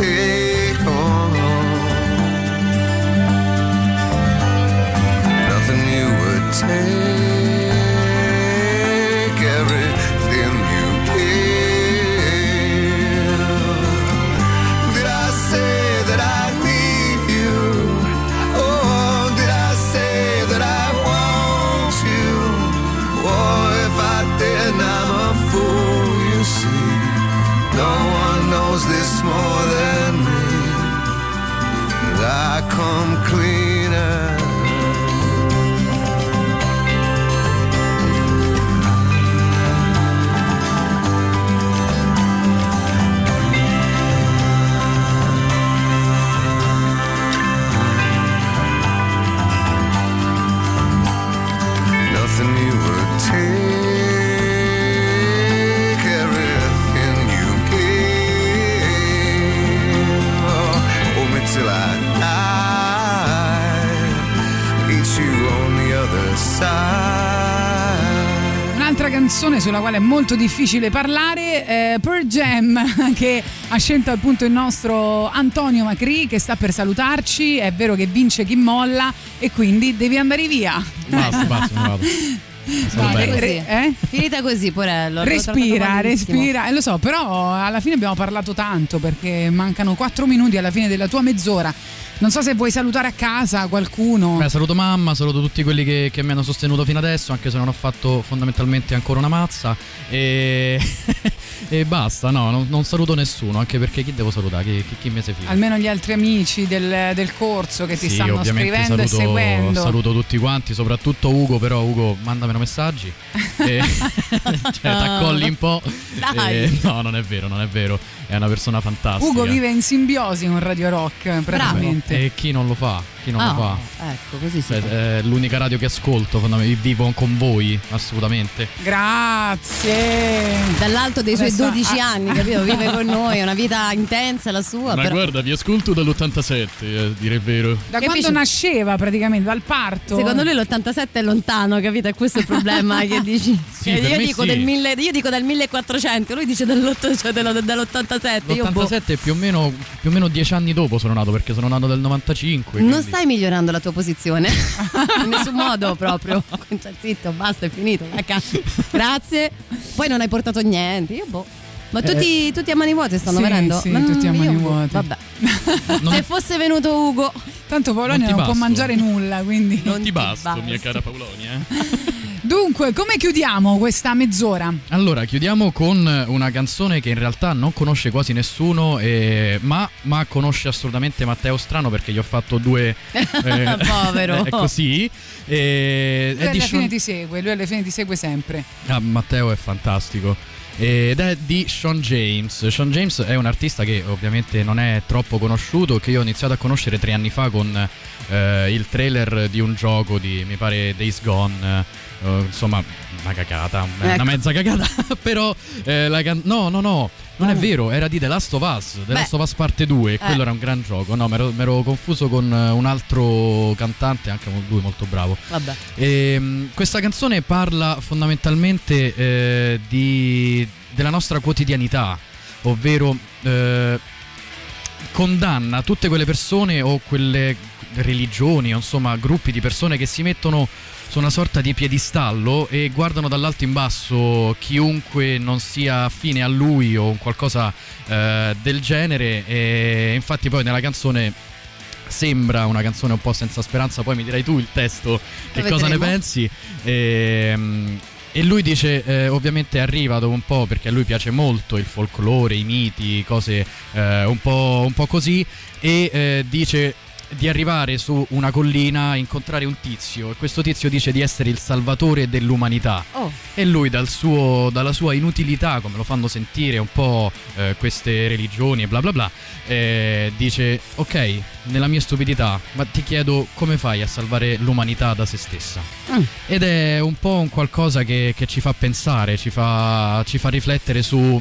you canzone sulla quale è molto difficile parlare, eh, Pearl Jam, che ha scelto appunto il nostro Antonio Macri che sta per salutarci. È vero che vince chi molla e quindi devi andare via. Basta, basta, vado. Re- re- eh? Finita così, Porello. Respira, respira, eh, lo so, però alla fine abbiamo parlato tanto perché mancano 4 minuti alla fine della tua mezz'ora. Non so se vuoi salutare a casa qualcuno. Beh, saluto mamma, saluto tutti quelli che, che mi hanno sostenuto fino adesso, anche se non ho fatto fondamentalmente ancora una mazza. E, e basta, no, non, non saluto nessuno, anche perché chi devo salutare? Chi, chi, chi mi si fida? Almeno gli altri amici del, del corso che ti Sì, stanno scrivendo saluto, e seguendo. saluto tutti quanti, soprattutto Ugo, però Ugo mandamelo messaggi. E, cioè, t'accolli un po'. Dai. E- no, non è vero, non è vero è una persona fantastica. Ugo vive in simbiosi con Radio Rock, praticamente. Bravo. E chi non lo fa? Chi non oh, lo ah, fa? Ecco, così si Beh, È eh, l'unica radio che ascolto, vivo con voi, assolutamente. Grazie. Dall'alto dei suoi 12 ah, ah, anni, capito? Vive con noi, è una vita intensa la sua. Ma però... guarda, vi ascolto dall'87, eh, dire il vero. Da che quando fece? nasceva praticamente, dal parto. Secondo lui l'87 è lontano, capito? E questo è il problema che dici. Sì, io, dico sì. mille, io, dico del 1400, lui dice dell'ottocento, cioè dell'ottanta l'87. Io boh. più o, meno, più o meno dieci anni dopo sono nato perché sono nato nel 95. Non stai migliorando la tua posizione in nessun modo proprio. Cioè, zitto, basta, è finito. Grazie. Poi non hai portato niente. Io boh. Ma tutti, eh, tutti, a mani vuote stanno sì, venendo? Sì, Ma tutti a mani boh, vuote. Vabbè. Se fosse venuto Ugo. Tanto Paolonia non, non può mangiare nulla, quindi. Non, non ti, ti basto, mia cara Paolonia. Eh. Dunque, come chiudiamo questa mezz'ora? Allora, chiudiamo con una canzone che in realtà non conosce quasi nessuno, eh, ma, ma conosce assolutamente Matteo Strano perché gli ho fatto due... eh, Povero. è così. Eh, Lui alla fine Sean- ti segue, lui alla fine ti segue sempre. Ah, Matteo è fantastico. Ed è di Sean James. Sean James è un artista che ovviamente non è troppo conosciuto, che io ho iniziato a conoscere tre anni fa con eh, il trailer di un gioco di, mi pare, Days Gone. Eh, insomma, una cagata, una Ecco. mezza cagata. Però eh, la can- no, no, no, non è Oh. vero, era di The Last of Us, The Beh. Last of Us parte 2, e Eh. quello era un gran gioco. No, mi ero confuso con eh, un altro cantante, anche lui molto bravo. Vabbè. Ehm, questa canzone parla fondamentalmente eh, di- della nostra quotidianità, ovvero eh, condanna tutte quelle persone o quelle religioni insomma gruppi di persone che si mettono su una sorta di piedistallo e guardano dall'alto in basso chiunque non sia affine a lui o un qualcosa eh, del genere. E infatti poi nella canzone sembra una canzone un po' senza speranza poi mi dirai tu il testo che Lo cosa ne pensi? Ehm, e lui dice, eh, ovviamente arriva dopo un po' perché a lui piace molto il folklore, i miti, cose eh, un, po', un po' così, e eh, dice di arrivare su una collina, incontrare un tizio, e questo tizio dice di essere il salvatore dell'umanità. Oh. E lui dal suo- dalla sua inutilità, come lo fanno sentire un po' eh, queste religioni e bla bla bla, eh, dice ok, nella mia stupidità, ma ti chiedo come fai a salvare l'umanità da se stessa? Mm. Ed è un po' un qualcosa che, che ci fa pensare, ci fa, ci fa riflettere su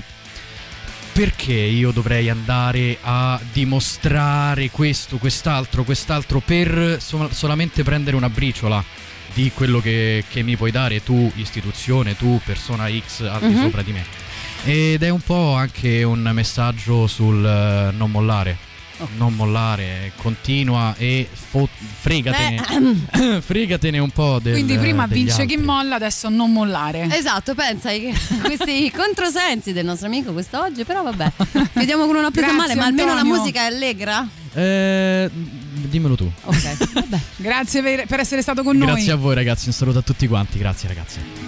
perché io dovrei andare a dimostrare questo, quest'altro, quest'altro per so- solamente prendere una briciola di quello che, che mi puoi dare tu, istituzione, tu, persona X al di Mhm. sopra di me. Ed è un po' anche un messaggio sul eh, non mollare. Non mollare, continua e fo- fregatene. Fregatene un po' del Quindi prima degli vince altri. chi molla, adesso non mollare. Esatto, pensa che questi controsensi del nostro amico quest'oggi, però vabbè. Vediamo con una presa Grazie, male, ma almeno la Antonio. musica è allegra. Eh, dimmelo tu. Grazie per, per essere stato con noi. Grazie a voi ragazzi, un saluto a tutti quanti, grazie ragazzi.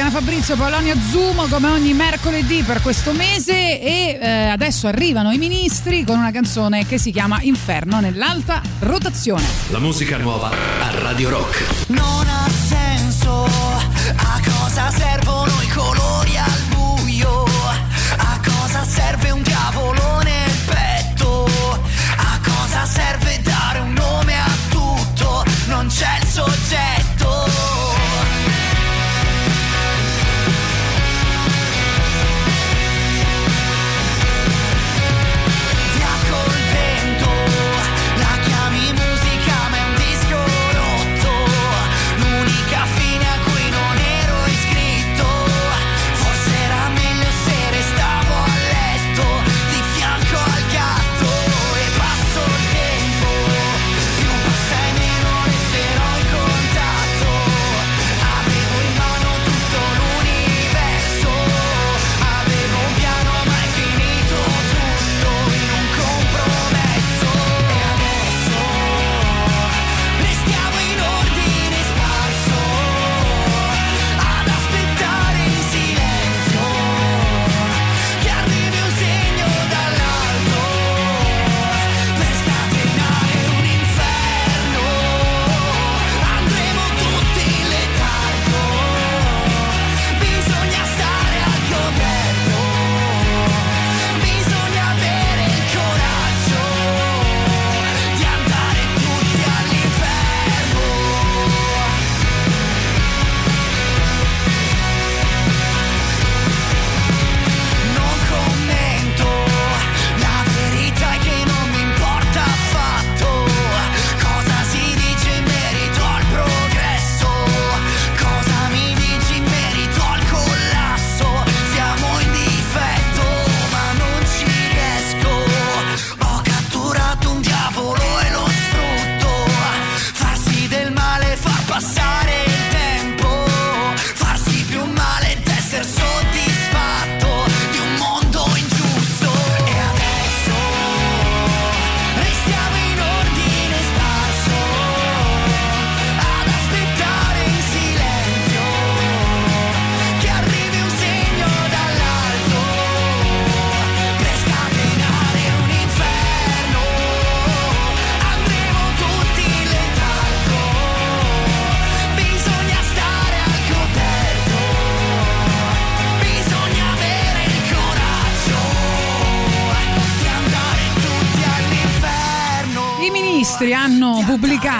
Tatiana Fabrizio, Paolonia Zumo, come ogni mercoledì per questo mese e eh, adesso arrivano i ministri con una canzone che si chiama Inferno nell'alta rotazione. La musica nuova a Radio Rock. Non ha senso a cosa servono i colori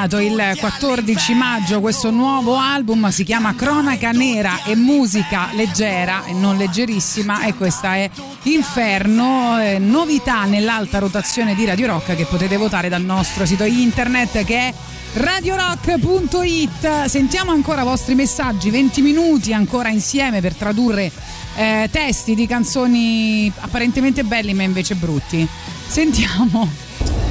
pubblicato il 14 maggio questo nuovo album, si chiama Cronaca Nera e musica leggera e non leggerissima e questa è Inferno, eh, novità nell'alta rotazione di Radio Rock che potete votare dal nostro sito internet che è radiorock.it. Sentiamo ancora i vostri messaggi, 20 minuti ancora insieme per tradurre eh, testi di canzoni apparentemente belli ma invece brutti. Sentiamo.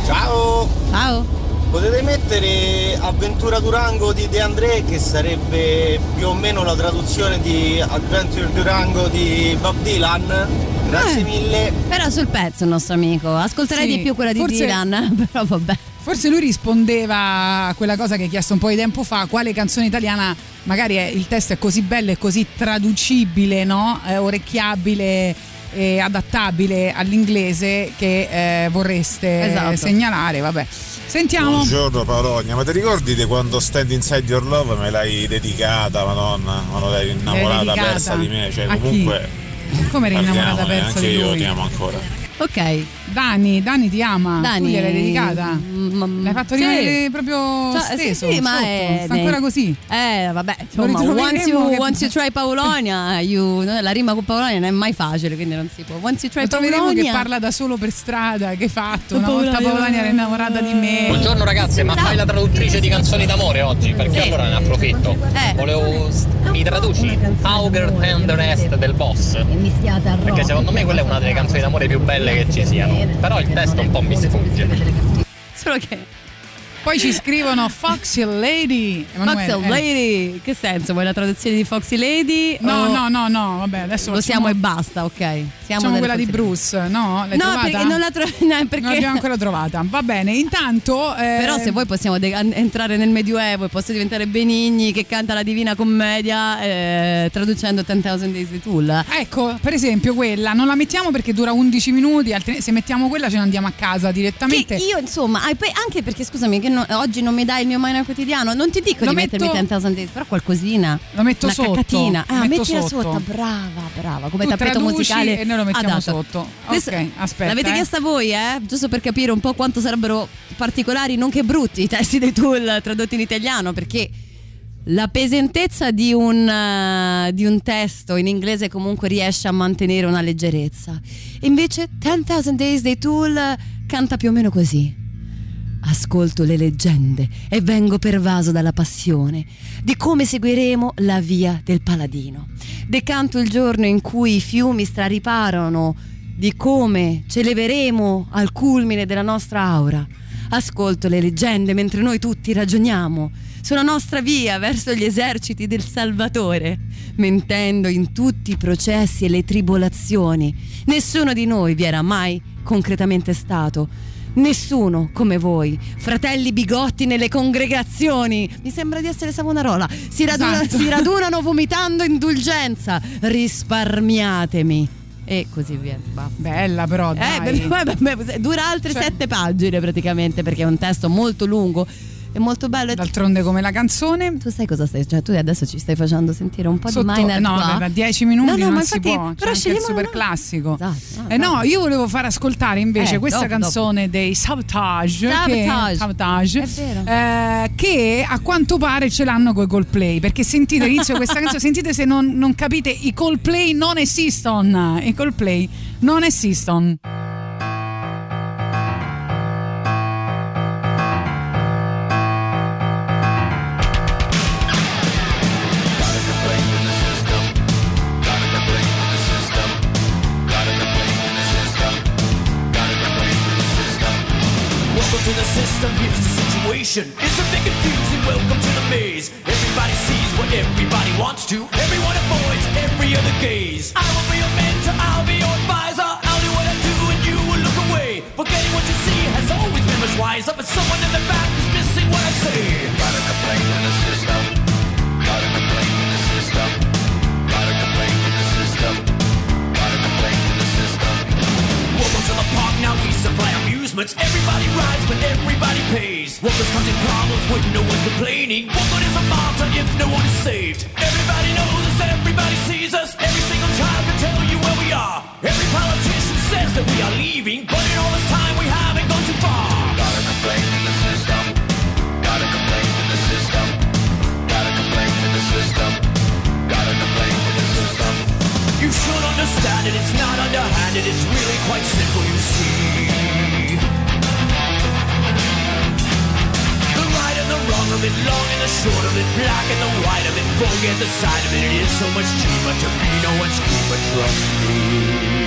Ciao! Ciao! Potete mettere Avventura Durango di De André che sarebbe più o meno la traduzione di Adventure Durango di Bob Dylan? Grazie Eh, mille. Era sul pezzo il nostro amico. Ascolterei Sì, di più quella di forse- Dylan, però vabbè. Forse lui rispondeva a quella cosa che hai chiesto un po' di tempo fa, quale canzone italiana magari è- il testo è così bello e così traducibile, no? Eh, orecchiabile e adattabile all'inglese che eh, vorreste Esatto. segnalare, vabbè. Sentiamo. Buongiorno Paolonia, ma ti ricordi di quando Stand Inside Your Love me l'hai dedicata, madonna, quando l'hai innamorata, persa di me, cioè A chi? comunque Come eri innamorata persa anche di io lui? ti amo ancora. Ok. Dani, Dani ti ama. Dani- Tu gliel'hai dedicata? L'hai fatto Sì. rimanere proprio Cioè, sì, steso. sì, ma sotto. è- Sta ancora così. Eh, vabbè, insomma, once you, che- once you try Paolonia, you- la rima con Paolonia non è mai facile, quindi non si può. Once you try Lo troveremo che Paolonia. parla da solo per strada, che hai fatto? Una Paolonia. volta Paolonia era innamorata di me. Buongiorno ragazze, ma fai la traduttrice di canzoni d'amore oggi? Perché Sì. allora ne approfitto. Eh. Volevo. Mi traduci Auger Tenderness del boss? Perché secondo me quella è una delle canzoni d'amore più belle che ci siano. Però il testo un po' mi sfugge. Solo che Poi ci scrivono Foxy Lady. Emanuele, Foxy eh. Lady, che senso? Vuoi la traduzione di Foxy Lady? No, o- no, no, no, vabbè, adesso Lo siamo e basta, ok. Siamo Facciamo quella di Bruce, no? L'hai No, trovata? perché non la tro- no, perché- Non l'abbiamo ancora trovata. Va bene, intanto. eh, Però se voi possiamo de- entrare nel Medioevo e posso diventare Benigni che canta la Divina Commedia eh, traducendo 10,000 Days di Tool. Ecco, per esempio quella, non la mettiamo perché dura 11 minuti, altrimenti se mettiamo quella ce ne andiamo a casa direttamente. Che io insomma, anche perché scusami che no- oggi non mi dai il mio minor quotidiano, non ti dico Lo di metto- mettermi 10,000 Days, però qualcosina. Lo metto una sotto, caccatina. lo Ah, metto mettila sotto. sotto. brava, brava, come Tu tappeto musicale. e noi lo mettiamo adatto. sotto. Questo- Ok, aspetta. L'avete eh. chiesta voi, eh? Giusto per capire un po' quanto sarebbero particolari, nonché brutti i testi dei tool tradotti in italiano, perché la pesantezza di un, eh, di un testo in inglese comunque riesce a mantenere una leggerezza. Invece 10,000 Days dei Tool canta più o meno così. Ascolto le leggende e vengo pervaso dalla passione di come seguiremo la via del paladino. Decanto il giorno in cui i fiumi strariparano, di come ci eleveremo al culmine della nostra aura. Ascolto le leggende mentre noi tutti ragioniamo sulla nostra via verso gli eserciti del Salvatore, mentendo in tutti i processi e le tribolazioni. Nessuno di noi vi era mai concretamente stato. Nessuno come voi, fratelli bigotti nelle congregazioni. Mi sembra di essere Savonarola. Si, raduna- Esatto. si radunano vomitando indulgenza. Risparmiatemi. E così via. Bella però, Eh, dai. beh, dura altre Cioè- sette pagine praticamente perché è un testo molto lungo e molto bello. D'altronde come la canzone. Tu sai cosa stai? Cioè, tu adesso ci stai facendo sentire un po' Sotto- di minor no, vabbè, da 10 minuti No, no, non ma si infatti, può. C'è però anche il super classico. Esatto, Eh no, io volevo far ascoltare invece Eh, questa dopo, dopo. canzone dei Sabotage, che, Sabotage. Sabotage, È vero. eh, che a quanto pare ce l'hanno coi Coldplay perché sentite l'inizio di questa canzone sentite se non, non capite i Coldplay non esistono i Coldplay non esistono the situation. It's a bit confusing, welcome to the maze. Everybody sees what everybody wants to. Everyone avoids every other gaze. I will be your mentor, I'll be your advisor. I'll do what I do and you will look away. Forgetting what you see has always been much wiser. But someone in the back advertisements. Everybody rides, but everybody pays. Workers causing problems when no one's complaining. What good is a martyr if no one is saved? Everybody knows us, everybody sees us. Every single child can tell you where we are. Every politician says that we are leaving, but in all this time we haven't gone too far. Gotta complain to the system. Gotta complain to the system. Gotta complain to the system. Gotta complain to the system. You should understand it, it's not underhanded, it's really quite simple, you see. Long and the short of it, black and the white of it, forget the side of it. It is so much cheaper to be no one's keeper. Trust me.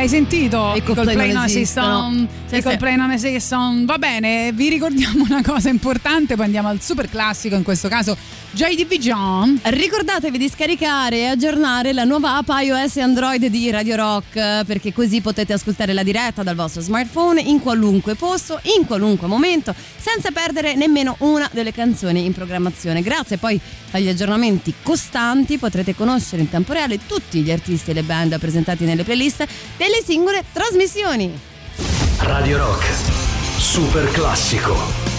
L'hai sentito? I Coldplay non esistono. I. Coldplay non esistono. Va bene, vi ricordiamo una cosa importante, poi andiamo al super classico, in questo caso JDV John. Ricordatevi di scaricare e aggiornare la nuova app iOS e Android di Radio Rock perché così potete ascoltare la diretta dal vostro smartphone in qualunque posto, in qualunque momento, senza perdere nemmeno una delle canzoni in programmazione. Grazie poi agli aggiornamenti costanti potrete conoscere in tempo reale tutti gli artisti e le band presentati nelle playlist delle singole trasmissioni. Radio Rock. Super classico.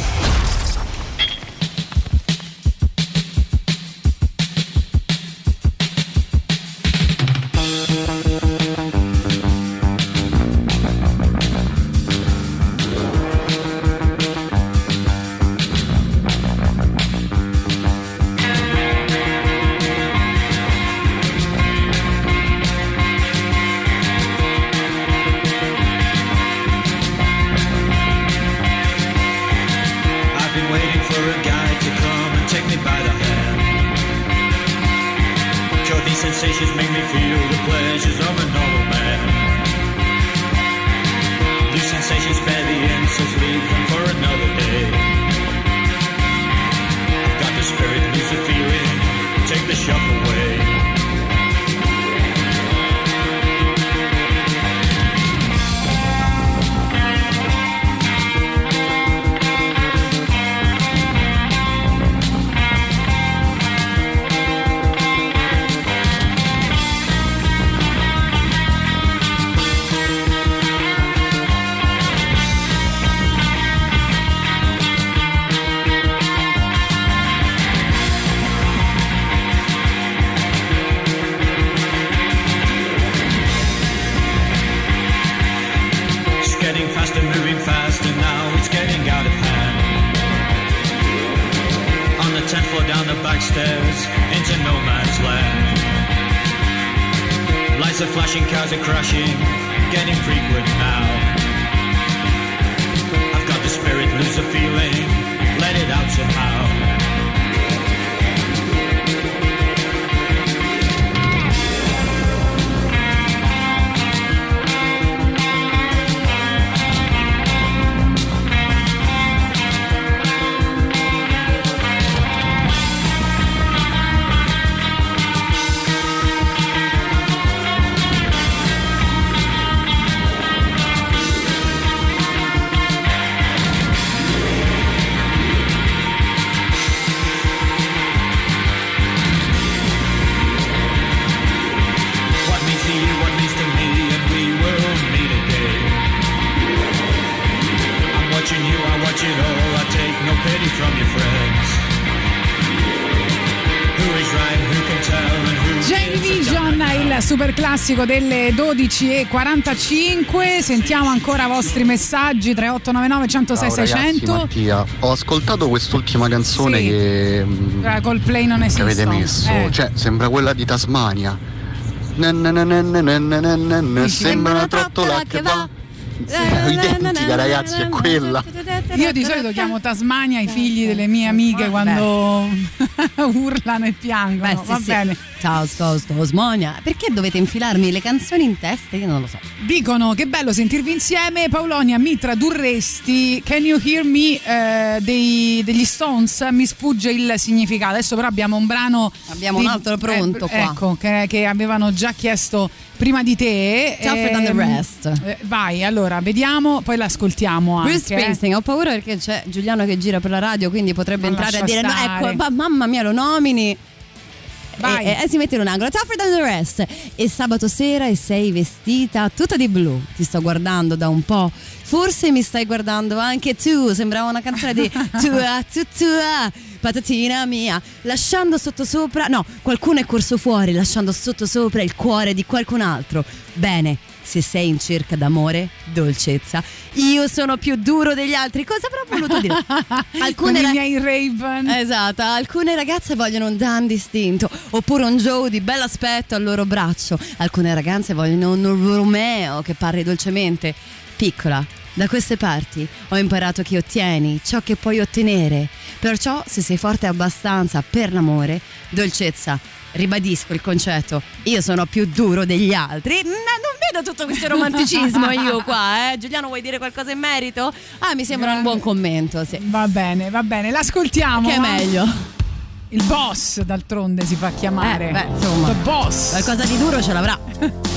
classico delle 12.45. Sentiamo ancora i vostri messaggi 3899 106 Ciao, 600. Ragazzi, Mattia, ho ascoltato quest'ultima canzone sì. che eh, col play non esiste. Avete messo, eh. cioè sembra quella di Tasmania. Sembra una trottola che va. identica ragazzi è quella io di solito chiamo Tasmania i figli delle mie amiche quando urlano e piangono va bene bene. Taos, Taos, Tasmania. Perché dovete infilarmi le canzoni in testa? Io non lo so. Dicono che bello sentirvi insieme. Paolonia, mi tradurresti Can You Hear Me eh, dei- degli Stones? Mi sfugge il significato. Adesso però abbiamo un brano. Abbiamo un altro pronto qua. Ecco, che, che avevano già chiesto prima di te. Tougher than the Ehm, rest. eh, vai, allora, vediamo, poi l'ascoltiamo anche. Bruce Springsteen, ho paura perché c'è Giuliano che gira per la radio, quindi potrebbe Ma entrare a dire: no, ecco, ma- mamma mia, lo nomini. Vai. E, e- si mette in un angolo, tougher than the rest. E sabato sera e sei vestita tutta di blu. Ti sto guardando da un po'. Forse mi stai guardando anche tu. Sembrava una canzone di tua, tu, tua, patatina mia. Lasciando sottosopra, no, qualcuno è corso fuori, lasciando sottosopra il cuore di qualcun altro. Bene. Se sei in cerca d'amore, dolcezza, io sono più duro degli altri. Cosa avrò voluto dire? Con i miei Raven. Esatto, alcune ragazze vogliono un Dan distinto oppure un Joe di bell'aspetto al loro braccio. Alcune ragazze vogliono un Romeo che parli dolcemente. Piccola, da queste parti ho imparato che ottieni ciò che puoi ottenere. Perciò, se sei forte abbastanza per l'amore, dolcezza. Ribadisco il concetto, io sono più duro degli altri. Mm, Non vedo tutto questo romanticismo io qua, eh. Giuliano, vuoi dire qualcosa in merito? Ah, mi sembra un buon commento, sì. Va bene, va bene, l'ascoltiamo. Che è meglio? Il boss, d'altronde, si fa chiamare. Eh, beh, insomma. The boss. Qualcosa di duro ce l'avrà.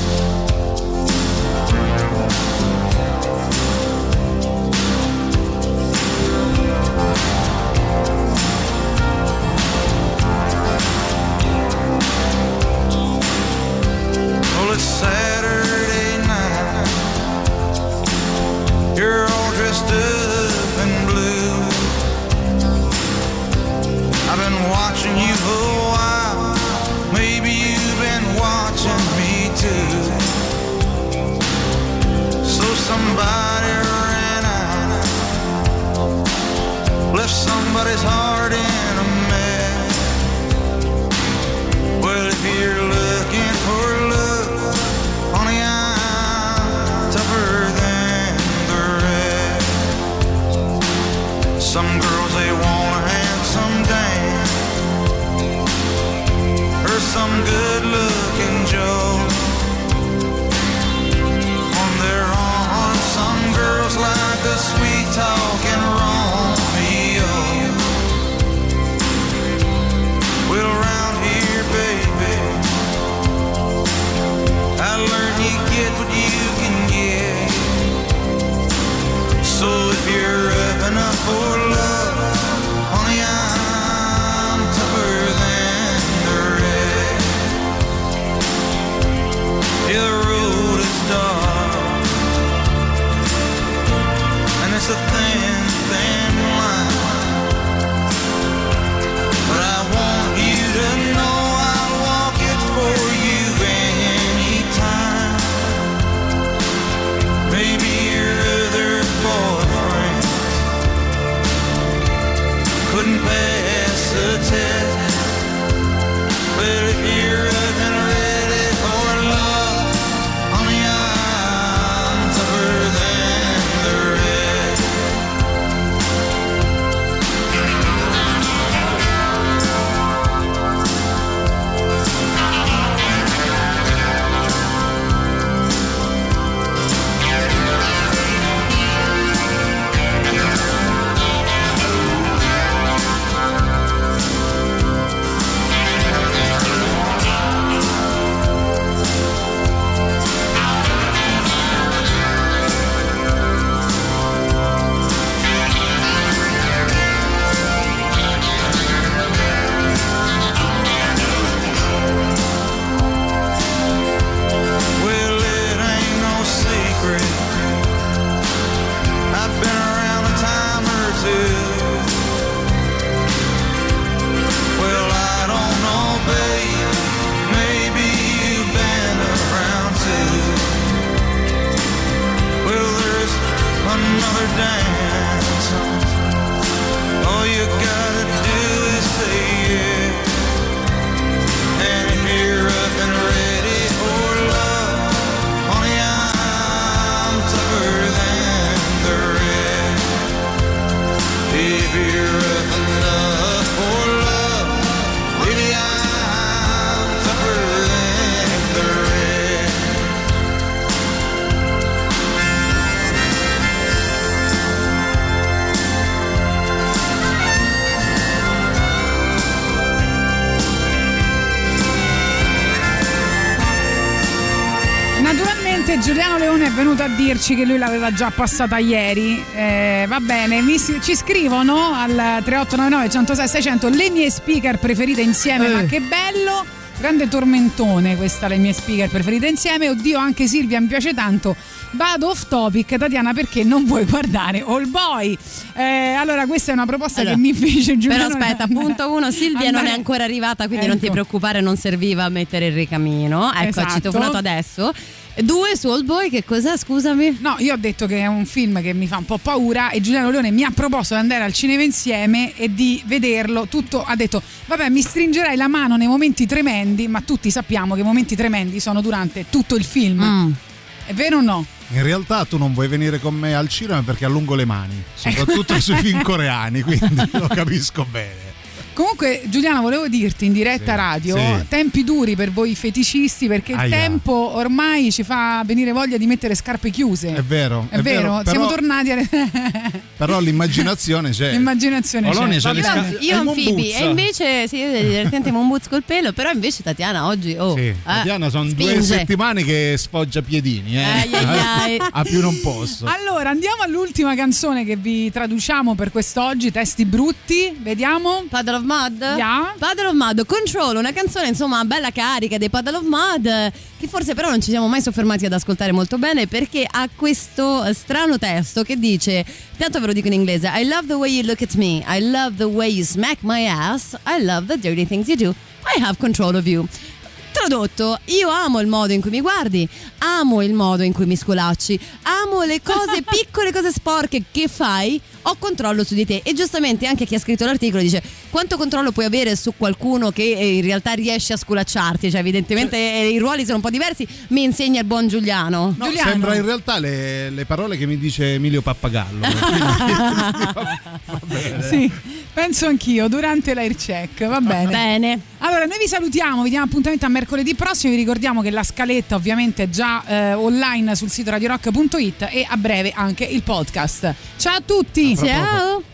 dirci che lui l'aveva già passata ieri. Eh, va bene, mi ci scrivono al 3899 106 600 le mie speaker preferite insieme, ma che bello! Grande tormentone questa, le mie speaker preferite insieme. Oddio, anche Silvia mi piace tanto. Vado off topic, Tatiana, perché non vuoi guardare All Boy? Eh, allora, questa è una proposta Allora, che mi fece Giuliano. Però aspetta, punto uno, Silvia non è Andare- ancora arrivata, quindi non ti Ecco. preoccupare, non serviva a mettere il ricamino. Ecco, Esatto. ci citofonato adesso. Due su Old Boy, che cos'è, scusami? No, io ho detto che è un film che mi fa un po' paura e Giuliano Leone mi ha proposto di andare al cinema insieme e di vederlo tutto. Ha detto, vabbè, mi stringerai la mano nei momenti tremendi, ma tutti sappiamo che i momenti tremendi sono durante tutto il film. Mm. È vero o no? In realtà tu non vuoi venire con me al cinema perché allungo le mani, soprattutto sui film coreani, quindi lo capisco bene. Comunque, Giuliano, volevo dirti in diretta Sì, radio: sì. tempi duri per voi feticisti perché il Aia. tempo ormai ci fa venire voglia di mettere scarpe chiuse. È vero, È, vero, siamo però, tornati alle però l'immaginazione c'è. L'immaginazione Polonia c'è. Vabbè. scarpe- Io è anfibi e invece sì, io divertente Mombuz col pelo, però invece Tatiana oggi oh, Sì, eh, Tatiana sono due spinge. settimane che sfoggia piedini, eh. Ai, ai, ai. A più non posso. Allora, andiamo all'ultima canzone che vi traduciamo per quest'oggi, testi brutti, vediamo. Of Mud? Yeah. Puddle of Mud, Control, una canzone insomma bella carica dei Puddle of Mud che forse però non ci siamo mai soffermati ad ascoltare molto bene perché ha questo eh, strano testo che dice, tanto ve lo dico in inglese, I love the way you look at me, I love the way you smack my ass, I love the dirty things you do, I have control of you. Tradotto, io amo il modo in cui mi guardi, amo il modo in cui mi scolacci, amo le cose piccole, cose sporche che fai, ho controllo su di te. E giustamente anche chi ha scritto l'articolo dice quanto controllo puoi avere su qualcuno che eh, in realtà riesce a sculacciarti, cioè evidentemente eh, i ruoli sono un po' diversi, mi insegna il buon Giuliano. No, sembra in realtà le, le parole che mi dice Emilio Pappagallo. Sì, penso anch'io, durante l'air check, va bene. Bene. Allora, noi vi salutiamo, vi diamo appuntamento a mercoledì prossimo, vi ricordiamo che la scaletta ovviamente è già eh, online sul sito radiorock.it e a breve anche il podcast. Ciao a tutti! Ciao!